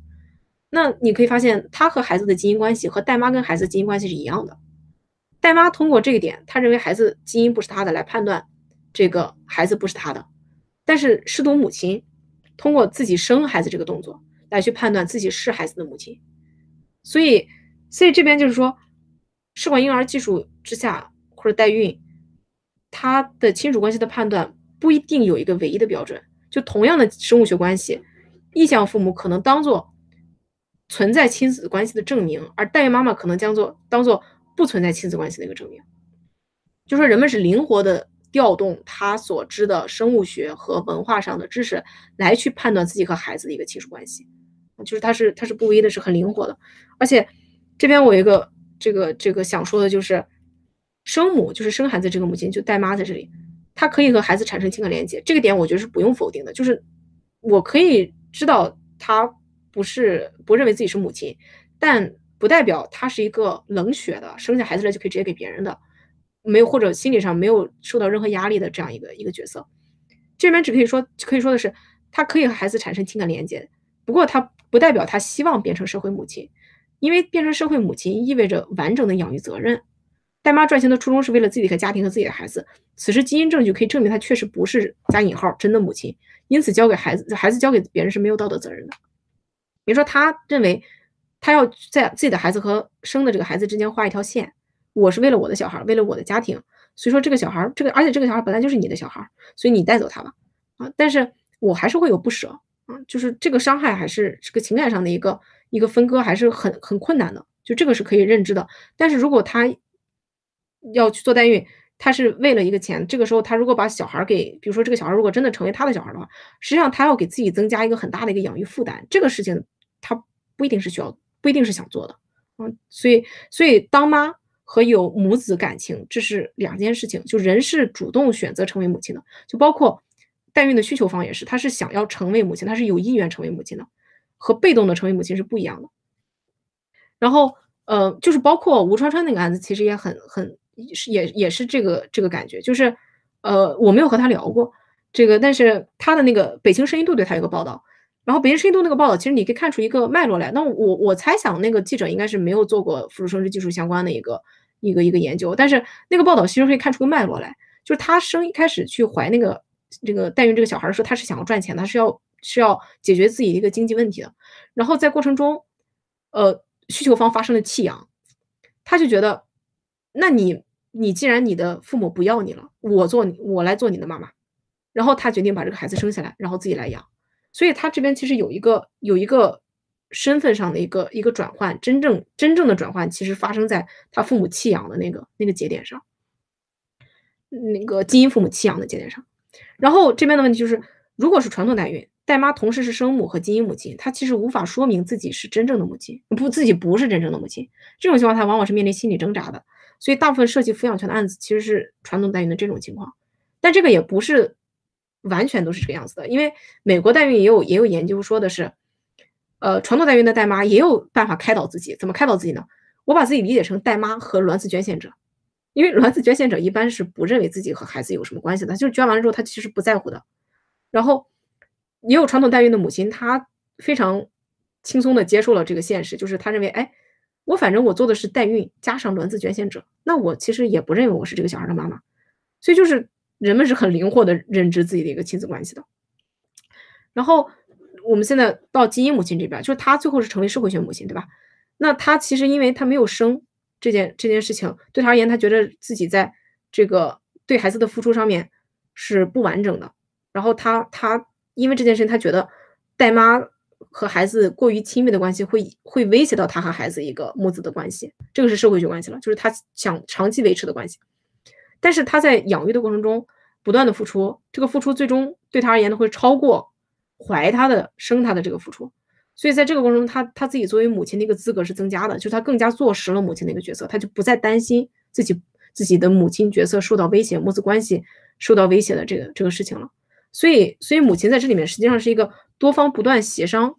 那你可以发现，她和孩子的基因关系和代妈跟孩子基因关系是一样的。代妈通过这个点，她认为孩子基因不是她的，来判断这个孩子不是她的。但是失独母亲通过自己生孩子这个动作来去判断自己是孩子的母亲。所以，所以这边就是说，试管婴儿技术之下或者代孕，它的亲属关系的判断不一定有一个唯一的标准。就同样的生物学关系，异向父母可能当做存在亲子关系的证明，而代孕妈妈可能将做当做不存在亲子关系的一个证明。就说人们是灵活的调动他所知的生物学和文化上的知识来去判断自己和孩子的一个亲属关系，就是他是他是不唯一的，是很灵活的。而且这边我一个这个这个想说的就是，生母就是生孩子这个母亲就代妈在这里，她可以和孩子产生情感连接，这个点我觉得是不用否定的。就是我可以知道她不是不认为自己是母亲，但不代表她是一个冷血的，生下孩子来就可以直接给别人的，没有或者心理上没有受到任何压力的这样一个一个角色。这边只可以说可以说的是，他可以和孩子产生情感连接，不过他不代表他希望变成社会母亲。因为变成社会母亲意味着完整的养育责任。代妈赚钱的初衷是为了自己和家庭和自己的孩子。此时基因证据可以证明他确实不是加引号真的母亲，因此交给孩子，孩子交给别人是没有道德责任的。比如说，他认为他要在自己的孩子和生的这个孩子之间画一条线，我是为了我的小孩，为了我的家庭，所以说这个小孩，这个而且这个小孩本来就是你的小孩，所以你带走他吧，啊，但是我还是会有不舍，啊，就是这个伤害还是这个情感上的一个。一个分割还是很很困难的，就这个是可以认知的。但是如果他要去做代孕，他是为了一个钱，这个时候他如果把小孩给，比如说这个小孩如果真的成为他的小孩的话，实际上他要给自己增加一个很大的一个养育负担，这个事情他不一定是需要，不一定是想做的。嗯，所以所以当妈和有母子感情这是两件事情，就人是主动选择成为母亲的，就包括代孕的需求方也是，他是想要成为母亲，他是有意愿成为母亲的。和被动的成为母亲是不一样的。然后，呃，就是包括吴川川那个案子，其实也很很是也也是这个这个感觉，就是呃，我没有和他聊过这个，但是他的那个北京声音度对他有个报道，然后北京声音度那个报道，其实你可以看出一个脉络来。那我我猜想那个记者应该是没有做过辅助生殖技术相关的一个一个一个研究，但是那个报道其实可以看出个脉络来，就是他生一开始去怀那个这个代孕这个小孩的时候，他是想要赚钱，他是要。是要解决自己的一个经济问题的，然后在过程中，呃，需求方发生了弃养，他就觉得，那你你既然你的父母不要你了，我做你我来做你的妈妈，然后他决定把这个孩子生下来，然后自己来养，所以他这边其实有一个有一个身份上的一个一个转换，真正真正的转换其实发生在他父母弃养的那个那个节点上，那个基因父母弃养的节点上，然后这边的问题就是，如果是传统代孕。代妈同时是生母和基因母亲，她其实无法说明自己是真正的母亲，不，自己不是真正的母亲。这种情况，她往往是面临心理挣扎的。所以，大部分涉及抚养权的案子，其实是传统代孕的这种情况。但这个也不是完全都是这个样子的，因为美国代孕也有也有研究说的是，呃，传统代孕的代妈也有办法开导自己。怎么开导自己呢？我把自己理解成代妈和卵子捐献者，因为卵子捐献者一般是不认为自己和孩子有什么关系的，就是捐完了之后，他其实不在乎的。然后。也有传统代孕的母亲，她非常轻松的接受了这个现实，就是她认为，哎，我反正我做的是代孕加上卵子捐献者，那我其实也不认为我是这个小孩的妈妈，所以就是人们是很灵活的认知自己的一个亲子关系的。然后我们现在到基因母亲这边，就是她最后是成为社会学母亲，对吧？那她其实因为她没有生这件这件事情，对她而言，她觉得自己在这个对孩子的付出上面是不完整的，然后她她。因为这件事情，他觉得代妈和孩子过于亲密的关系会会威胁到他和孩子一个母子的关系，这个是社会学关系了，就是他想长期维持的关系。但是他在养育的过程中不断的付出，这个付出最终对他而言呢会超过怀他的生他的这个付出，所以在这个过程中，他他自己作为母亲的一个资格是增加的，就是他更加坐实了母亲的一个角色，他就不再担心自己自己的母亲角色受到威胁，母子关系受到威胁的这个这个事情了。所以，所以母亲在这里面实际上是一个多方不断协商，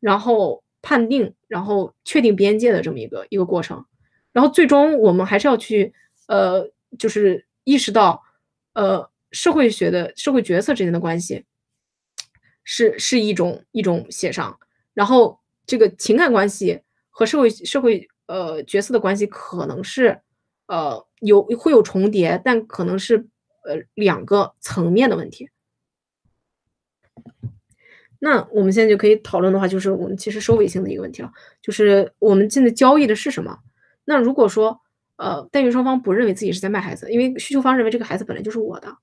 然后判定，然后确定边界的这么一个一个过程。然后最终我们还是要去呃，就是意识到呃，社会学的社会角色之间的关系是是一种一种协商，然后这个情感关系和社会社会呃角色的关系可能是呃有会有重叠，但可能是呃两个层面的问题。那我们现在就可以讨论的话，就是我们其实收尾性的一个问题了，就是我们现在交易的是什么？那如果说，呃，代孕双方不认为自己是在卖孩子，因为需求方认为这个孩子本来就是我的，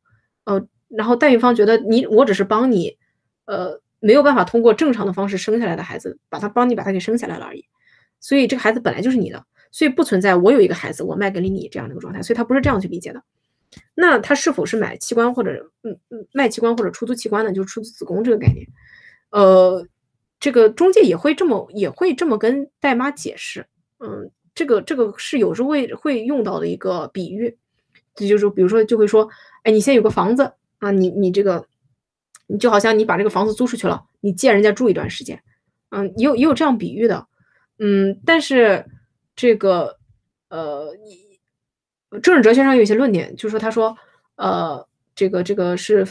呃，然后代孕方觉得你我只是帮你，呃，没有办法通过正常的方式生下来的孩子，把他帮你把他给生下来了而已，所以这个孩子本来就是你的，所以不存在我有一个孩子我卖给了你这样的一个状态，所以他不是这样去理解的。那他是否是买器官或者嗯嗯卖器官或者出租器官呢？就出租子宫这个概念。呃，这个中介也会这么也会这么跟代妈解释，嗯，这个这个是有时候会会用到的一个比喻，这就是比如说就会说，哎，你现在有个房子啊，你你这个，你就好像你把这个房子租出去了，你借人家住一段时间，嗯，也有也有这样比喻的，嗯，但是这个呃，你政治哲学上有一些论点，就是说他说，呃。这个这个是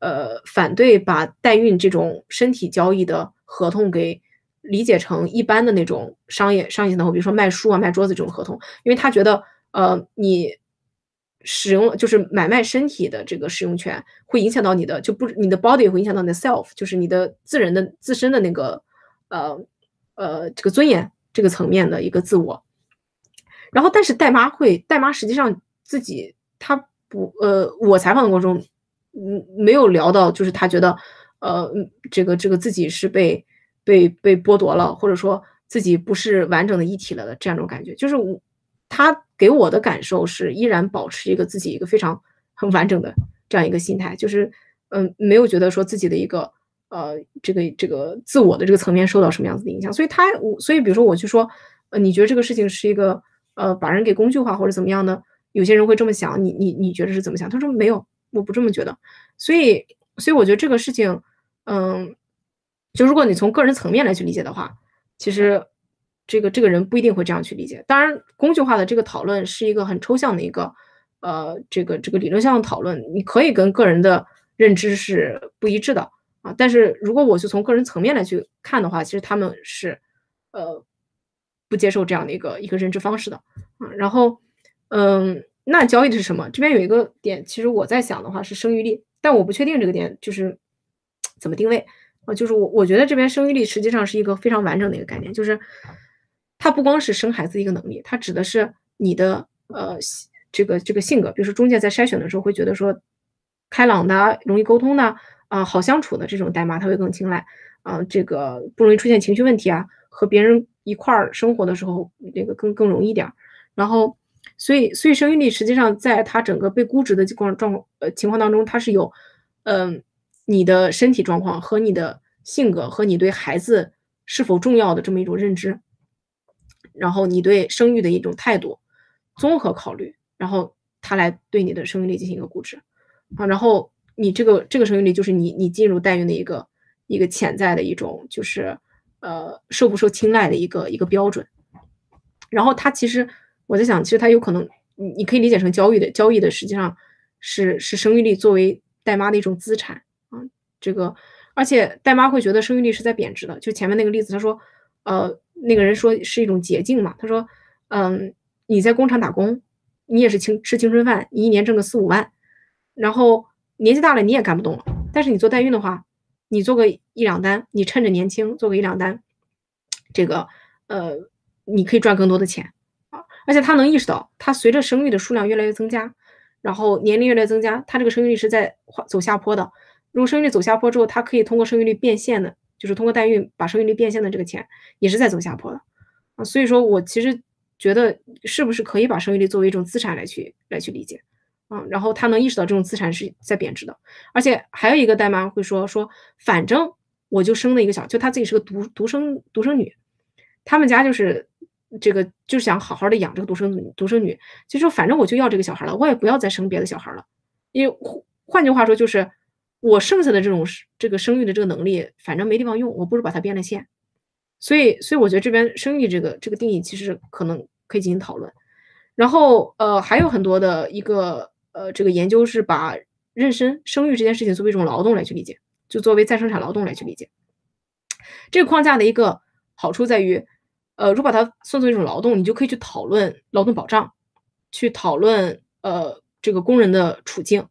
呃反对把代孕这种身体交易的合同给理解成一般的那种商业商业的，比如说卖书啊、卖桌子这种合同，因为他觉得呃你使用就是买卖身体的这个使用权会影响到你的就不你的 body 会影响到你的 self，就是你的自人的自身的那个呃呃这个尊严这个层面的一个自我。然后但是代妈会代妈实际上自己她。不，呃，我采访的过程中，嗯，没有聊到，就是他觉得，呃，这个这个自己是被被被剥夺了，或者说自己不是完整的一体了的这样一种感觉。就是我他给我的感受是，依然保持一个自己一个非常很完整的这样一个心态，就是嗯，没有觉得说自己的一个呃这个这个自我的这个层面受到什么样子的影响。所以他我所以比如说我去说，呃，你觉得这个事情是一个呃把人给工具化或者怎么样呢？有些人会这么想，你你你觉得是怎么想？他说没有，我不这么觉得。所以，所以我觉得这个事情，嗯，就如果你从个人层面来去理解的话，其实这个这个人不一定会这样去理解。当然，工具化的这个讨论是一个很抽象的一个，呃，这个这个理论上的讨论，你可以跟个人的认知是不一致的啊。但是如果我就从个人层面来去看的话，其实他们是，呃，不接受这样的一个一个认知方式的啊。然后。嗯，那交易的是什么？这边有一个点，其实我在想的话是生育力，但我不确定这个点就是怎么定位啊。就是我我觉得这边生育力实际上是一个非常完整的一个概念，就是它不光是生孩子一个能力，它指的是你的呃这个这个性格，比如说中介在筛选的时候会觉得说开朗的、容易沟通的啊、好相处的这种代码他会更青睐。啊，这个不容易出现情绪问题啊，和别人一块儿生活的时候这个更更容易点，然后。所以，所以生育力实际上在它整个被估值的状状呃情况当中，它是有，嗯，你的身体状况和你的性格和你对孩子是否重要的这么一种认知，然后你对生育的一种态度，综合考虑，然后它来对你的生育力进行一个估值，啊，然后你这个这个生育力就是你你进入代孕的一个一个潜在的一种就是呃受不受青睐的一个一个标准，然后它其实。我在想，其实它有可能，你你可以理解成交易的，交易的实际上是是生育力作为代妈的一种资产啊。这个，而且代妈会觉得生育力是在贬值的。就前面那个例子，他说，呃，那个人说是一种捷径嘛。他说，嗯，你在工厂打工，你也是青吃青春饭，你一年挣个四五万，然后年纪大了你也干不动了。但是你做代孕的话，你做个一两单，你趁着年轻做个一两单，这个，呃，你可以赚更多的钱啊。而且他能意识到，他随着生育的数量越来越增加，然后年龄越来越增加，他这个生育率是在走下坡的。如果生育率走下坡之后，他可以通过生育率变现的，就是通过代孕把生育率变现的这个钱，也是在走下坡的啊。所以说我其实觉得，是不是可以把生育率作为一种资产来去来去理解啊？然后他能意识到这种资产是在贬值的。而且还有一个代妈会说说，反正我就生了一个小，就她自己是个独独生独生女，他们家就是。这个就想好好的养这个独生，独生女就说反正我就要这个小孩了，我也不要再生别的小孩了。因为换句话说，就是我剩下的这种这个生育的这个能力，反正没地方用，我不如把它变了线。所以，所以我觉得这边生育这个这个定义其实可能可以进行讨论。然后，呃，还有很多的一个呃这个研究是把妊娠生育这件事情作为一种劳动来去理解，就作为再生产劳动来去理解。这个框架的一个好处在于，呃，如果把它算作一种劳动，你就可以去讨论劳动保障，去讨论呃这个工人的处境，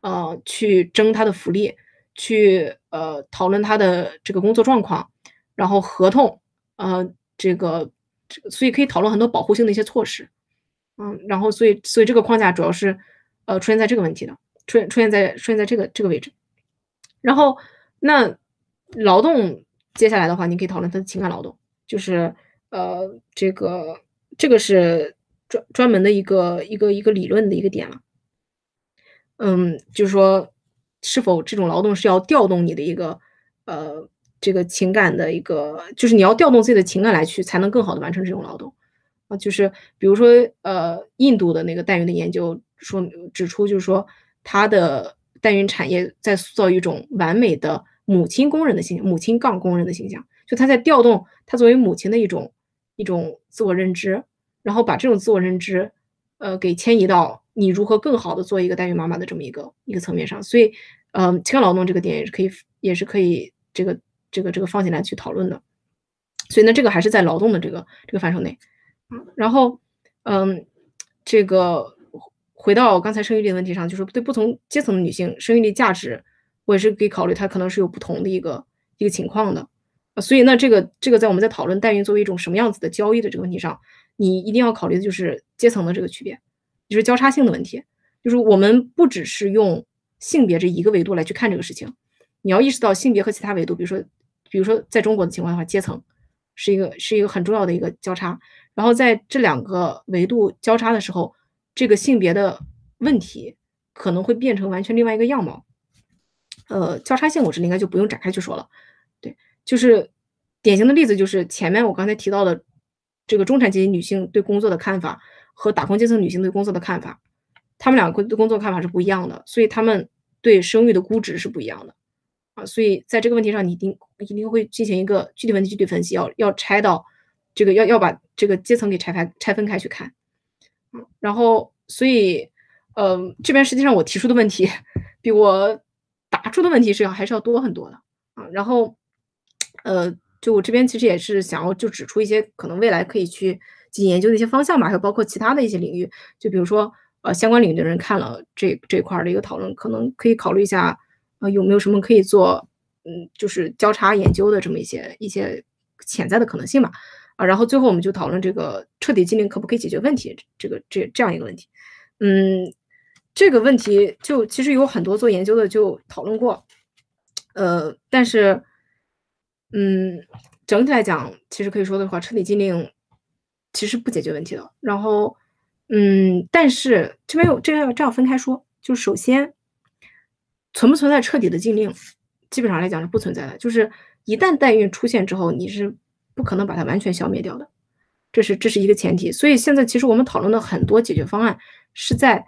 呃，去争他的福利，去呃讨论他的这个工作状况，然后合同，呃，这个，所以可以讨论很多保护性的一些措施。嗯，然后所以所以这个框架主要是，呃，出现在这个问题的，出现出现在出现在这个这个位置。然后那劳动接下来的话，你可以讨论他的情感劳动，就是呃这个这个是专专门的一个一个一个理论的一个点了。嗯，就是说是否这种劳动是要调动你的一个呃这个情感的一个，就是你要调动自己的情感来去才能更好的完成这种劳动。啊，就是比如说，呃，印度的那个代孕的研究说指出，就是说，它的代孕产业在塑造一种完美的母亲工人的形象，母亲杠工人的形象，就他在调动他作为母亲的一种一种自我认知，然后把这种自我认知，呃，给迁移到你如何更好的做一个代孕妈妈的这么一个一个层面上。所以，呃，情感劳动这个点也是可以，也是可以这个这个这个放进来去讨论的。所以呢，这个还是在劳动的这个这个范畴内。然后，嗯，这个回到刚才生育力的问题上，就是对不同阶层的女性生育力价值，我也是可以考虑，它可能是有不同的一个一个情况的。所以呢，这个这个在我们在讨论代孕作为一种什么样子的交易的这个问题上，你一定要考虑的就是阶层的这个区别，就是交叉性的问题。就是我们不只是用性别这一个维度来去看这个事情，你要意识到性别和其他维度，比如说，比如说在中国的情况的话，阶层是一个是一个很重要的一个交叉。然后在这两个维度交叉的时候，这个性别的问题可能会变成完全另外一个样貌。呃，交叉性我这里应该就不用展开去说了。对，就是典型的例子就是前面我刚才提到的这个中产阶级女性对工作的看法和打工阶层女性对工作的看法，他们两个对工作看法是不一样的，所以他们对生育的估值是不一样的啊。所以在这个问题上，你一定一定会进行一个具体问题具体分析，要要拆到。这个要要把这个阶层给拆开拆分开去看，嗯，然后所以，呃，这边实际上我提出的问题，比我答出的问题是要还是要多很多的啊。然后，呃，就我这边其实也是想要就指出一些可能未来可以去进行研究的一些方向吧，还有包括其他的一些领域，就比如说呃相关领域的人看了这这块的一个讨论，可能可以考虑一下，呃，有没有什么可以做，嗯，就是交叉研究的这么一些一些潜在的可能性吧。啊，然后最后我们就讨论这个彻底禁令可不可以解决问题，这个这这样一个问题。嗯，这个问题就其实有很多做研究的就讨论过，呃，但是，嗯，整体来讲，其实可以说的话，彻底禁令其实不解决问题的。然后，嗯，但是这边有这边要这样分开说，就首先存不存在彻底的禁令，基本上来讲是不存在的。就是一旦代孕出现之后，你是。不可能把它完全消灭掉的，这是这是一个前提。所以现在其实我们讨论的很多解决方案，是在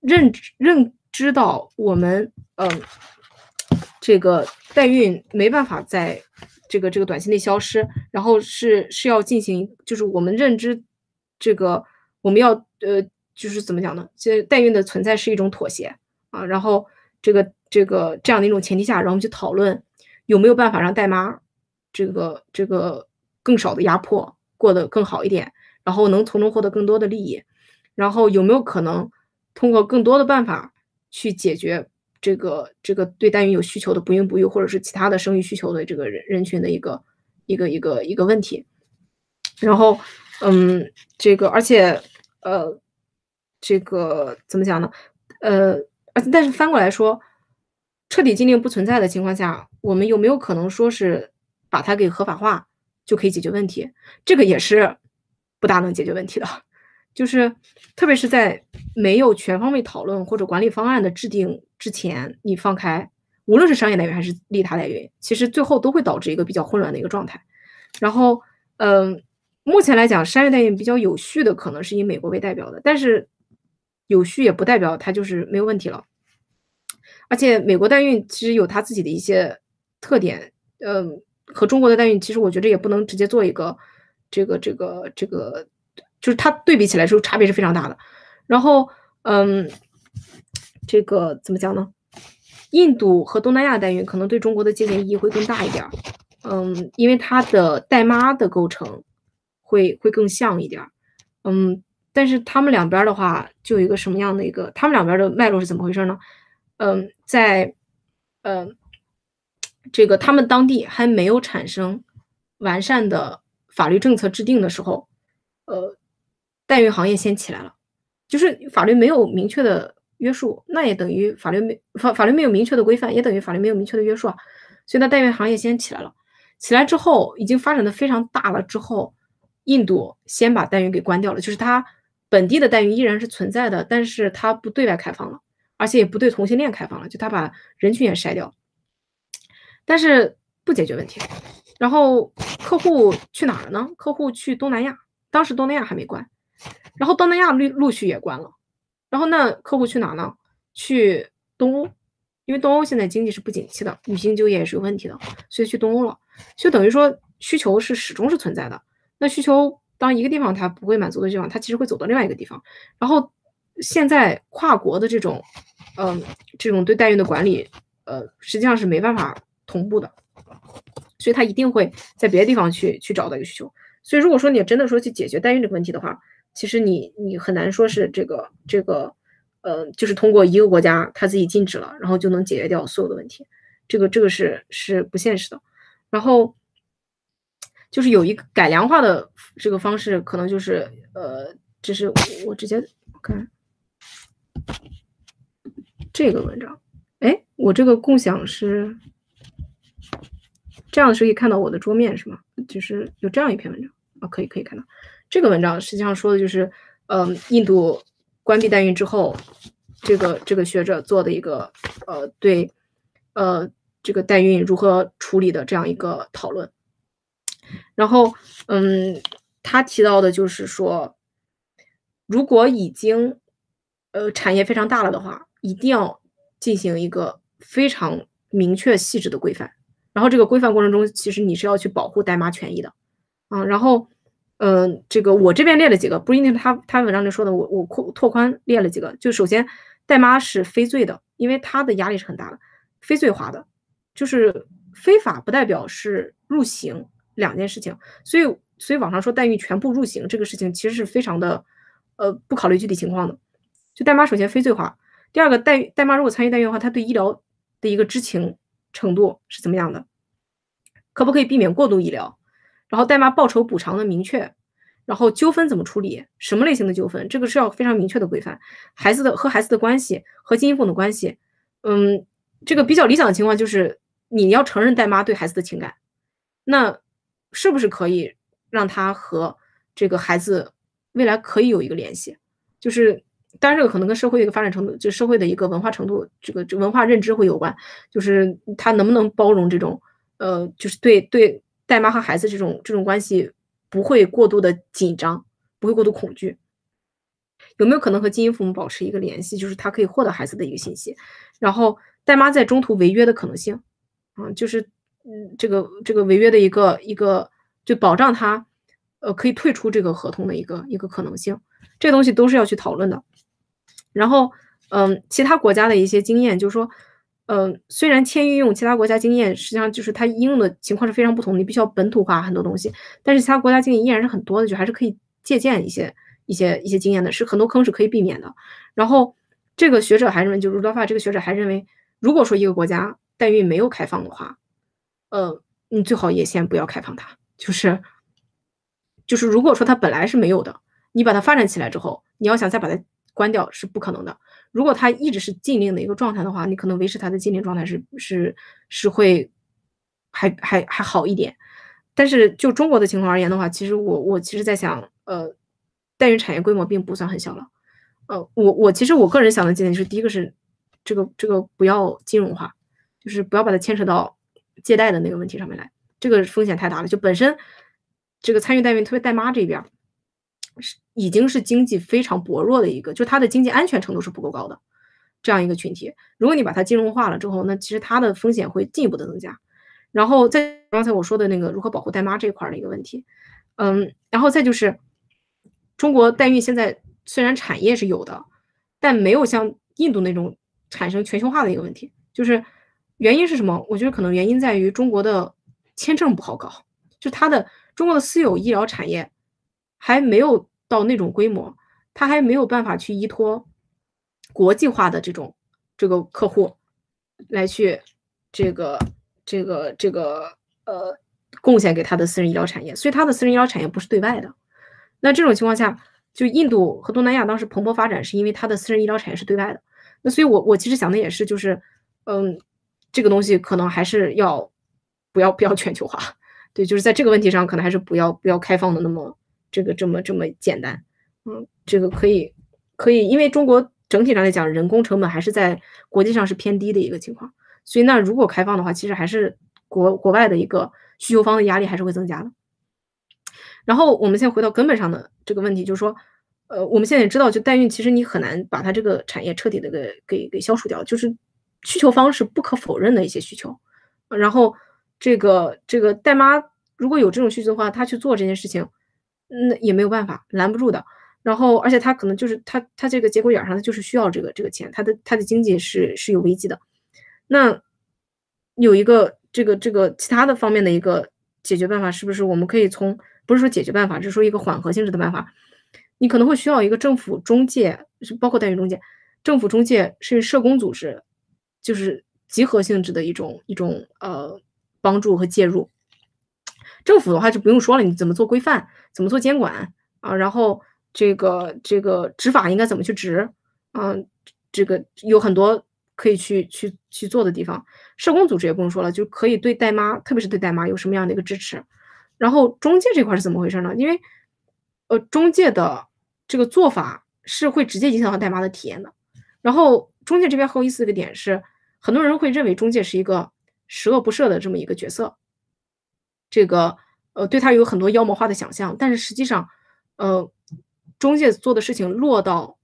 认知认知到我们嗯这个代孕没办法在这个这个短期内消失，然后是是要进行就是我们认知这个我们要呃就是怎么讲呢？这代孕的存在是一种妥协啊，然后这个这个这样的一种前提下，然后去讨论有没有办法让代妈。这个这个更少的压迫，过得更好一点，然后能从中获得更多的利益，然后有没有可能通过更多的办法去解决这个这个对代孕有需求的不孕不育或者是其他的生育需求的这个人人群的一个一个一个一个问题，然后嗯，这个而且呃，这个怎么讲呢？呃，而但是翻过来说，彻底禁令不存在的情况下，我们有没有可能说是？把它给合法化就可以解决问题，这个也是不大能解决问题的。就是特别是在没有全方位讨论或者管理方案的制定之前，你放开，无论是商业代孕还是利他代孕，其实最后都会导致一个比较混乱的一个状态。然后，嗯，目前来讲，商业代孕比较有序的可能是以美国为代表的，但是有序也不代表它就是没有问题了。而且，美国代孕其实有它自己的一些特点，嗯。和中国的代孕，其实我觉得也不能直接做一个这个这个这个，就是它对比起来之后差别是非常大的。然后，嗯，这个怎么讲呢？印度和东南亚代孕可能对中国的借鉴意义会更大一点，嗯，因为它的代妈的构成会会更像一点，嗯，但是他们两边的话就有一个什么样的一个，他们两边的脉络是怎么回事呢？嗯，在，嗯。这个他们当地还没有产生完善的法律政策制定的时候，呃，代孕行业先起来了，就是法律没有明确的约束，那也等于法律没法法律没有明确的规范，也等于法律没有明确的约束啊。所以，那代孕行业先起来了，起来之后已经发展的非常大了之后，印度先把代孕给关掉了，就是它本地的代孕依然是存在的，但是它不对外开放了，而且也不对同性恋开放了，就它把人群也筛掉。但是不解决问题，然后客户去哪儿了呢？客户去东南亚，当时东南亚还没关，然后东南亚陆陆续也关了，然后那客户去哪呢？去东欧，因为东欧现在经济是不景气的，女性就业也是有问题的，所以去东欧了，就等于说需求是始终是存在的。那需求当一个地方它不会满足的地方，它其实会走到另外一个地方。然后现在跨国的这种，嗯，这种对代孕的管理，呃，实际上是没办法。同步的，所以他一定会在别的地方去去找到一个需求。所以如果说你真的说去解决代孕这个问题的话，其实你你很难说是这个这个呃，就是通过一个国家他自己禁止了，然后就能解决掉所有的问题。这个这个是是不现实的。然后就是有一个改良化的这个方式，可能就是呃，就是我直接看这个文章。哎，我这个共享是。这样是可以看到我的桌面是吗？就是有这样一篇文章啊，可以可以看到这个文章，实际上说的就是，嗯，印度关闭代孕之后，这个这个学者做的一个呃对，呃这个代孕如何处理的这样一个讨论。然后，嗯，他提到的就是说，如果已经呃产业非常大了的话，一定要进行一个非常明确细致的规范。然后这个规范过程中，其实你是要去保护代妈权益的，啊，然后，嗯，这个我这边列了几个，不一定他他文章里说的，我我扩拓宽列了几个。就首先，代妈是非罪的，因为他的压力是很大的，非罪化的，就是非法不代表是入刑两件事情。所以，所以网上说代孕全部入刑这个事情，其实是非常的，呃，不考虑具体情况的。就代妈首先非罪化，第二个代代妈如果参与代孕的话，他对医疗的一个知情。程度是怎么样的？可不可以避免过度医疗？然后代妈报酬补偿的明确，然后纠纷怎么处理？什么类型的纠纷？这个是要非常明确的规范。孩子的和孩子的关系和金一凤的关系，嗯，这个比较理想的情况就是你要承认代妈对孩子的情感，那是不是可以让他和这个孩子未来可以有一个联系？就是。当然，这个可能跟社会的一个发展程度，就社会的一个文化程度，这个这文化认知会有关。就是他能不能包容这种，呃，就是对对代妈和孩子这种这种关系不会过度的紧张，不会过度恐惧。有没有可能和基因父母保持一个联系，就是他可以获得孩子的一个信息？然后代妈在中途违约的可能性，啊，就是嗯，这个这个违约的一个一个，就保障他，呃，可以退出这个合同的一个一个可能性。这东西都是要去讨论的。然后，嗯，其他国家的一些经验，就是说，嗯，虽然签运用其他国家经验，实际上就是它应用的情况是非常不同的，你必须要本土化很多东西，但是其他国家经验依然是很多的，就还是可以借鉴一些一些一些经验的，是很多坑是可以避免的。然后，这个学者还认为，就是 Rudafa 这个学者还认为，如果说一个国家代孕没有开放的话，呃，你最好也先不要开放它，就是就是如果说它本来是没有的，你把它发展起来之后，你要想再把它。关掉是不可能的。如果它一直是禁令的一个状态的话，你可能维持它的禁令状态是是是会还还还好一点。但是就中国的情况而言的话，其实我我其实在想，呃，代孕产业规模并不算很小了。呃，我我其实我个人想的几点就是，第一个是这个这个不要金融化，就是不要把它牵扯到借贷的那个问题上面来，这个风险太大了。就本身这个参与代孕，特别代妈这边。已经是经济非常薄弱的一个，就它的经济安全程度是不够高的这样一个群体。如果你把它金融化了之后，那其实它的风险会进一步的增加。然后在刚才我说的那个如何保护代妈这块的一个问题，嗯，然后再就是中国代孕现在虽然产业是有的，但没有像印度那种产生全球化的一个问题，就是原因是什么？我觉得可能原因在于中国的签证不好搞，就它的中国的私有医疗产业还没有到那种规模，它还没有办法去依托国际化的这种这个客户来去这个。这个这个呃，贡献给他的私人医疗产业，所以他的私人医疗产业不是对外的。那这种情况下，就印度和东南亚当时蓬勃发展，是因为他的私人医疗产业是对外的。那所以，我我其实想的也是，就是嗯，这个东西可能还是要不要不要全球化？(laughs) 对，就是在这个问题上，可能还是不要不要开放的那么这个这么这么简单。嗯，这个可以可以，因为中国整体上来讲，人工成本还是在国际上是偏低的一个情况。所以，那如果开放的话，其实还是国国外的一个需求方的压力还是会增加的。然后，我们现在回到根本上的这个问题，就是说，呃，我们现在也知道，就代孕，其实你很难把它这个产业彻底的给给给消除掉，就是需求方是不可否认的一些需求。然后，这个这个代妈如果有这种需求的话，她去做这件事情，那也没有办法拦不住的。然后，而且他可能就是他他这个节骨眼上，他就是需要这个这个钱，他的他的经济是是有危机的。那有一个这个这个其他的方面的一个解决办法，是不是我们可以从不是说解决办法，是说一个缓和性质的办法？你可能会需要一个政府中介，是包括代孕中介，政府中介是社工组织，就是集合性质的一种一种呃帮助和介入。政府的话就不用说了，你怎么做规范，怎么做监管啊？然后这个这个执法应该怎么去执？嗯，这个有很多。可以去去去做的地方，社工组织也不用说了，就可以对代妈，特别是对代妈有什么样的一个支持。然后中介这块是怎么回事呢？因为，呃，中介的这个做法是会直接影响到代妈的体验的。然后中介这边很有意思的一个点是，很多人会认为中介是一个十恶不赦的这么一个角色，这个呃对他有很多妖魔化的想象。但是实际上，呃，中介做的事情落到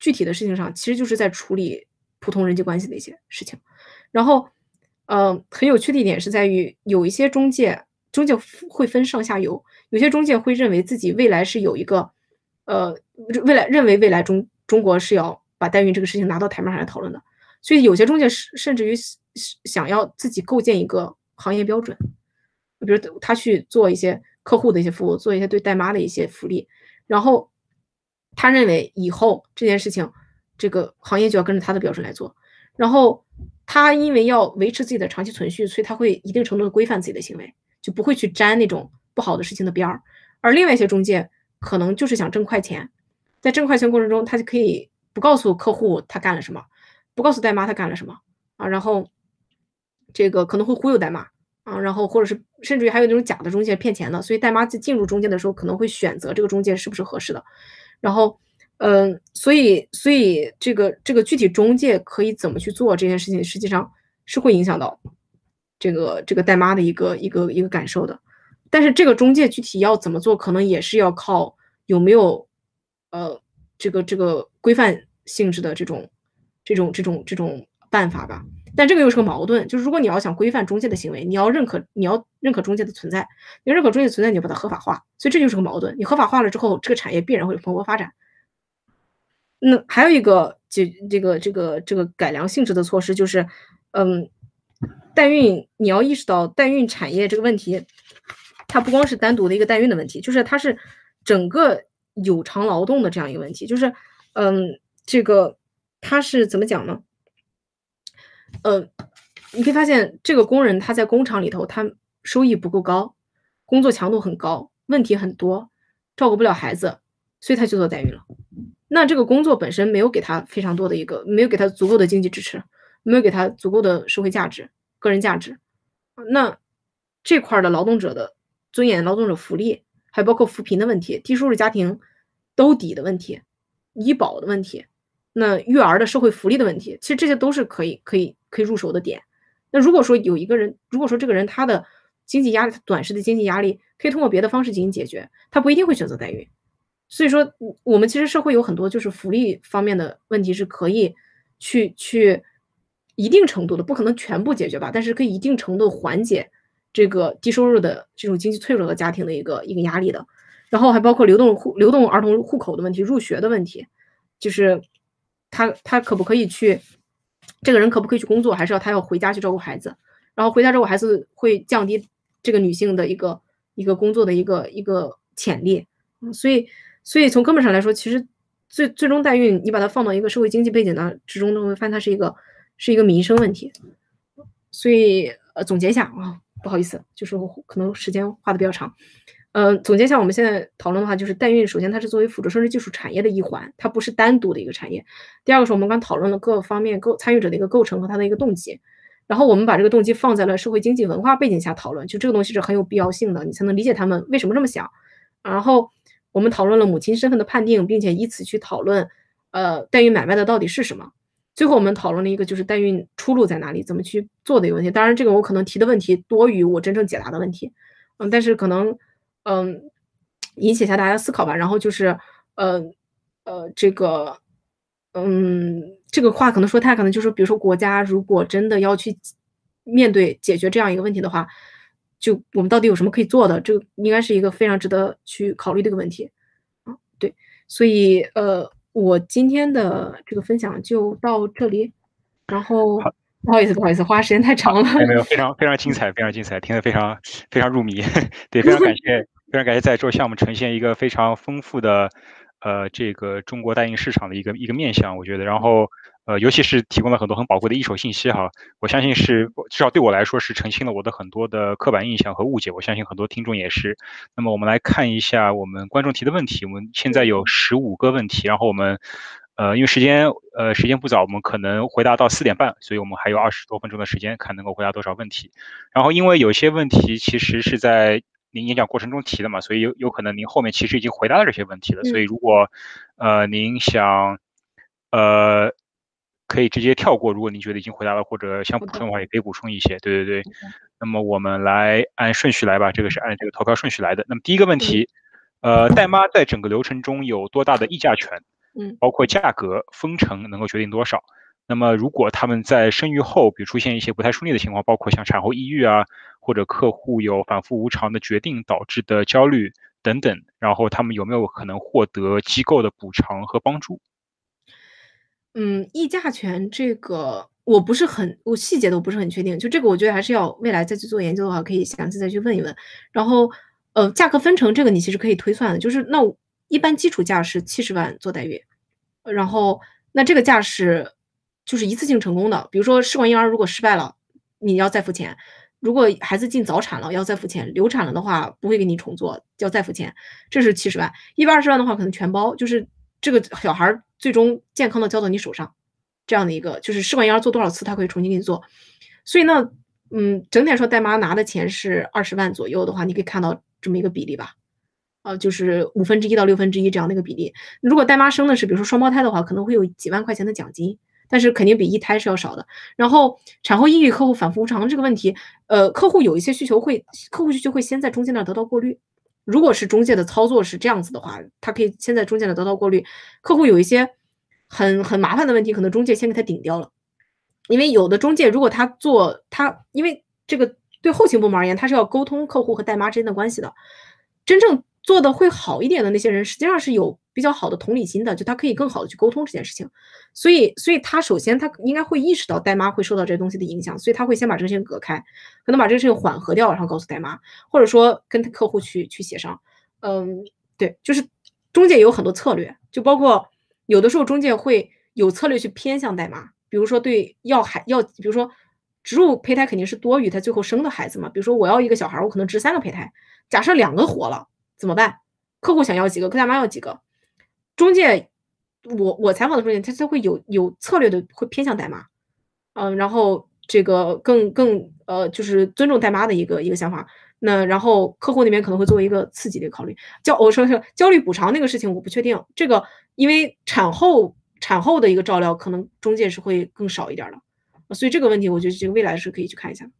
具体的事情上，其实就是在处理。普通人际关系的一些事情，然后，呃，很有趣的一点是在于，有一些中介，中介会分上下游，有些中介会认为自己未来是有一个，呃，未来认为未来中中国是要把代孕这个事情拿到台面上来讨论的，所以有些中介甚甚至于想要自己构建一个行业标准，比如他去做一些客户的一些服务，做一些对代妈的一些福利，然后他认为以后这件事情。这个行业就要跟着他的标准来做，然后他因为要维持自己的长期存续，所以他会一定程度的规范自己的行为，就不会去沾那种不好的事情的边儿。而另外一些中介可能就是想挣快钱，在挣快钱过程中，他就可以不告诉客户他干了什么，不告诉代妈他干了什么啊，然后这个可能会忽悠代妈啊，然后或者是甚至于还有那种假的中介骗钱的，所以代妈在进入中介的时候可能会选择这个中介是不是合适的，然后。嗯，所以，所以这个这个具体中介可以怎么去做这件事情，实际上是会影响到这个这个代妈的一个一个一个感受的。但是这个中介具体要怎么做，可能也是要靠有没有呃这个这个规范性质的这种这种这种这种办法吧。但这个又是个矛盾，就是如果你要想规范中介的行为，你要认可你要认可中介的存在，你认可中介存在，你就把它合法化。所以这就是个矛盾。你合法化了之后，这个产业必然会蓬勃发展。那还有一个解这个这个这个改良性质的措施，就是，嗯，代孕你要意识到代孕产业这个问题，它不光是单独的一个代孕的问题，就是它是整个有偿劳动的这样一个问题，就是，嗯，这个它是怎么讲呢？呃，你可以发现这个工人他在工厂里头，他收益不够高，工作强度很高，问题很多，照顾不了孩子，所以他就做代孕了。那这个工作本身没有给他非常多的一个，没有给他足够的经济支持，没有给他足够的社会价值、个人价值。那这块的劳动者的尊严、劳动者福利，还包括扶贫的问题、低收入家庭兜底的问题、医保的问题，那育儿的社会福利的问题，其实这些都是可以、可以、可以入手的点。那如果说有一个人，如果说这个人他的经济压力、短时的经济压力可以通过别的方式进行解决，他不一定会选择代孕。所以说，我们其实社会有很多就是福利方面的问题是可以去去一定程度的，不可能全部解决吧，但是可以一定程度缓解这个低收入的这种经济脆弱的家庭的一个一个压力的。然后还包括流动户流动儿童户口的问题、入学的问题，就是他他可不可以去，这个人可不可以去工作，还是要他要回家去照顾孩子？然后回家照顾孩子会降低这个女性的一个一个工作的一个一个潜力。所以所以从根本上来说，其实最最终代孕，你把它放到一个社会经济背景的之中，都会发现它是一个是一个民生问题。所以呃，总结一下啊，不好意思，就是可能时间花的比较长。呃，总结一下，我们现在讨论的话，就是代孕，首先它是作为辅助生殖技术产业的一环，它不是单独的一个产业。第二个是我们刚讨论了各方面构参与者的一个构成和它的一个动机，然后我们把这个动机放在了社会经济文化背景下讨论，就这个东西是很有必要性的，你才能理解他们为什么这么想。然后我们讨论了母亲身份的判定，并且以此去讨论，呃，代孕买卖的到底是什么。最后我们讨论了一个就是代孕出路在哪里，怎么去做的一个问题。当然，这个我可能提的问题多于我真正解答的问题，嗯，但是可能。嗯，引起一下大家思考吧。然后就是，呃，呃，这个，嗯，这个话可能说太可能就是，比如说国家如果真的要去面对解决这样一个问题的话，就我们到底有什么可以做的？这个应该是一个非常值得去考虑的一个问题。啊，对，所以呃，我今天的这个分享就到这里，然后。不好意思，不好意思，花时间太长了。没有，非常非常精彩，非常精彩，听得非常非常入迷。(laughs) 对，非常感谢，非常感谢在座向我们呈现一个非常丰富的，呃，这个中国代孕市场的一个一个面向，我觉得，然后呃，尤其是提供了很多很宝贵的一手信息哈。我相信是至少对我来说是澄清了我的很多的刻板印象和误解。我相信很多听众也是。那么我们来看一下我们观众提的问题，我们现在有十五个问题，然后我们。呃，因为时间呃时间不早，我们可能回答到四点半，所以我们还有二十多分钟的时间，看能够回答多少问题。然后，因为有些问题其实是在您演讲过程中提的嘛，所以有有可能您后面其实已经回答了这些问题了。所以，如果呃您想呃可以直接跳过，如果您觉得已经回答了或者想补充的话，也可以补充一些。对对对。那么我们来按顺序来吧，这个是按这个投票顺序来的。那么第一个问题，呃，代妈在整个流程中有多大的议价权？嗯，包括价格、分成能够决定多少。那么，如果他们在生育后，比如出现一些不太顺利的情况，包括像产后抑郁啊，或者客户有反复无常的决定导致的焦虑等等，然后他们有没有可能获得机构的补偿和帮助？嗯，议价权这个我不是很，我细节都不是很确定。就这个，我觉得还是要未来再去做研究的话，可以详细再去问一问。然后，呃，价格分成这个，你其实可以推算的，就是那。一般基础价是七十万做代孕，然后那这个价是就是一次性成功的。比如说试管婴儿如果失败了，你要再付钱；如果孩子进早产了，要再付钱；流产了的话不会给你重做，要再付钱。这是七十万，一百二十万的话可能全包，就是这个小孩最终健康的交到你手上，这样的一个就是试管婴儿做多少次他可以重新给你做。所以呢，嗯，整体来说代妈拿的钱是二十万左右的话，你可以看到这么一个比例吧。呃，就是五分之一到六分之一这样的一个比例。如果代妈生的是比如说双胞胎的话，可能会有几万块钱的奖金，但是肯定比一胎是要少的。然后产后抑郁客户反复无常这个问题，呃，客户有一些需求会，客户需求会先在中介那得到过滤。如果是中介的操作是这样子的话，他可以先在中介那得到过滤。客户有一些很很麻烦的问题，可能中介先给他顶掉了。因为有的中介如果他做他，因为这个对后勤部门而言，他是要沟通客户和代妈之间的关系的，真正。做的会好一点的那些人，实际上是有比较好的同理心的，就他可以更好的去沟通这件事情。所以，所以他首先他应该会意识到代妈会受到这些东西的影响，所以他会先把这个事情隔开，可能把这个事情缓和掉，然后告诉代妈，或者说跟客户去去协商。嗯，对，就是中介有很多策略，就包括有的时候中介会有策略去偏向代妈，比如说对要孩要，比如说植入胚胎肯定是多于他最后生的孩子嘛，比如说我要一个小孩，我可能植三个胚胎，假设两个活了。怎么办？客户想要几个，客大妈要几个，中介，我我采访的中介，他他会有有策略的，会偏向代妈，嗯，然后这个更更呃，就是尊重代妈的一个一个想法。那然后客户那边可能会作为一个刺激的考虑。焦我说是焦虑补偿那个事情，我不确定这个，因为产后产后的一个照料，可能中介是会更少一点的，所以这个问题，我觉得这个未来是可以去看一下。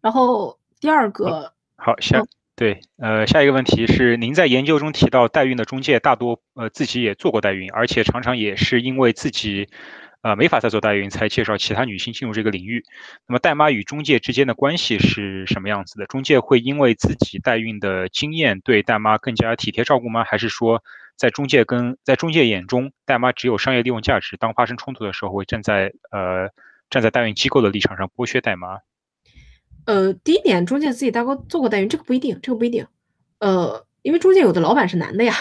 然后第二个，好，下。对，呃，下一个问题是，您在研究中提到代孕的中介大多，呃，自己也做过代孕，而且常常也是因为自己，呃没法再做代孕，才介绍其他女性进入这个领域。那么代妈与中介之间的关系是什么样子的？中介会因为自己代孕的经验对代妈更加体贴照顾吗？还是说在中介跟在中介眼中，代妈只有商业利用价值？当发生冲突的时候，会站在呃站在代孕机构的立场上剥削代妈？呃，第一点，中介自己大哥做过代孕，这个不一定，这个不一定。呃，因为中介有的老板是男的呀，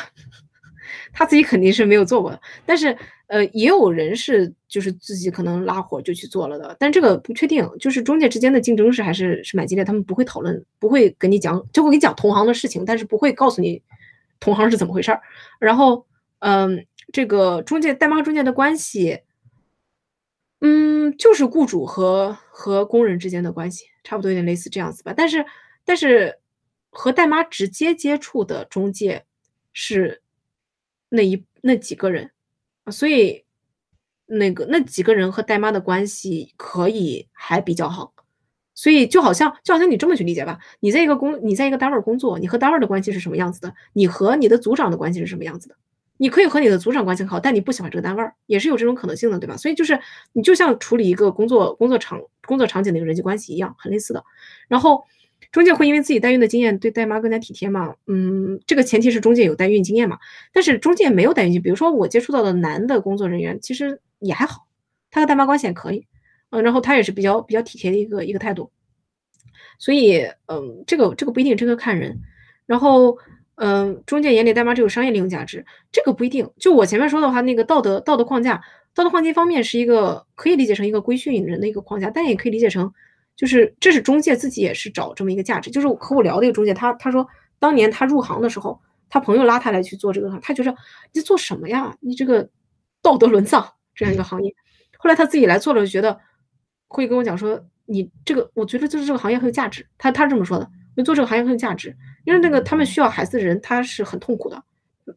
(laughs) 他自己肯定是没有做过的。但是，呃，也有人是就是自己可能拉活就去做了的，但这个不确定。就是中介之间的竞争是还是是蛮激烈，他们不会讨论，不会跟你讲，就会给你讲同行的事情，但是不会告诉你同行是怎么回事儿。然后，嗯，这个中介代妈中介的关系。嗯，就是雇主和和工人之间的关系，差不多有点类似这样子吧。但是，但是和代妈直接接触的中介是那一那几个人啊，所以那个那几个人和代妈的关系可以还比较好。所以就好像就好像你这么去理解吧，你在一个工你在一个单位工作，你和单位的关系是什么样子的？你和你的组长的关系是什么样子的？你可以和你的组长关系好，但你不喜欢这个单位，也是有这种可能性的，对吧？所以就是你就像处理一个工作工作场工作场景的一个人际关系一样，很类似的。然后中介会因为自己代孕的经验对代妈更加体贴嘛？嗯，这个前提是中介有代孕经验嘛。但是中介没有代孕经，比如说我接触到的男的工作人员，其实也还好，他和代妈关系也可以，嗯，然后他也是比较比较体贴的一个一个态度。所以，嗯，这个这个不一定，这个看人。然后。嗯，中介眼里代妈只有商业利用价值，这个不一定。就我前面说的话，那个道德道德框架，道德框架方面是一个可以理解成一个规训人的一个框架，但也可以理解成，就是这是中介自己也是找这么一个价值。就是和我聊的一个中介，他他说当年他入行的时候，他朋友拉他来去做这个，他觉得你做什么呀？你这个道德沦丧这样一个行业。后来他自己来做了，就觉得会跟我讲说，你这个我觉得就是这个行业很有价值。他他是这么说的。就做这个行业很有价值，因为那个他们需要孩子的人，他是很痛苦的。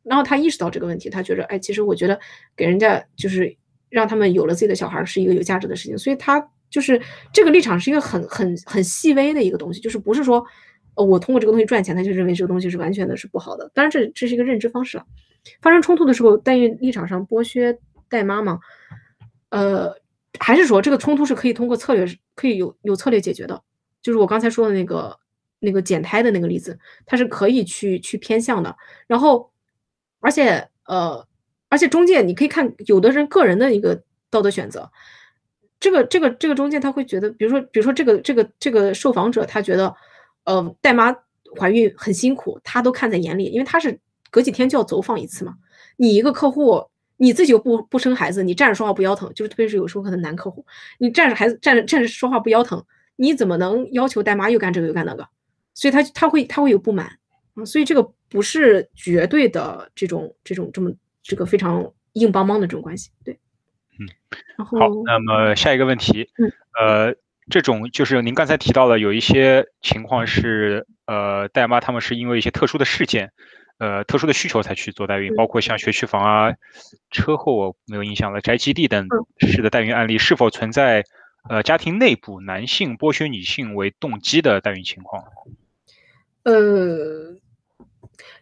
然后他意识到这个问题，他觉得，哎，其实我觉得给人家就是让他们有了自己的小孩是一个有价值的事情。所以他就是这个立场是一个很很很细微的一个东西，就是不是说，我通过这个东西赚钱，他就认为这个东西是完全的是不好的。当然，这这是一个认知方式了。发生冲突的时候，代孕立场上剥削代妈妈？呃，还是说这个冲突是可以通过策略，可以有有策略解决的？就是我刚才说的那个。那个减胎的那个例子，它是可以去去偏向的。然后，而且呃，而且中介你可以看，有的人个人的一个道德选择。这个这个这个中介他会觉得，比如说比如说这个这个这个受访者他觉得，呃，代妈怀孕很辛苦，他都看在眼里，因为他是隔几天就要走访一次嘛。你一个客户你自己又不不生孩子，你站着说话不腰疼，就是特别是有时候可能男客户，你站着孩子站着站着说话不腰疼，你怎么能要求代妈又干这个又干那个？所以他他会他会有不满。啊，所以这个不是绝对的这种这种这么这个非常硬邦邦的这种关系，对，嗯，好，那么下一个问题，嗯，呃，这种就是您刚才提到了有一些情况是，呃，代妈他们是因为一些特殊的事件，呃，特殊的需求才去做代孕，包括像学区房啊、车祸没有印象了、宅基地等式的代孕案例，是否存在呃家庭内部男性剥削女性为动机的代孕情况？呃，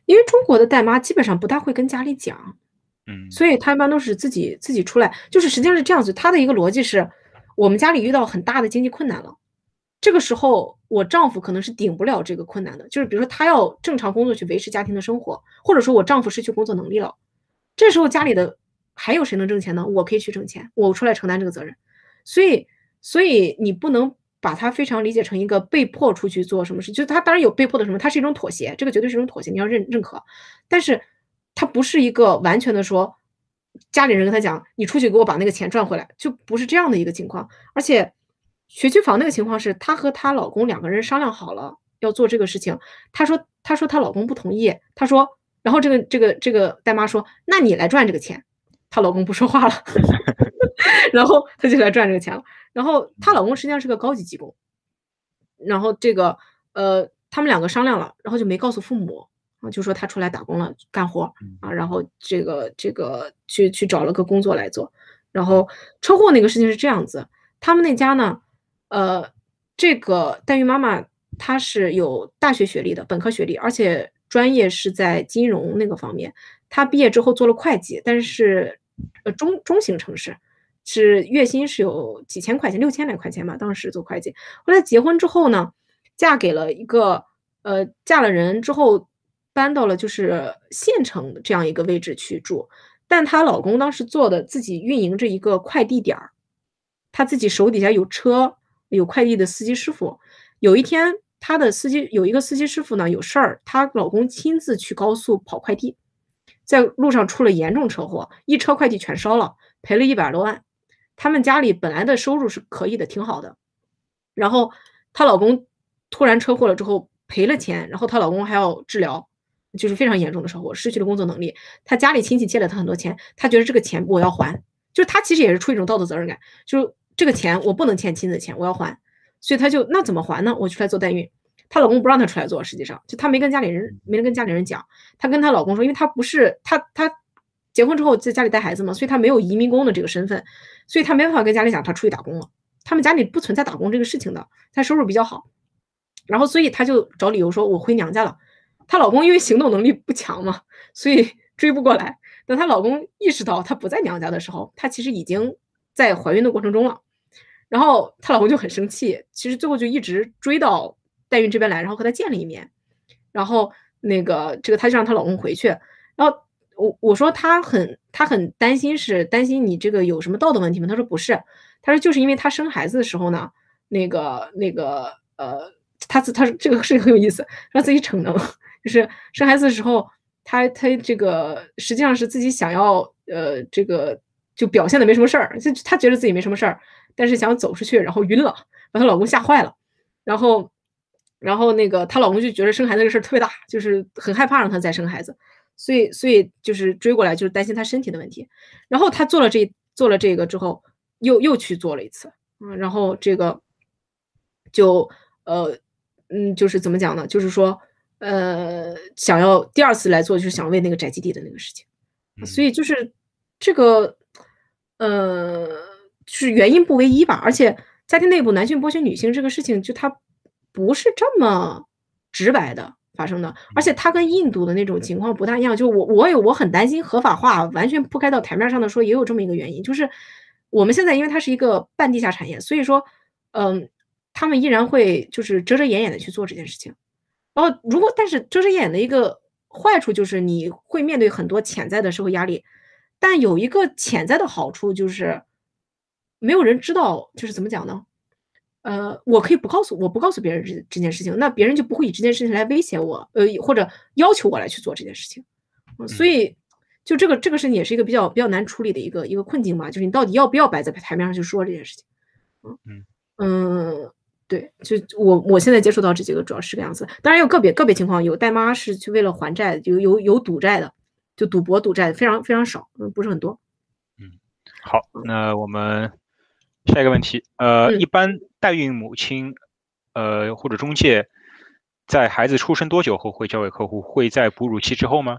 因为中国的代妈基本上不大会跟家里讲，嗯，所以她一般都是自己自己出来，就是实际上是这样子。她的一个逻辑是，我们家里遇到很大的经济困难了，这个时候我丈夫可能是顶不了这个困难的，就是比如说他要正常工作去维持家庭的生活，或者说我丈夫失去工作能力了，这时候家里的还有谁能挣钱呢？我可以去挣钱，我出来承担这个责任。所以，所以你不能。把它非常理解成一个被迫出去做什么事，就是他当然有被迫的什么，它是一种妥协，这个绝对是一种妥协，你要认认可。但是它不是一个完全的说，家里人跟他讲，你出去给我把那个钱赚回来，就不是这样的一个情况。而且学区房那个情况是，她和她老公两个人商量好了要做这个事情，她说她说她老公不同意，她说，然后这个这个这个代妈说，那你来赚这个钱，她老公不说话了，(laughs) 然后她就来赚这个钱了。然后她老公实际上是个高级技工，然后这个呃，他们两个商量了，然后就没告诉父母啊，就说她出来打工了，干活啊，然后这个这个去去找了个工作来做。然后车祸那个事情是这样子，他们那家呢，呃，这个代孕妈妈她是有大学学历的，本科学历，而且专业是在金融那个方面。她毕业之后做了会计，但是呃中中型城市。是月薪是有几千块钱，六千来块钱吧，当时做会计。后来结婚之后呢，嫁给了一个呃，嫁了人之后搬到了就是县城这样一个位置去住，但她老公当时做的自己运营着一个快递点儿，他自己手底下有车，有快递的司机师傅。有一天，他的司机有一个司机师傅呢有事儿，她老公亲自去高速跑快递，在路上出了严重车祸，一车快递全烧了，赔了一百多万。他们家里本来的收入是可以的，挺好的。然后她老公突然车祸了之后赔了钱，然后她老公还要治疗，就是非常严重的车祸，失去了工作能力。她家里亲戚借了她很多钱，她觉得这个钱我要还，就是她其实也是出于一种道德责任感，就是这个钱我不能欠亲子钱，我要还。所以她就那怎么还呢？我出来做代孕，她老公不让她出来做，实际上就她没跟家里人没跟家里人讲，她跟她老公说，因为她不是她她结婚之后在家里带孩子嘛，所以她没有移民工的这个身份。所以她没办法跟家里讲她出去打工了，他们家里不存在打工这个事情的，她收入比较好，然后所以她就找理由说我回娘家了。她老公因为行动能力不强嘛，(laughs) 所以追不过来。等她老公意识到她不在娘家的时候，她其实已经在怀孕的过程中了。然后她老公就很生气，其实最后就一直追到代孕这边来，然后和她见了一面。然后那个这个她就让她老公回去，然后。我我说他很他很担心，是担心你这个有什么道德问题吗？他说不是，他说就是因为他生孩子的时候呢，那个那个呃，他自他这个事情很有意思，让自己逞能，就是生孩子的时候，他他这个实际上是自己想要呃这个就表现的没什么事儿，就他觉得自己没什么事儿，但是想走出去，然后晕了，把她老公吓坏了，然后然后那个她老公就觉得生孩子这个事儿特别大，就是很害怕让她再生孩子。所以，所以就是追过来，就是担心他身体的问题。然后他做了这做了这个之后，又又去做了一次，嗯，然后这个就呃嗯，就是怎么讲呢？就是说呃，想要第二次来做，就是想为那个宅基地的那个事情。所以就是这个呃，是原因不唯一吧？而且家庭内部男性剥削女性这个事情，就它不是这么直白的。发生的，而且它跟印度的那种情况不大一样。就我，我有我很担心合法化完全铺开到台面上的说，也有这么一个原因，就是我们现在因为它是一个半地下产业，所以说，嗯，他们依然会就是遮遮掩掩的去做这件事情。然后，如果但是遮遮掩掩的一个坏处就是你会面对很多潜在的社会压力，但有一个潜在的好处就是没有人知道，就是怎么讲呢？呃，我可以不告诉我不告诉别人这这件事情，那别人就不会以这件事情来威胁我，呃，或者要求我来去做这件事情。所以，就这个这个事情也是一个比较比较难处理的一个一个困境嘛，就是你到底要不要摆在台面上去说这件事情？嗯嗯对，就我我现在接触到这几个主要是这个样子，当然有个别个别情况有带妈是去为了还债，有有有赌债的，就赌博赌债非常非常少，嗯，不是很多。嗯，好，那我们。下一个问题，呃，一般代孕母亲，呃或者中介，在孩子出生多久后会交给客户？会在哺乳期之后吗？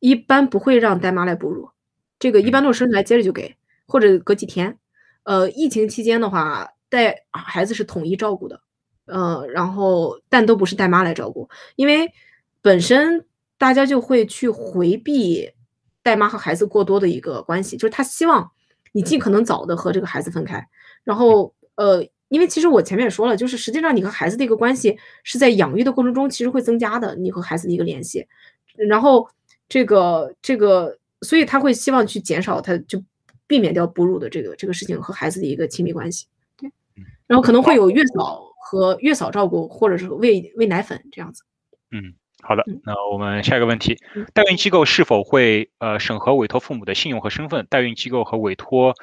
一般不会让带妈来哺乳，这个一般都是生出来接着就给，或者隔几天。呃，疫情期间的话，带孩子是统一照顾的，呃，然后但都不是带妈来照顾，因为本身大家就会去回避带妈和孩子过多的一个关系，就是他希望。你尽可能早的和这个孩子分开，然后呃，因为其实我前面也说了，就是实际上你和孩子的一个关系是在养育的过程中其实会增加的，你和孩子的一个联系，然后这个这个，所以他会希望去减少，他就避免掉哺乳的这个这个事情和孩子的一个亲密关系，对，然后可能会有月嫂和月嫂照顾，或者是喂喂奶粉这样子，嗯。好的，那我们下一个问题：代孕机构是否会呃审核委托父母的信用和身份？代孕机构和委托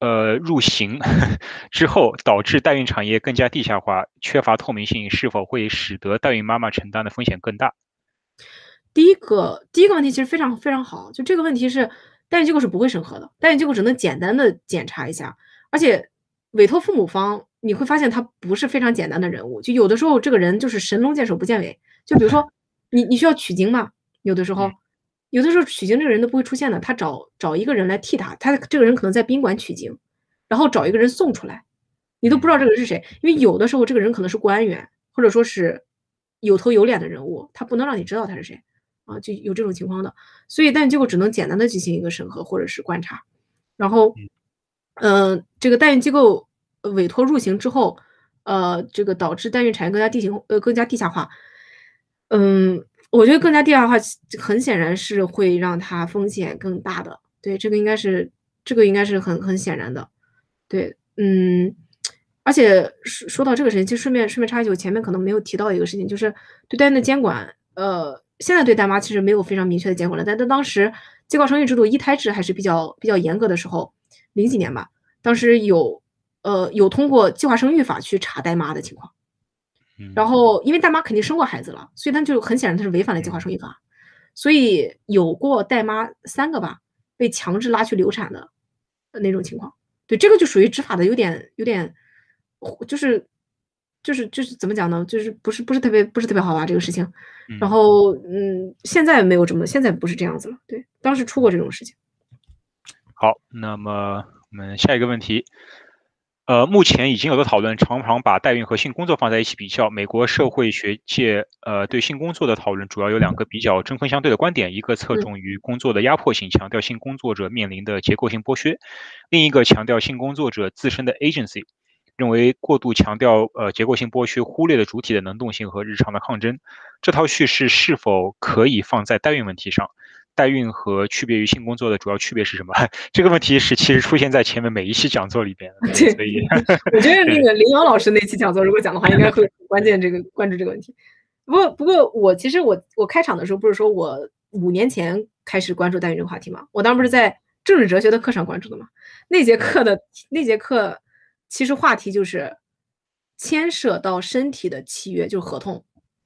呃入刑 (laughs) 之后，导致代孕产业更加地下化、缺乏透明性，是否会使得代孕妈妈承担的风险更大？第一个，第一个问题其实非常非常好，就这个问题是代孕机构是不会审核的，代孕机构只能简单的检查一下，而且委托父母方你会发现他不是非常简单的人物，就有的时候这个人就是神龙见首不见尾。就比如说，你你需要取经嘛？有的时候，有的时候取经这个人都不会出现的，他找找一个人来替他，他这个人可能在宾馆取经，然后找一个人送出来，你都不知道这个人是谁，因为有的时候这个人可能是官员，或者说是有头有脸的人物，他不能让你知道他是谁啊，就有这种情况的，所以但结果只能简单的进行一个审核或者是观察，然后嗯，这个代孕机构委托入刑之后，呃，这个导致代孕产业更加地形呃更加地下化。嗯，我觉得更加地下化很显然是会让它风险更大的。对，这个应该是这个应该是很很显然的。对，嗯，而且说说到这个事情，其实顺便顺便插一句，我前面可能没有提到一个事情，就是对代孕的监管，呃，现在对代妈其实没有非常明确的监管了，但在当时计划生育制度一胎制还是比较比较严格的时候。零几年吧，当时有，呃，有通过计划生育法去查代妈的情况，然后因为大妈肯定生过孩子了，所以他就很显然他是违反了计划生育法，所以有过代妈三个吧被强制拉去流产的那种情况。对，这个就属于执法的有点有点，就是就是就是怎么讲呢？就是不是不是特别不是特别好吧这个事情。然后嗯，现在没有这么，现在不是这样子了。对，当时出过这种事情。好，那么我们下一个问题，呃，目前已经有的讨论常常把代孕和性工作放在一起比较。美国社会学界呃对性工作的讨论主要有两个比较针锋相对的观点，一个侧重于工作的压迫性，强调性工作者面临的结构性剥削；另一个强调性工作者自身的 agency，认为过度强调呃结构性剥削，忽略了主体的能动性和日常的抗争。这套叙事是否可以放在代孕问题上？代孕和区别于性工作的主要区别是什么？(laughs) 这个问题是其实出现在前面每一期讲座里边，(laughs) 所以我觉得那个林瑶老师那期讲座如果讲的话，应该会关键这个关注这个问题。不过不过我其实我我开场的时候不是说我五年前开始关注代孕这个话题吗？我当时不是在政治哲学的课上关注的吗？那节课的那节课其实话题就是牵涉到身体的契约，就是合同，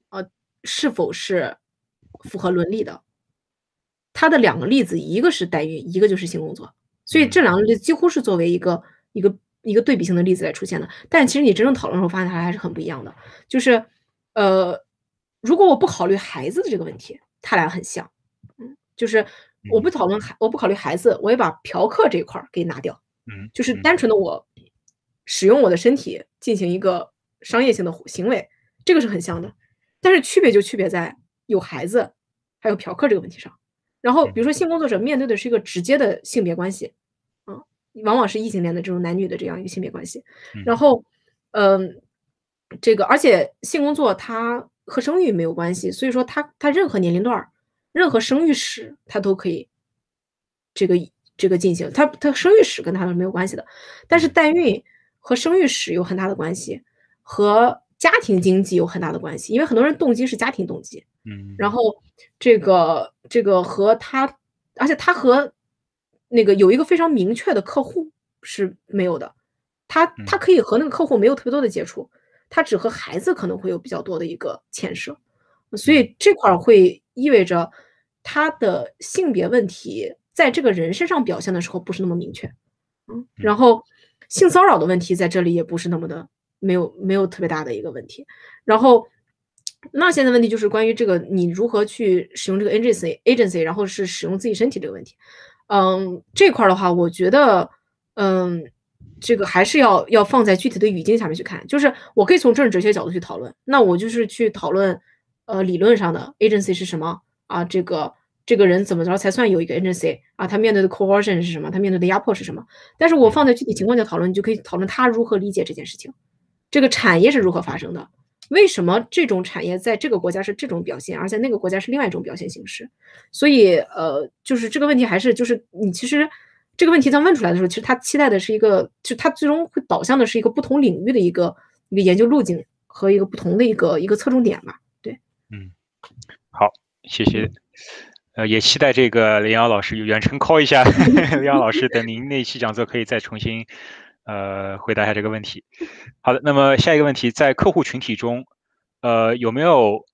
呃，是否是符合伦理的？他的两个例子，一个是代孕，一个就是性工作，所以这两个例子几乎是作为一个一个一个对比性的例子来出现的。但其实你真正讨论的时候，发现它还是很不一样的。就是，呃，如果我不考虑孩子的这个问题，他俩很像，嗯，就是我不讨论孩，我不考虑孩子，我也把嫖客这一块儿给拿掉，嗯，就是单纯的我使用我的身体进行一个商业性的行为，这个是很像的。但是区别就区别在有孩子还有嫖客这个问题上。然后，比如说性工作者面对的是一个直接的性别关系，嗯，往往是异性恋的这种男女的这样一个性别关系。然后，嗯，这个而且性工作它和生育没有关系，所以说它它任何年龄段儿、任何生育史它都可以这个这个进行，它它生育史跟它是没有关系的。但是代孕和生育史有很大的关系，和家庭经济有很大的关系，因为很多人动机是家庭动机。嗯，然后这个这个和他，而且他和那个有一个非常明确的客户是没有的，他他可以和那个客户没有特别多的接触，他只和孩子可能会有比较多的一个牵涉，所以这块会意味着他的性别问题在这个人身上表现的时候不是那么明确，嗯，然后性骚扰的问题在这里也不是那么的没有没有特别大的一个问题，然后。那现在问题就是关于这个你如何去使用这个 agency agency，然后是使用自己身体这个问题。嗯，这块的话，我觉得，嗯，这个还是要要放在具体的语境下面去看。就是我可以从政治哲学角度去讨论，那我就是去讨论，呃，理论上的 agency 是什么啊？这个这个人怎么着才算有一个 agency 啊？他面对的 coercion 是什么？他面对的压迫是什么？但是我放在具体情况下讨论，你就可以讨论他如何理解这件事情，这个产业是如何发生的。为什么这种产业在这个国家是这种表现，而在那个国家是另外一种表现形式？所以，呃，就是这个问题还是就是你其实这个问题在问出来的时候，其实他期待的是一个，就他最终会导向的是一个不同领域的一个一个研究路径和一个不同的一个一个侧重点吧。对，嗯，好，谢谢，呃，也期待这个林瑶老师远程 call 一下 (laughs) 林瑶老师，等您那期讲座可以再重新。呃，回答一下这个问题。好的，那么下一个问题，在客户群体中，呃，有没有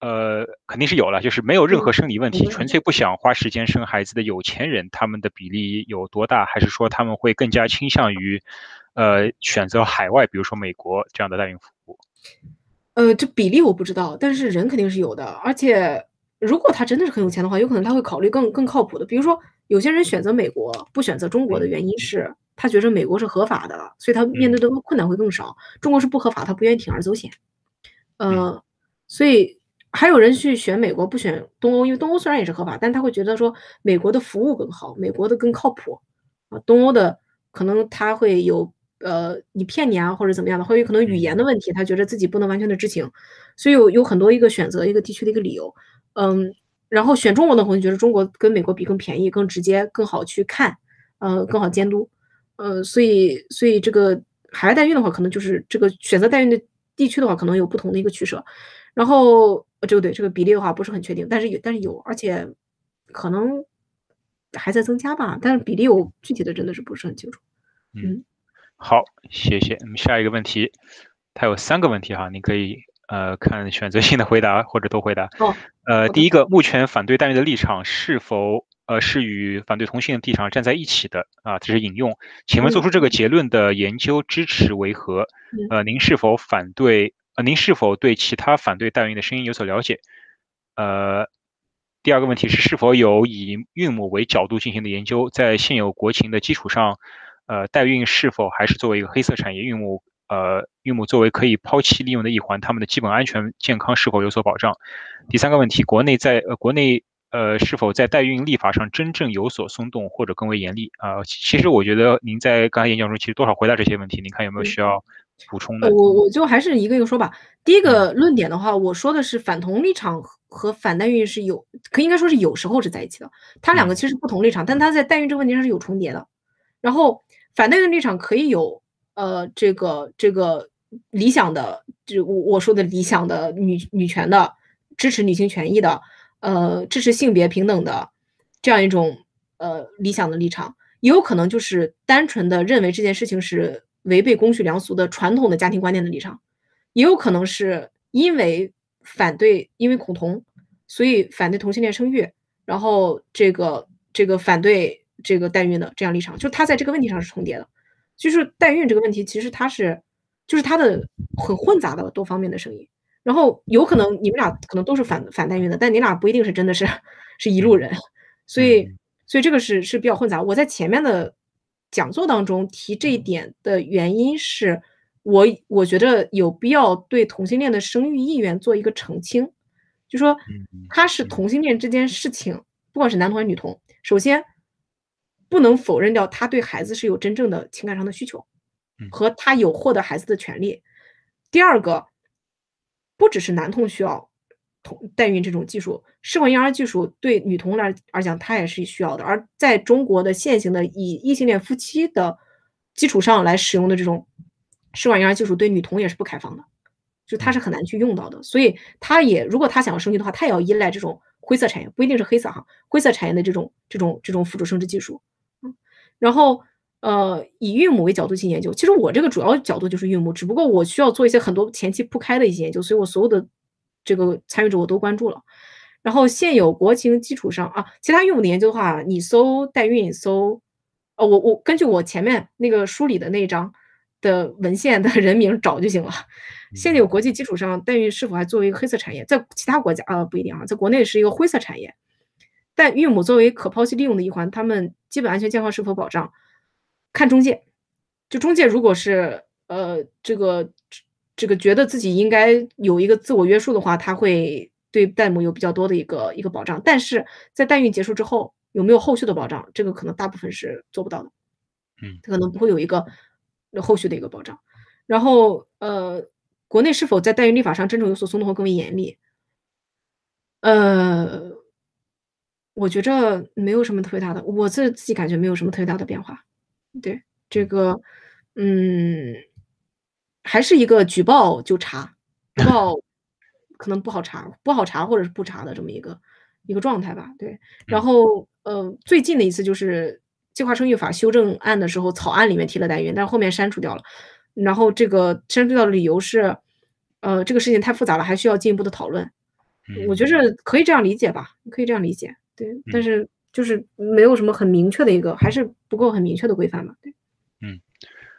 呃，肯定是有了，就是没有任何生理问题，纯粹不想花时间生孩子的有钱人，他们的比例有多大？还是说他们会更加倾向于呃选择海外，比如说美国这样的代孕服务？呃，这比例我不知道，但是人肯定是有的。而且如果他真的是很有钱的话，有可能他会考虑更更靠谱的。比如说，有些人选择美国不选择中国的原因是。他觉着美国是合法的，所以他面对的困难会更少。中国是不合法，他不愿意铤而走险。呃，所以还有人去选美国，不选东欧，因为东欧虽然也是合法，但他会觉得说美国的服务更好，美国的更靠谱啊。东欧的可能他会有呃你骗你啊或者怎么样的，会有可能语言的问题，他觉得自己不能完全的知情，所以有有很多一个选择一个地区的一个理由，嗯，然后选中国的朋友觉得中国跟美国比更便宜、更直接、更好去看，呃，更好监督，呃，所以所以这个海外代孕的话，可能就是这个选择代孕的地区的话，可能有不同的一个取舍，然后这个对这个比例的话不是很确定，但是有但是有，而且可能。还在增加吧，但是比例我具体的真的是不是很清楚。嗯，好，谢谢。那么下一个问题，它有三个问题哈，你可以呃看选择性的回答或者都回答。哦。呃，第一个，目前反对代孕的立场是否呃是与反对同性的立场站在一起的？啊，这是引用。请问做出这个结论的研究支持为何？呃，您是否反对？呃，您是否对其他反对代孕的声音有所了解？呃。第二个问题是，是否有以孕母为角度进行的研究，在现有国情的基础上，呃，代孕是否还是作为一个黑色产业？孕母，呃，孕母作为可以抛弃利用的一环，他们的基本安全健康是否有所保障？第三个问题，国内在呃国内呃是否在代孕立法上真正有所松动或者更为严厉？啊，其实我觉得您在刚才演讲中其实多少回答这些问题，您看有没有需要？补充的，我我就还是一个一个说吧。第一个论点的话，我说的是反同立场和反代孕是有，可应该说是有时候是在一起的。它两个其实不同立场，但它在代孕这个问题上是有重叠的。然后反代孕立场可以有呃这个这个理想的，就我我说的理想的女女权的，支持女性权益的，呃支持性别平等的这样一种呃理想的立场，也有可能就是单纯的认为这件事情是。违背公序良俗的传统的家庭观念的立场，也有可能是因为反对，因为恐同，所以反对同性恋生育，然后这个这个反对这个代孕的这样立场，就他在这个问题上是重叠的。就是代孕这个问题，其实它是就是它的很混杂的多方面的声音。然后有可能你们俩可能都是反反代孕的，但你俩不一定是真的是是一路人，所以所以这个是是比较混杂。我在前面的。讲座当中提这一点的原因是，我我觉得有必要对同性恋的生育意愿做一个澄清，就说他是同性恋这件事情，不管是男同还是女同，首先不能否认掉他对孩子是有真正的情感上的需求，和他有获得孩子的权利。第二个，不只是男童需要。同代孕这种技术，试管婴儿技术对女童来而讲，它也是需要的。而在中国的现行的以异性恋夫妻的基础上来使用的这种试管婴儿技术，对女童也是不开放的，就它是很难去用到的。所以，他也如果他想要生育的话，他也要依赖这种灰色产业，不一定是黑色哈，灰色产业的这种这种这种辅助生殖技术。嗯，然后呃，以孕母为角度进行研究，其实我这个主要角度就是孕母，只不过我需要做一些很多前期铺开的一些研究，所以我所有的。这个参与者我都关注了，然后现有国情基础上啊，其他孕母的研究的话，你搜代孕搜，呃，我我根据我前面那个梳理的那一章的文献的人名找就行了。现有国际基础上，代孕是否还作为一个黑色产业，在其他国家啊不一定啊，在国内是一个灰色产业。但孕母作为可抛弃利用的一环，他们基本安全健康是否保障，看中介。就中介如果是呃这个。这个觉得自己应该有一个自我约束的话，他会对代母有比较多的一个一个保障。但是在代孕结束之后，有没有后续的保障？这个可能大部分是做不到的。嗯，他可能不会有一个后续的一个保障。然后，呃，国内是否在代孕立法上真正有所松动或更为严厉？呃，我觉着没有什么特别大的，我自自己感觉没有什么特别大的变化。对这个，嗯。还是一个举报就查，举报可能不好查，不好查或者是不查的这么一个一个状态吧。对，然后呃，最近的一次就是计划生育法修正案的时候，草案里面提了代孕，但是后面删除掉了。然后这个删除掉的理由是，呃，这个事情太复杂了，还需要进一步的讨论。我觉着可以这样理解吧，可以这样理解。对，但是就是没有什么很明确的一个，还是不够很明确的规范嘛。对，嗯，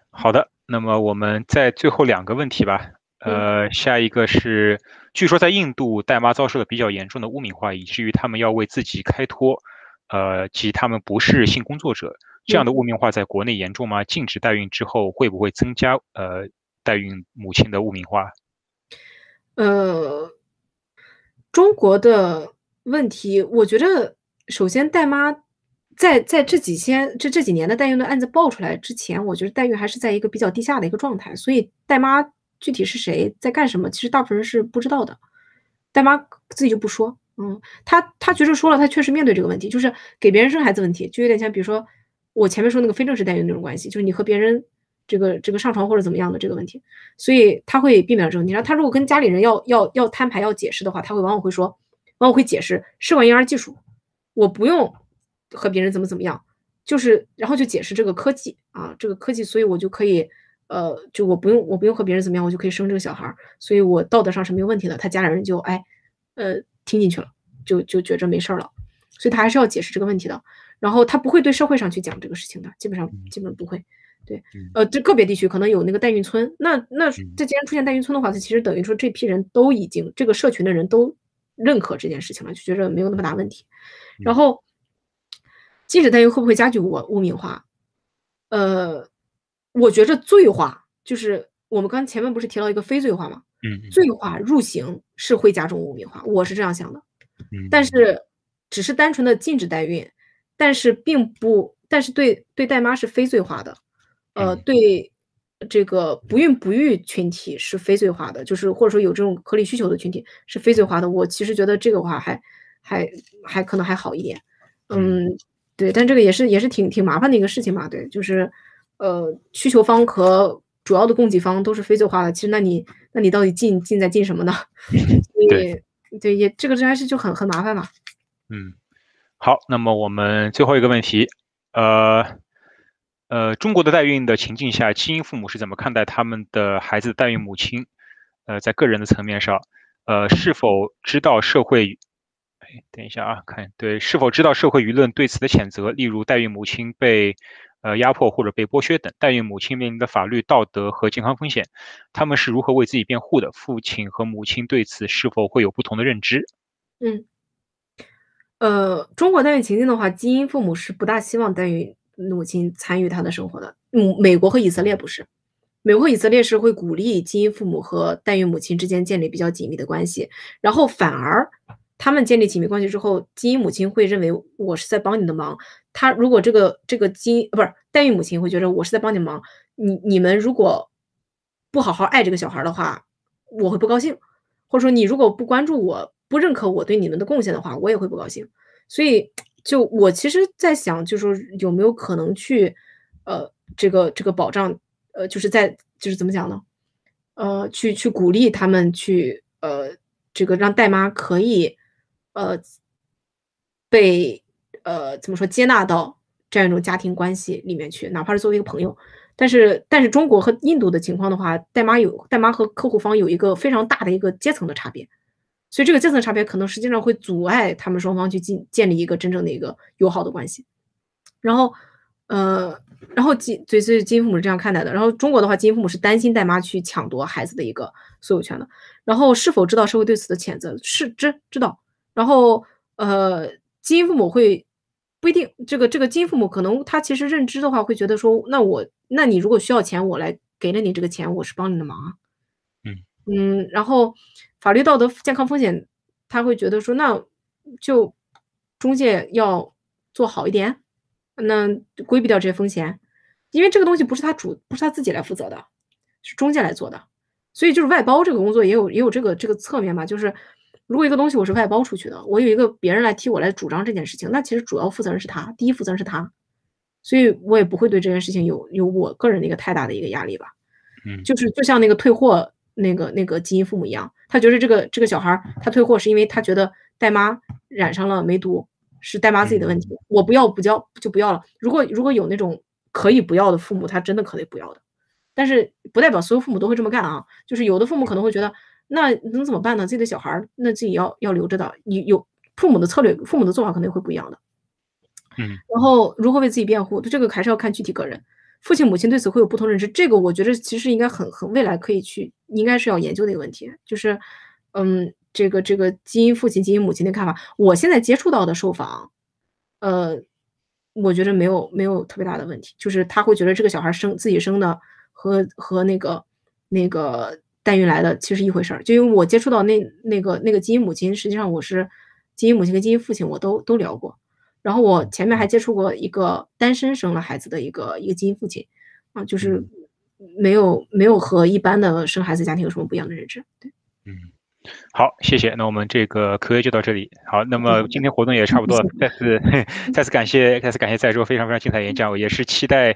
好的。那么我们在最后两个问题吧，呃，下一个是，据说在印度代妈遭受了比较严重的污名化，以至于他们要为自己开脱，呃，即他们不是性工作者，这样的污名化在国内严重吗？禁止代孕之后会不会增加呃代孕母亲的污名化？呃，中国的问题，我觉得首先代妈在在这几天这这几年的代孕的案子爆出来之前，我觉得代孕还是在一个比较低下的一个状态，所以代妈具体是谁在干什么，其实大部分人是不知道的。代妈自己就不说，嗯，她她觉得说了，她确实面对这个问题，就是给别人生孩子问题，就有点像比如说我前面说那个非正式代孕那种关系，就是你和别人这个这个上床或者怎么样的这个问题，所以他会避免这个问题。然后他如果跟家里人要要要摊牌要解释的话，他会往往会说，往往会解释试管婴儿技术，我不用。和别人怎么怎么样，就是然后就解释这个科技啊，这个科技，所以我就可以，呃，就我不用我不用和别人怎么样，我就可以生这个小孩儿，所以我道德上是没有问题的。他家里人就哎，呃，听进去了，就就觉着没事儿了，所以他还是要解释这个问题的。然后他不会对社会上去讲这个事情的，基本上基本不会。对，呃，这个别地区可能有那个代孕村，那那这既然出现代孕村的话，它其实等于说这批人都已经这个社群的人都认可这件事情了，就觉着没有那么大问题，然后。禁止代孕会不会加剧我污名化？呃，我觉着罪化就是我们刚前面不是提到一个非罪化吗？嗯，罪化入刑是会加重污名化，我是这样想的。嗯，但是只是单纯的禁止代孕，但是并不，但是对对代妈是非罪化的，呃，对这个不孕不育群体是非罪化的，就是或者说有这种合理需求的群体是非罪化的。我其实觉得这个话还还还可能还好一点，嗯。对，但这个也是也是挺挺麻烦的一个事情嘛。对，就是，呃，需求方和主要的供给方都是非罪化的。其实，那你那你到底进进在进什么呢？(laughs) 对对，也这个这还是就很很麻烦嘛。嗯，好，那么我们最后一个问题，呃呃，中国的代孕的情境下，基因父母是怎么看待他们的孩子代孕母亲？呃，在个人的层面上，呃，是否知道社会？等一下啊，看对是否知道社会舆论对此的谴责，例如代孕母亲被呃压迫或者被剥削等，代孕母亲面临的法律、道德和健康风险，他们是如何为自己辩护的？父亲和母亲对此是否会有不同的认知？嗯，呃，中国代孕情境的话，基因父母是不大希望代孕母亲参与他的生活的。嗯，美国和以色列不是，美国和以色列是会鼓励基因父母和代孕母亲之间建立比较紧密的关系，然后反而。他们建立紧密关系之后，基因母亲会认为我是在帮你的忙。他如果这个这个基因不是代孕母亲会觉得我是在帮你忙。你你们如果不好好爱这个小孩的话，我会不高兴。或者说你如果不关注我不认可我对你们的贡献的话，我也会不高兴。所以就我其实在想，就是说有没有可能去呃这个这个保障呃就是在就是怎么讲呢？呃去去鼓励他们去呃这个让代妈可以。呃，被呃怎么说接纳到这样一种家庭关系里面去，哪怕是作为一个朋友，但是但是中国和印度的情况的话，代妈有代妈和客户方有一个非常大的一个阶层的差别，所以这个阶层差别可能实际上会阻碍他们双方去建建立一个真正的一个友好的关系。然后呃，然后基所以基因父母是这样看待的。然后中国的话，基因父母是担心带妈去抢夺孩子的一个所有权的。然后是否知道社会对此的谴责？是知知道。然后，呃，基因父母会不一定，这个这个基因父母可能他其实认知的话，会觉得说，那我，那你如果需要钱，我来给了你这个钱，我是帮你的忙啊。嗯嗯，然后法律、道德、健康风险，他会觉得说，那就中介要做好一点，那规避掉这些风险，因为这个东西不是他主，不是他自己来负责的，是中介来做的，所以就是外包这个工作也有也有这个这个侧面嘛，就是。如果一个东西我是外包出去的，我有一个别人来替我来主张这件事情，那其实主要负责人是他，第一负责人是他，所以我也不会对这件事情有有我个人的一个太大的一个压力吧。嗯，就是就像那个退货那个那个基因父母一样，他觉得这个这个小孩他退货是因为他觉得带妈染上了梅毒，是带妈自己的问题，我不要不交就不要了。如果如果有那种可以不要的父母，他真的可以不要的，但是不代表所有父母都会这么干啊，就是有的父母可能会觉得。那能怎么办呢？自己的小孩儿，那自己要要留着的。你有父母的策略，父母的做法可能会不一样的。嗯，然后如何为自己辩护，这个还是要看具体个人。父亲母亲对此会有不同认知，这个我觉得其实应该很很未来可以去，应该是要研究的一个问题。就是，嗯，这个这个基因父亲、基因母亲的看法，我现在接触到的受访，呃，我觉得没有没有特别大的问题，就是他会觉得这个小孩生自己生的和和那个那个。代孕来的其实一回事儿，就因为我接触到那那个那个基因母亲，实际上我是基因母亲跟基因父亲我都都聊过，然后我前面还接触过一个单身生了孩子的一个一个基因父亲，啊，就是没有没有和一般的生孩子家庭有什么不一样的认知。对，嗯，好，谢谢。那我们这个 Q&A 就到这里。好，那么今天活动也差不多了，再次 (laughs) 再次感谢再次感谢在座非常非常精彩演讲，也是期待。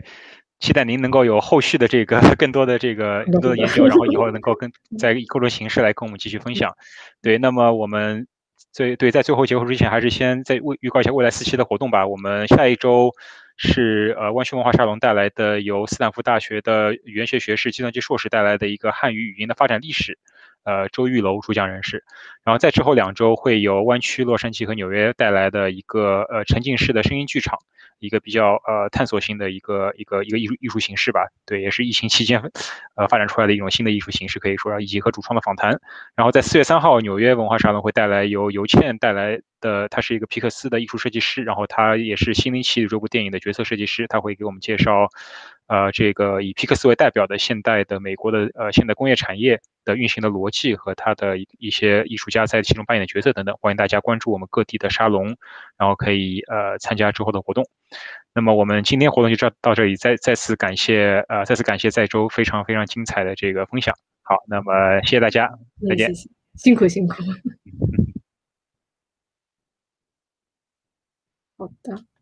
期待您能够有后续的这个 (laughs) 更多的这个更多的研究，然后以后 (laughs) 能够跟在各种形式来跟我们继续分享。对，那么我们最对在最后结束之前，还是先再预预告一下未来四期的活动吧。我们下一周是呃湾区文化沙龙带来的由斯坦福大学的语言学学士、计算机硕士带来的一个汉语语音的发展历史，呃，周玉楼主讲人士。然后在之后两周会有湾区、洛杉矶和纽约带来的一个呃沉浸式的声音剧场。一个比较呃探索性的一个一个一个艺术艺术形式吧，对，也是疫情期间 (laughs) 呃发展出来的一种新的艺术形式，可以说以及和主创的访谈。然后在四月三号，纽约文化沙龙会带来由尤倩带来的，她是一个皮克斯的艺术设计师，然后她也是《心灵奇旅》这部电影的角色设计师，她会给我们介绍呃这个以皮克斯为代表的现代的美国的呃现代工业产业。的运行的逻辑和他的一一些艺术家在其中扮演的角色等等，欢迎大家关注我们各地的沙龙，然后可以呃参加之后的活动。那么我们今天活动就这到这里，再再次感谢呃再次感谢在周非常非常精彩的这个分享。好，那么谢谢大家，再见，辛苦辛苦。(laughs) 好的。